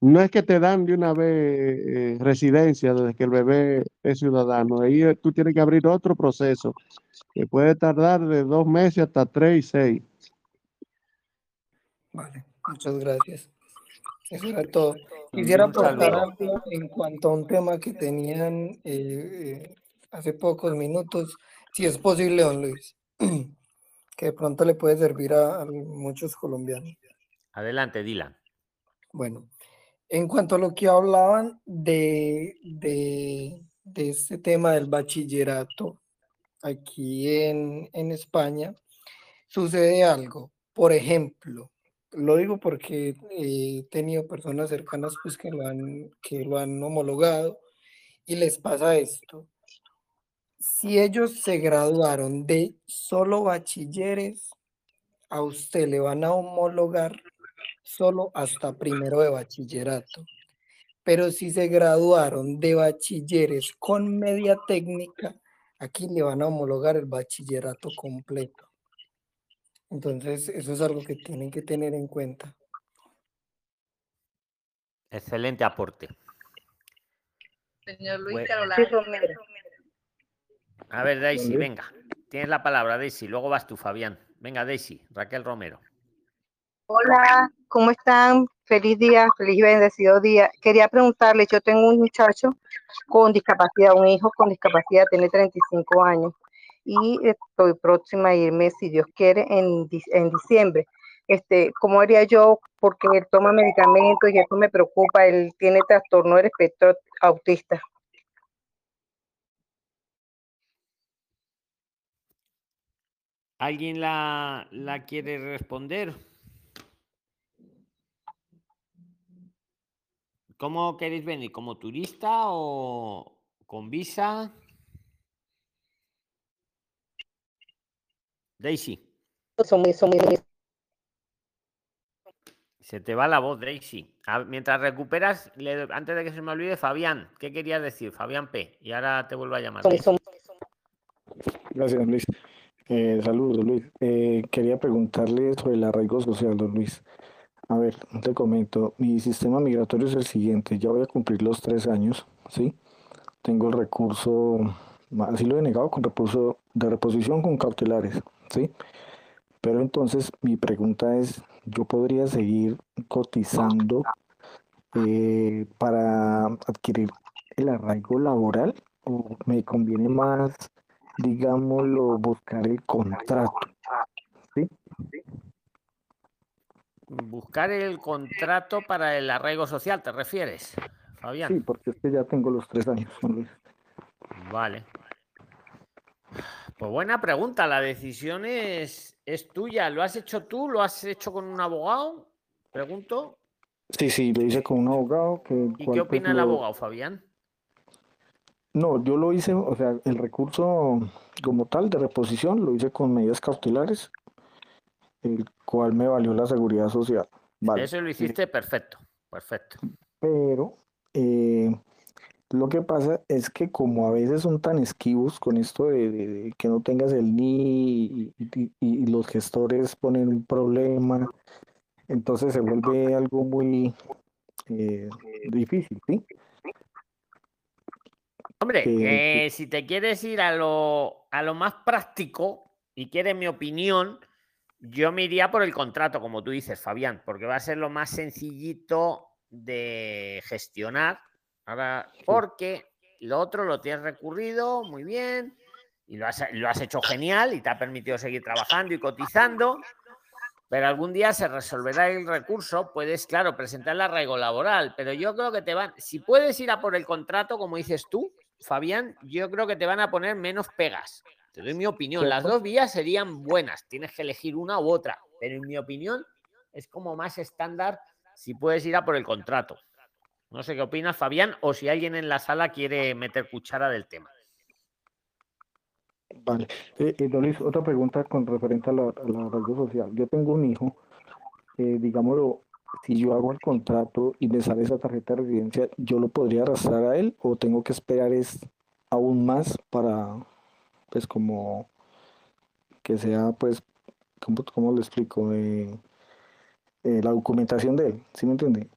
no es que te dan de una vez eh, residencia desde que el bebé es ciudadano. Ahí tú tienes que abrir otro proceso que puede tardar de dos meses hasta tres y seis. Vale, muchas gracias. Eso era todo. Quisiera aportar algo en cuanto a un tema que tenían eh, eh, hace pocos minutos, si es posible, don Luis. que de pronto le puede servir a, a muchos colombianos. Adelante, Dylan. Bueno, en cuanto a lo que hablaban de, de, de este tema del bachillerato aquí en, en España, sucede algo. Por ejemplo, lo digo porque he tenido personas cercanas pues, que, lo han, que lo han homologado y les pasa esto. Si ellos se graduaron de solo bachilleres, a usted le van a homologar solo hasta primero de bachillerato. Pero si se graduaron de bachilleres con media técnica, aquí le van a homologar el bachillerato completo. Entonces, eso es algo que tienen que tener en cuenta. Excelente aporte. Señor Luis Bueno. Carolina. A ver, Daisy, venga. Tienes la palabra, Daisy. Luego vas tú, Fabián. Venga, Daisy, Raquel Romero. Hola, ¿cómo están? Feliz día, feliz y bendecido día. Quería preguntarle, yo tengo un muchacho con discapacidad, un hijo con discapacidad, tiene 35 años y estoy próxima a irme, si Dios quiere, en, en diciembre. Este, ¿cómo haría yo? Porque él toma medicamentos y eso me preocupa. Él tiene trastorno del espectro autista. ¿Alguien la, la quiere responder? ¿Cómo queréis venir? ¿Como turista o con visa? Daisy, se te va la voz, Daisy. A- mientras recuperas, le- antes de que se me olvide, Fabián, ¿qué querías decir? Fabián P. Y ahora te vuelvo a llamar. Daisy. Gracias, Luis. Eh, saludos, don Luis. Eh, quería preguntarle sobre el arraigo social, don Luis. A ver, te comento, mi sistema migratorio es el siguiente, ya voy a cumplir los tres años, ¿sí? Tengo el recurso, así lo he negado, con recurso de reposición con cautelares, ¿sí? Pero entonces mi pregunta es, ¿yo podría seguir cotizando eh, para adquirir el arraigo laboral o me conviene más, digámoslo, buscar el contrato? ¿Sí? Buscar el contrato para el arraigo social, ¿te refieres, Fabián? Sí, porque es que ya tengo los tres años. Vale. Pues buena pregunta. La decisión es, es tuya. ¿Lo has hecho tú? ¿Lo has hecho con un abogado? Pregunto. Sí, sí, lo hice con un abogado que... ¿Y qué pues, opina el abogado, Fabián? No, yo lo hice, o sea, el recurso como tal de reposición lo hice con medidas cautelares, el cual me valió la seguridad social. Vale. Eso lo hiciste perfecto. Perfecto. Pero eh, lo que pasa es que como a veces son tan esquivos con esto de, de- de que no tengas el NI y, y- y los gestores ponen un problema, entonces se vuelve algo muy eh, difícil, ¿sí? Hombre, eh, si te quieres ir a lo, a lo más práctico y quieres mi opinión, yo me iría por el contrato, como tú dices, Fabián, porque va a ser lo más sencillito de gestionar. Ahora, porque lo otro lo tienes recurrido muy bien y lo has, lo has hecho genial y te ha permitido seguir trabajando y cotizando. Pero algún día se resolverá el recurso, puedes, claro, presentar el arraigo laboral, pero yo creo que te van, si puedes ir a por el contrato, como dices tú, Fabián, yo creo que te van a poner menos pegas. Te doy mi opinión, las dos vías serían buenas, tienes que elegir una u otra, pero en mi opinión es como más estándar si puedes ir a por el contrato. No sé qué opinas, Fabián, o si alguien en la sala quiere meter cuchara del tema. Vale. Eh, eh, otra pregunta con referente a la, a arraigo social. Yo tengo un hijo, eh, digámoslo, si yo hago el contrato y me sale esa tarjeta de residencia, ¿yo lo podría arrastrar a él o tengo que esperar es aún más para, pues como que sea, pues, ¿cómo, cómo lo explico? Eh, la documentación de él, ¿sí me entiende?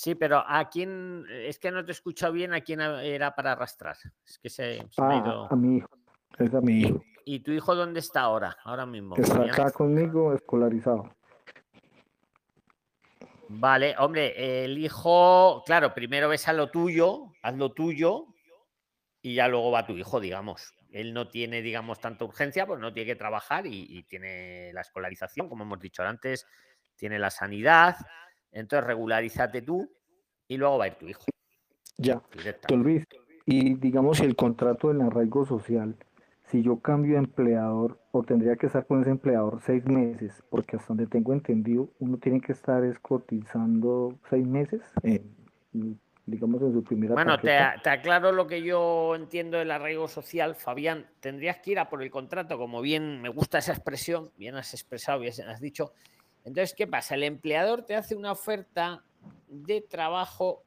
Sí, pero a quién, es que no te he escuchado bien a quién era para arrastrar. Es que se, se me ha Ah, ido. a mi hijo, es a mi hijo. ¿Y tu hijo dónde está ahora? Ahora mismo. Está acá conmigo escolarizado. Vale, hombre, el hijo, claro, primero ves a lo tuyo, haz lo tuyo y ya luego va tu hijo, digamos. él no tiene, digamos, tanta urgencia, pues no tiene que trabajar y, y tiene la escolarización, como hemos dicho antes, tiene la sanidad. Entonces, regularízate tú y luego va a ir tu hijo. Ya. Don Luis, y digamos si el contrato del arraigo social, si yo cambio de empleador o tendría que estar con ese empleador seis meses, porque hasta donde tengo entendido, uno tiene que estar es cotizando seis meses, digamos en su primera Bueno, te, te aclaro lo que yo entiendo del arraigo social, Fabián. Tendrías que ir a por el contrato, como bien me gusta esa expresión, bien has expresado, bien has dicho. Entonces, ¿qué pasa? El empleador te hace una oferta de trabajo,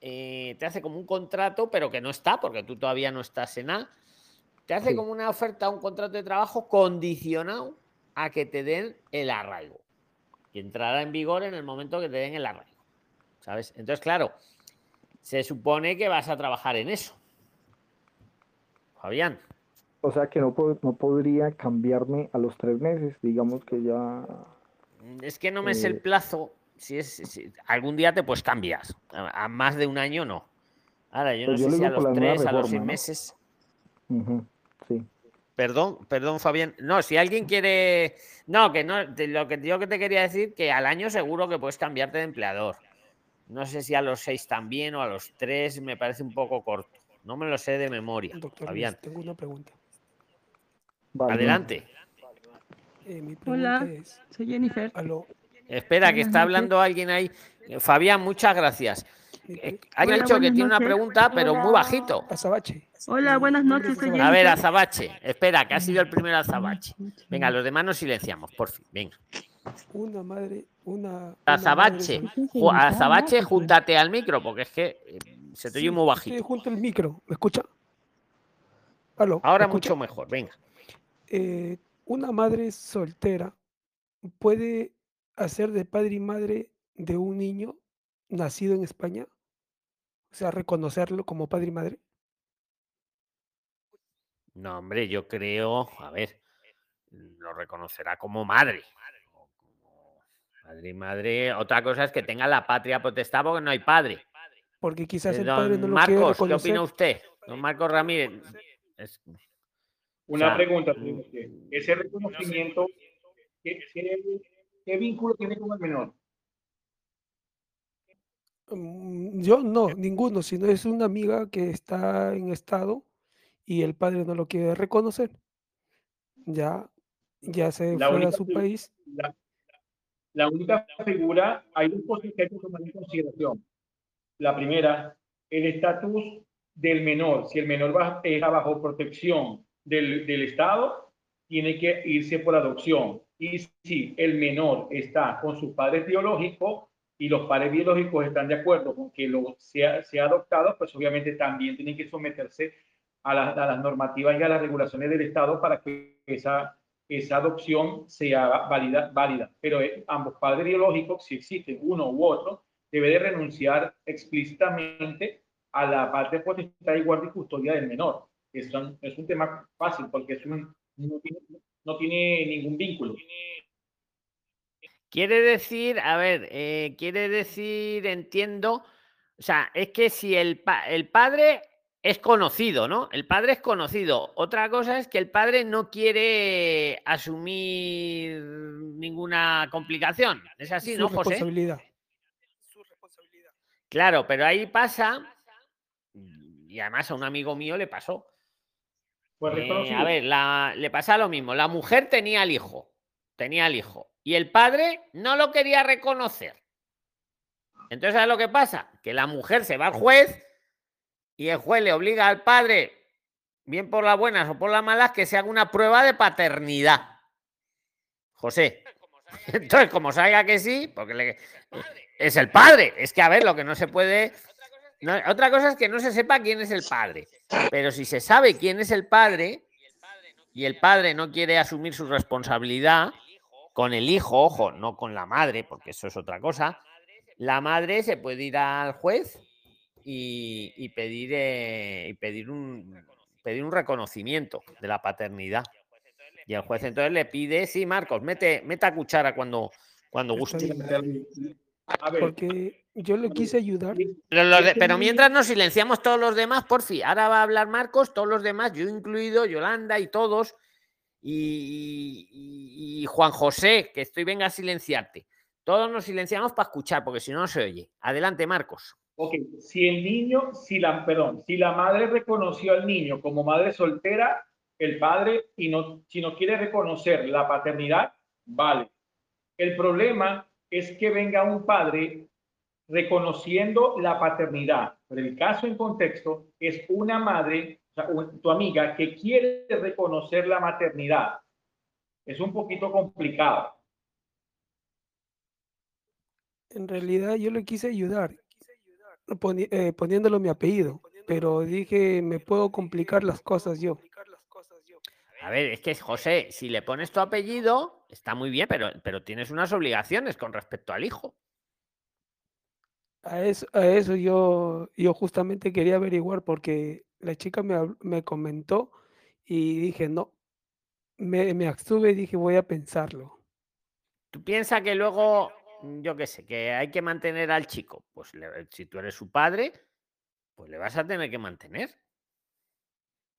eh, te hace como un contrato, pero que no está, porque tú todavía no estás en A. Te hace Sí. como una oferta, un contrato de trabajo condicionado a que te den el arraigo. Y entrará en vigor en el momento que te den el arraigo. ¿Sabes? Entonces, claro, se supone que vas a trabajar en eso. Fabián. O sea que no, no podría cambiarme a los tres meses, digamos que ya... Es que no me sé el Eh, plazo. Si es, si- algún día te pues cambias. A, a más de un año no. Ahora, yo no Pues yo sé si a los tres, a los seis ¿no? meses. Sí. Perdón, perdón, Fabián. No, si alguien quiere. No, que no. te- lo que yo que te quería decir, que al año seguro que puedes cambiarte de empleador. No sé si a los seis también o a los tres me parece un poco corto. No me lo sé de memoria. Doctor Fabián. Tengo una pregunta. Vale, Adelante. Eh, mi Hola, es, soy Jennifer. aló, Espera, que está hablando alguien ahí. Fabián, muchas gracias. Eh, dicho que tiene una pregunta, pero muy bajito. Azabache. Hola, buenas noches, soy A ver. Azabache. Espera, que ha sido el primero Azabache. Venga, los demás nos silenciamos, por fin. Venga. Una madre, una, Azabache. Azabache, júntate al micro, porque es que eh, se te oye Sí, muy bajito. estoy junto al micro, ¿me escucha? Aló, ¿me Ahora escucha? mucho mejor, venga. Eh, una madre soltera puede hacer de padre y madre de un niño nacido en España, o sea, reconocerlo como padre y madre. No, hombre, yo creo, a ver, lo reconocerá como madre. o como Padre y madre. Otra cosa es que tenga la patria potestad porque no hay padre. Porque quizás Eh, el padre no lo quiere Marcos, ¿qué opina usted? Don Marcos Ramírez. Es- Una sea, pregunta, mm, ese reconocimiento, ¿qué, qué, qué vínculo tiene con el menor? Mm, Yo no, ninguno, sino es una amiga que está en estado y el padre no lo quiere reconocer. Ya, ya se La fue a su país. la, la única figura, hay dos cosas que hay que tomar en consideración. La primera, el estatus del menor. Si el menor va, está bajo protección del, del Estado, tiene que irse por adopción. Y si el menor está con sus padres biológicos y los padres biológicos están de acuerdo con que lo sea, sea adoptado, pues obviamente también tienen que someterse a, la- a las normativas y a las regulaciones del Estado para que esa, esa adopción sea válida. válida. Pero eh, ambos padres biológicos, si existen uno u otro, debe de renunciar explícitamente a la parte potestad y guardia y custodia del menor. Es un, es un tema fácil porque es un, no, tiene, no tiene ningún vínculo. Quiere decir, a ver, eh, quiere decir, entiendo, o sea, es que si el, pa- el padre es conocido, ¿no? El padre es conocido. Otra cosa es que el padre no quiere asumir ninguna complicación. Es así, su ¿no, José? responsabilidad. Claro, pero ahí pasa, y además a un amigo mío le pasó. Pues Eh, a ver, la- le pasa lo mismo. La mujer tenía al hijo, tenía al hijo, y el padre no lo quería reconocer. Entonces, ¿sabes lo que pasa? Que la mujer se va al juez y el juez le obliga al padre, bien por las buenas o por las malas, que se haga una prueba de paternidad. José. Entonces, como salga que sí, porque le- es el padre. Es que, a ver, lo que no se puede. no- otra cosa es que no se sepa quién es el padre. Pero si se sabe quién es el padre y el padre no quiere asumir su responsabilidad con el hijo, ojo, no con la madre, porque eso es otra cosa, la madre se puede ir al juez y, y pedir, eh, y pedir, un, pedir un reconocimiento de la paternidad. Y el juez entonces le pide, sí, Marcos, mete, meta cuchara cuando, cuando guste. La, A ver. Porque yo le quise ayudar. Pero, los de- pero mientras nos silenciamos todos los demás, por fin. Ahora va a hablar Marcos, todos los demás, yo incluido, Yolanda y todos. Y, y- y Juan José, que estoy venga a silenciarte. Todos nos silenciamos para escuchar, porque si no, no se oye. Adelante, Marcos. Ok, si el niño, si la, perdón, si la madre reconoció al niño como madre soltera, el padre, y no, si no quiere reconocer la paternidad, vale. El problema es que venga un padre reconociendo la paternidad. Pero el caso en contexto es una madre, o sea, un- tu amiga, que quiere reconocer la maternidad. Es un poquito complicado. En realidad yo le quise ayudar, poni- eh, poniéndolo mi apellido, pero dije, me puedo complicar las cosas yo. A ver, es que José, si le pones tu apellido, está muy bien, pero, pero tienes unas obligaciones con respecto al hijo. A eso, a eso yo, yo justamente quería averiguar porque la chica me, me comentó y dije, no, me, me abstuve y dije, voy a pensarlo. Tú piensas que luego, mm, yo qué sé, que hay que mantener al chico. Pues le- si tú eres su padre, pues le vas a tener que mantener.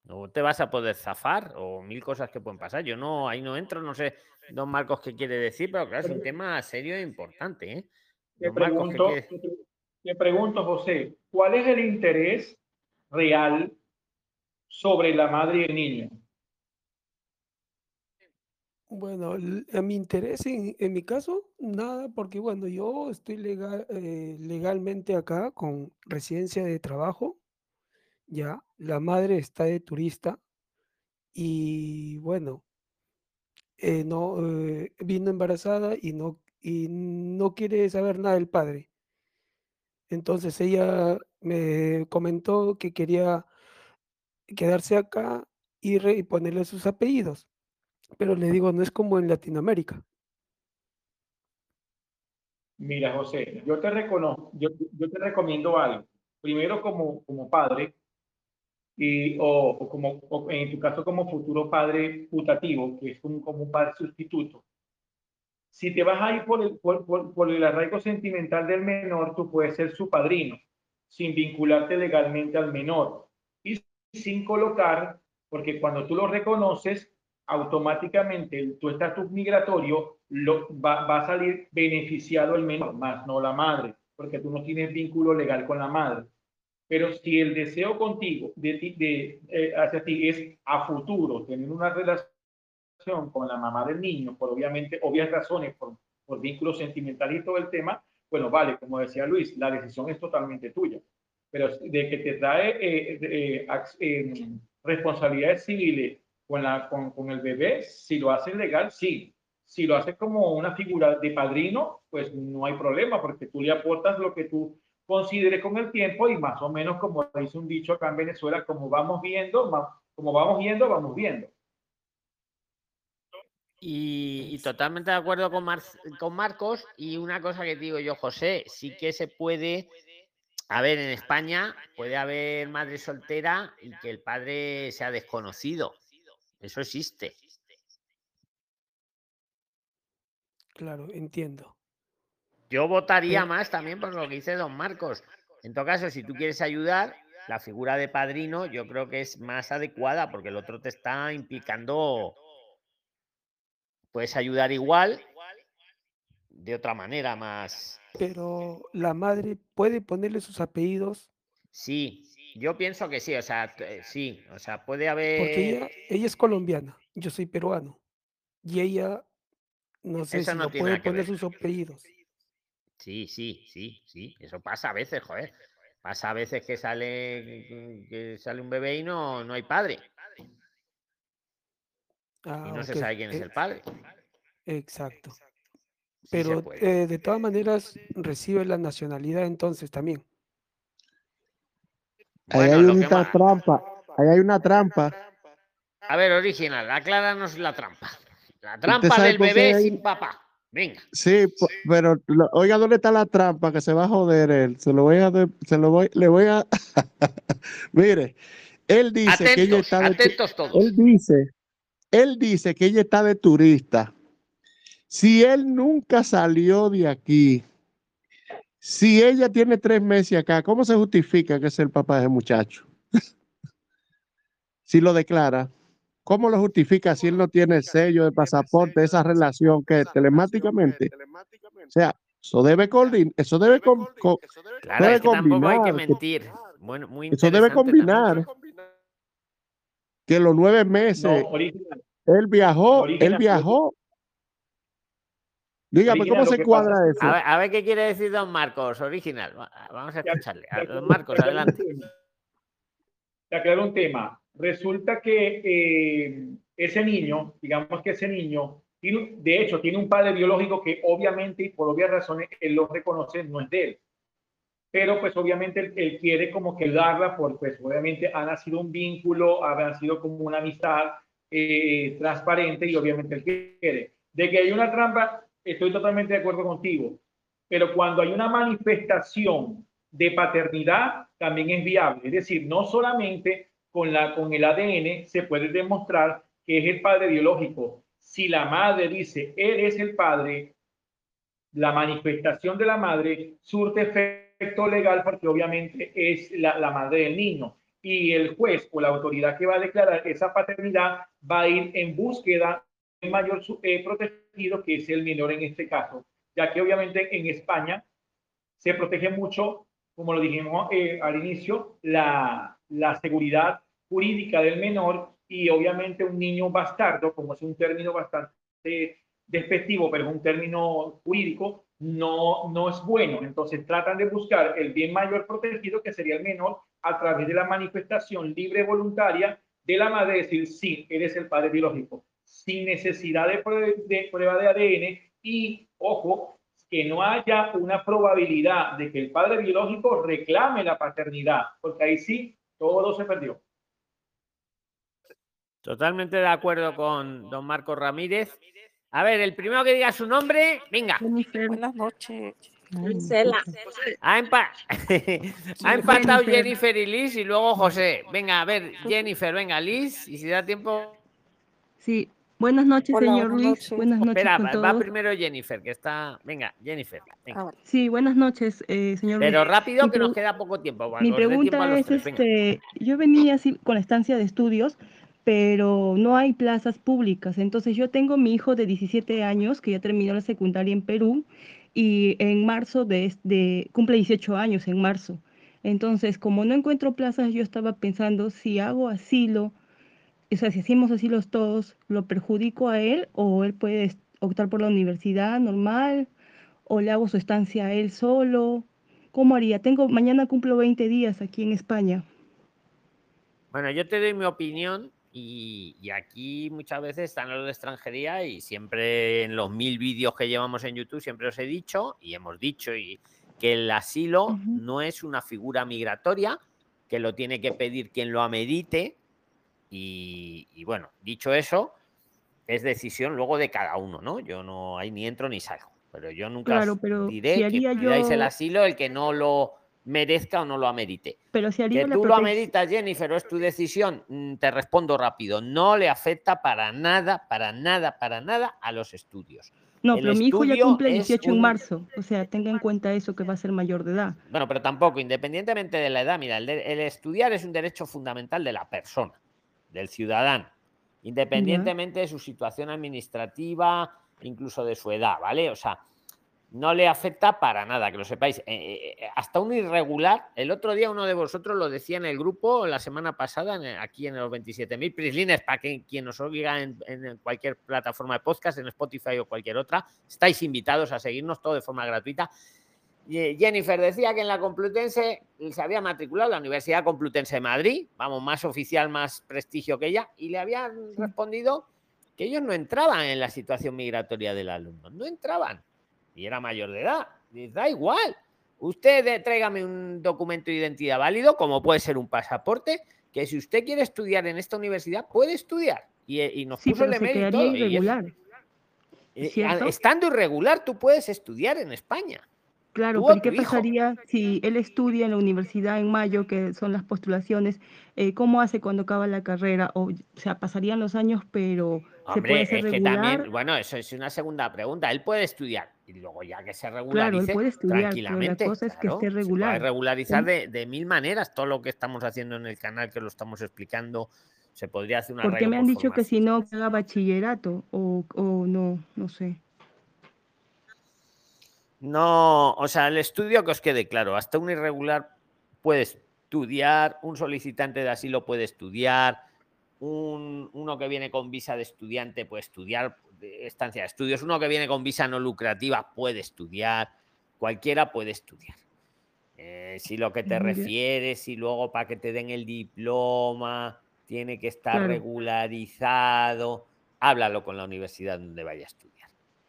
No te vas a poder zafar o mil cosas que pueden pasar. Yo no, ahí no entro, no sé, don Marcos, qué quiere decir, pero claro, es un tema serio e importante. ¿eh? Te Don Marcos, ¿qué pregunto, quiere- te pregunto, José, ¿cuál es el interés real sobre la madre y el niño? Bueno, a mi interés en, en mi caso, nada, porque bueno, yo estoy legal, eh, legalmente acá con residencia de trabajo, ya, la madre está de turista y bueno, eh, no, eh, vino embarazada y no, y no quiere saber nada del padre. Entonces ella me comentó que quería quedarse acá y, y ponerle sus apellidos, pero le digo, no es como en Latinoamérica. Mira, José, yo te reconozco, yo, yo te recomiendo algo. Primero como, como padre y, o, o como, o en tu caso como futuro padre putativo, que es como, como un padre sustituto. Si te vas a ir por el, por, por- por el arraigo sentimental del menor, tú puedes ser su padrino, sin vincularte legalmente al menor y sin colocar, porque cuando tú lo reconoces, automáticamente tu estatus migratorio lo, va, va a salir beneficiado el menor, más no la madre, porque tú no tienes vínculo legal con la madre. Pero si el deseo contigo, de, de, eh, hacia ti, es a futuro tener una relación con la mamá del niño, por obviamente, obvias razones, por, por vínculos sentimentales y todo el tema, bueno, vale, como decía Luis, la decisión es totalmente tuya. Pero de que te trae eh, eh, ac- eh, responsabilidades civiles con, la, con, con el bebé, si lo haces legal, sí. Si lo haces como una figura de padrino, pues no hay problema, porque tú le aportas lo que tú consideres con el tiempo y más o menos como dice un dicho acá en Venezuela, como vamos viendo, como vamos viendo, vamos viendo. Y, y totalmente de acuerdo con, Mar- con Marcos. Y una cosa que digo yo, José, sí que se puede. A ver, en España puede haber madre soltera y que el padre sea desconocido. Eso existe. Claro, entiendo. Yo votaría más también por lo que dice don Marcos. En todo caso, si tú quieres ayudar, la figura de padrino yo creo que es más adecuada porque el otro te está implicando. Puedes ayudar igual, de otra manera más. Pero la madre puede ponerle sus apellidos Sí, yo pienso que sí, o sea, eh, sí, o sea, puede porque haber. ella, ella es colombiana, yo soy peruano. Y ella, no sé Eso si no lo tiene puede poner ver. sus apellidos. Sí, sí, sí, sí, eso pasa a veces, joder. Pasa a veces que sale, que sale un bebé y no, no hay padre. Y Ah, no se sabe quién es eh, el padre. Exacto. Pero eh, de todas maneras recibe la nacionalidad entonces también. Ahí hay una más. trampa. Ahí hay una trampa. A ver, original, acláranos la trampa. La ¿Usted trampa del bebé sin papá. Venga. Sí, pero lo- oiga, ¿dónde está la trampa? Que se va a joder él. Se lo voy a, se lo voy, le voy a. Mire, él dice que ella está de, tu- atentos todos. él dice, él dice que ella está de turista. Si él nunca salió de aquí, Si ella tiene tres meses acá, ¿cómo se justifica que es el papá de ese muchacho? si lo declara, ¿cómo lo justifica si él no tiene el sello de pasaporte, esa relación que telemáticamente? O sea, eso debe coordinar, eso debe, com, co, Claro, debe es que tampoco hay que combinar, que- mentir. Bueno, muy eso debe también. combinar que los nueve meses No, original. él viajó, él viajó. Dígame, Original, ¿cómo se cuadra pasa eso? A ver, a ver qué quiere decir don Marcos, original. Va- Vamos a escucharle. Don Marcos, adelante. Te aclaro un tema. Resulta que eh, ese niño, digamos que ese niño, tiene- de hecho, tiene un padre biológico que obviamente y por obvias razones él lo reconoce, no es de él. Pero pues obviamente él, él quiere como que darla por, pues obviamente ha nacido un vínculo, ha nacido como una amistad eh, transparente y obviamente él quiere. De que hay una trampa, estoy totalmente de acuerdo contigo. Pero cuando hay una manifestación de paternidad, también es viable. Es decir, no solamente con, la, con el ADN se puede demostrar que es el padre biológico. Si la madre dice, eres el padre, la manifestación de la madre surte efecto legal porque obviamente es la, la madre del niño. Y el juez o la autoridad que va a declarar esa paternidad va a ir en búsqueda del mayor eh, protegido, que es el menor en este caso, ya que obviamente en España se protege mucho, como lo dijimos eh, al inicio, la, la seguridad jurídica del menor y obviamente un niño bastardo, como es un término bastante despectivo, pero es un término jurídico, no, no es bueno. Entonces tratan de buscar el bien mayor protegido, que sería el menor, a través de la manifestación libre voluntaria de la madre, decir, sí, eres el padre biológico, sin necesidad de, prue- de prueba de ADN y, ojo, que no haya una probabilidad de que el padre biológico reclame la paternidad, porque ahí sí, todo se perdió. Totalmente de acuerdo con don Marcos Ramírez. A ver, el primero que diga su nombre, venga. Buenas noches. Ha, empa- ha empatado Jennifer y Liz y luego José. Venga, a ver, Jennifer, venga, Liz, y si da tiempo. Sí, buenas noches, Hola, señor buenas Luis. noches. Buenas noches Espera, con va, todos. primero Jennifer, que está. Venga, Jennifer. venga. Sí, buenas noches, eh, señor Pero Luis. rápido Mi que nos queda poco tiempo. Mi pregunta es, tres, este, yo venía así con la estancia de estudios, pero no hay plazas públicas. Entonces yo tengo mi hijo de 17 años que ya terminó la secundaria en Perú y en marzo de, de cumple 18 años en marzo. Entonces, como no encuentro plazas, yo estaba pensando si hago asilo, o sea, si hacemos asilos todos, ¿lo perjudico a él o él puede optar por la universidad normal o le hago su estancia a él solo? ¿Cómo haría? Tengo, mañana cumplo 20 días aquí en España. Bueno, yo te doy mi opinión y, y aquí muchas veces están los de extranjería y siempre en los mil vídeos que llevamos en YouTube siempre os he dicho y hemos dicho y que el asilo no es una figura migratoria, que lo tiene que pedir quien lo amerite y, y bueno, dicho eso, es decisión luego de cada uno, ¿no? Yo no ahí ni entro ni salgo, pero yo nunca Claro, pero diré si que pidáis el yo- asilo el que no lo merezca o no lo amerite. Pero si haría Que tú lo ameritas, Jennifer, o es tu decisión, mm, te respondo rápido. No le afecta para nada, para nada, para nada a los estudios. No, El pero mi hijo ya cumple es 18 en un- marzo. O sea, tenga en cuenta eso que va a ser mayor de edad. Bueno, pero tampoco, independientemente de la edad, mira, el, de- el estudiar es un derecho fundamental de la persona, del ciudadano, independientemente de su situación administrativa, incluso de su edad, ¿vale? O sea, no le afecta para nada, que lo sepáis. Eh, eh, eh, hasta un irregular, el otro día uno de vosotros lo decía en el grupo la semana pasada, en- aquí en los 27.000 prislines, para que quien nos oiga en, en cualquier plataforma de podcast, en Spotify o cualquier otra, estáis invitados a seguirnos todo de forma gratuita. Y, Jennifer decía que en la Complutense se había matriculado en la Universidad Complutense de Madrid, vamos, más oficial, más prestigio que ella, y le habían respondido que ellos no entraban en la situación migratoria del alumno, no entraban, y era mayor de edad, y da igual. Usted eh, tráigame un documento de identidad válido, como puede ser un pasaporte, que si usted quiere estudiar en esta universidad, puede estudiar. Y, eh, y nos Sí, puso el email y todo. y es- eh, estando irregular, tú puedes estudiar en España. Claro, Tú pero o ¿y qué hijo. pasaría si él estudia en la universidad en mayo, que son las postulaciones? eh, ¿cómo hace cuando acaba la carrera? O, o sea, pasarían los años, pero se puede ser es que regular. también, bueno, eso es una segunda pregunta. Él puede estudiar y luego ya que se Claro, él regularice puede estudiar, pero la tranquilamente. cosa es que esté se puede regular. regularizar de, de mil maneras. Todo lo que estamos haciendo en el canal, que lo estamos explicando, se podría hacer un Porque me han dicho que si no, haga bachillerato o, o no, no sé. No, o sea, el estudio que os quede claro, hasta un irregular puede estudiar, un solicitante de asilo puede estudiar, un, uno que viene con visa de estudiante puede estudiar, estancia de estudios, uno que viene con visa no lucrativa puede estudiar, cualquiera puede estudiar. Eh, si lo que te Mm, refieres, si luego para que te den el diploma tiene que estar Claro. regularizado, háblalo con la universidad donde vaya a estudiar.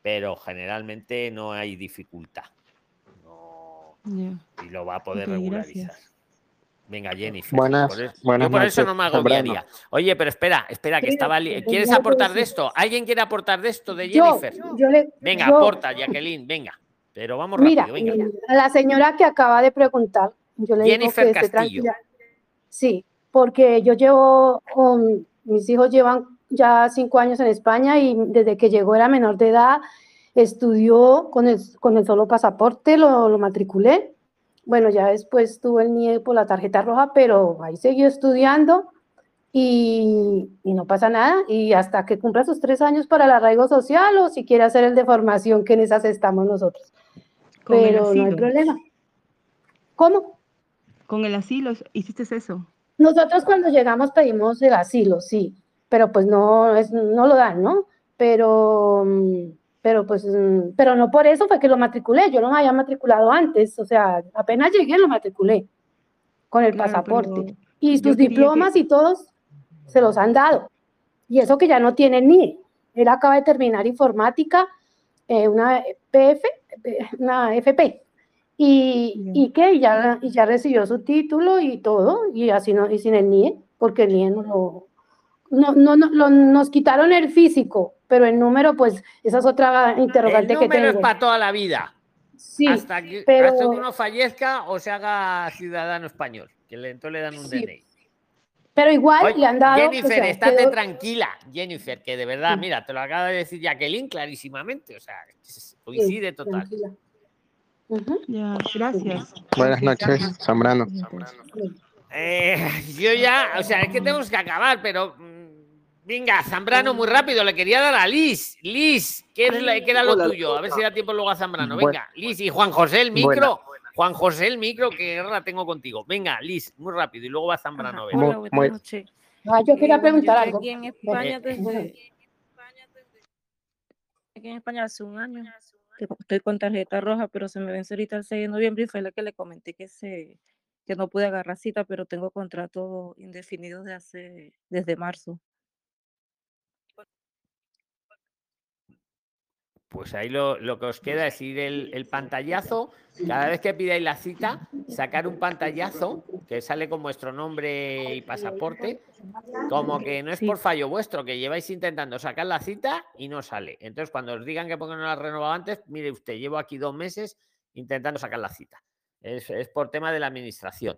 Pero generalmente no hay dificultad y lo va a poder regularizar. gracias. Venga, Jennifer. Buenas- por eso- buenas yo por eso no me agobiaría. Oye, pero espera, espera, que estaba. ¿Quieres aportar de esto? ¿Alguien quiere aportar de esto de Jennifer? yo le, Venga, yo- aporta, Jacqueline, venga. Pero vamos mira, rápido, venga. a la señora que acaba de preguntar, yo le digo Jennifer que esté Castillo. tranquila. Sí, porque yo llevo, um, mis hijos llevan ya cinco años en España y desde que llegó era menor de edad, estudió con el, con el solo pasaporte, lo, lo matriculé. Bueno, ya después tuve el NIE por la tarjeta roja, pero ahí siguió estudiando y, y no pasa nada. Y hasta que cumpla sus tres años para el arraigo social o si quiere hacer el de formación, que en esas estamos nosotros. Pero no hay problema. ¿Cómo? Con el asilo, ¿hiciste eso? Nosotros cuando llegamos pedimos el asilo, sí, pero pues no, es, no lo dan, ¿no? Pero, pero pues, pero no por eso fue que lo matriculé, yo no me había matriculado antes, o sea, apenas llegué lo matriculé con el Claro, pasaporte. Y sus diplomas que- y todos se los han dado. Y eso que ya no tiene ni. Él acaba de terminar informática, eh, una PF, una FP. Y, y que y ya, y ya recibió su título y todo, y así no, y sin el NIE, porque el NIE no lo, no, no, no, lo- nos quitaron el físico, pero el número, pues, esa es otra El interrogante que número es tengo. para toda la vida. Sí, hasta, que, pero- hasta que uno fallezca o se haga ciudadano español. Que le, entonces le dan un Sí, DNI. Pero igual Oye, le han dado. o Jennifer, sea, estate quedó- tranquila, Jennifer, que de verdad, Sí. mira, te lo acaba de decir Jacqueline clarísimamente, o sea, coincide Sí, total. tranquila. Ujú. Ya, gracias. Buenas noches, Zambrano. Eh, yo ya, o sea, es que tenemos que acabar, pero venga, Zambrano, muy rápido, le quería dar a Liz. Liz, ¿qué, es la- qué era lo Hola, tuyo? A ver si da tiempo luego a Zambrano. Bueno. Venga, Liz y Juan José el micro. Buena. Juan José el micro, que guerra tengo contigo. Venga, Liz, muy rápido, y luego va Zambrano. Hola, buenas muy- noches. Ah, yo quería Eh, preguntar algo. Aquí en España Eh, desde aquí en España hace un año. Estoy con tarjeta roja, pero se me vence ahorita el 6 de noviembre y fue la que le comenté que se que no pude agarrar cita, pero tengo contrato indefinido de hace desde marzo. Pues ahí lo, lo que os queda es ir el, el pantallazo. Cada vez que pidáis la cita, sacar un pantallazo que sale con vuestro nombre y pasaporte. Como que no es por fallo vuestro, que lleváis intentando sacar la cita y no sale. Entonces, cuando os digan que no la renovado antes, mire usted, llevo aquí dos meses intentando sacar la cita. Es, es por tema de la administración.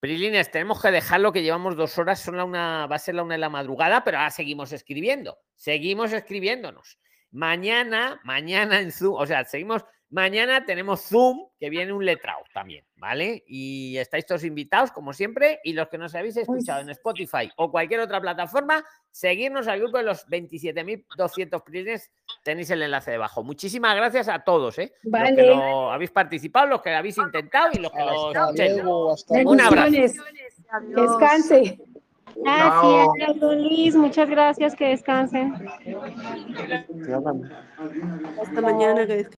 Prilines, tenemos que dejarlo que llevamos dos horas, son la una, va a ser la una de la madrugada, pero ahora seguimos escribiendo, seguimos escribiéndonos. Mañana, mañana en Zoom, o sea, seguimos, mañana tenemos Zoom, que viene un letrado también, ¿vale? Y estáis todos invitados, como siempre, y los que nos habéis escuchado en Spotify o cualquier otra plataforma, seguirnos al grupo de los 27.200 prilines, tenéis el enlace debajo. Muchísimas gracias a todos, ¿eh? Los que Vale. lo habéis participado, los que lo habéis intentado y los que lo Un abrazo. Descanse. Gracias, don Luis. Muchas gracias. Que descansen. Hasta mañana. que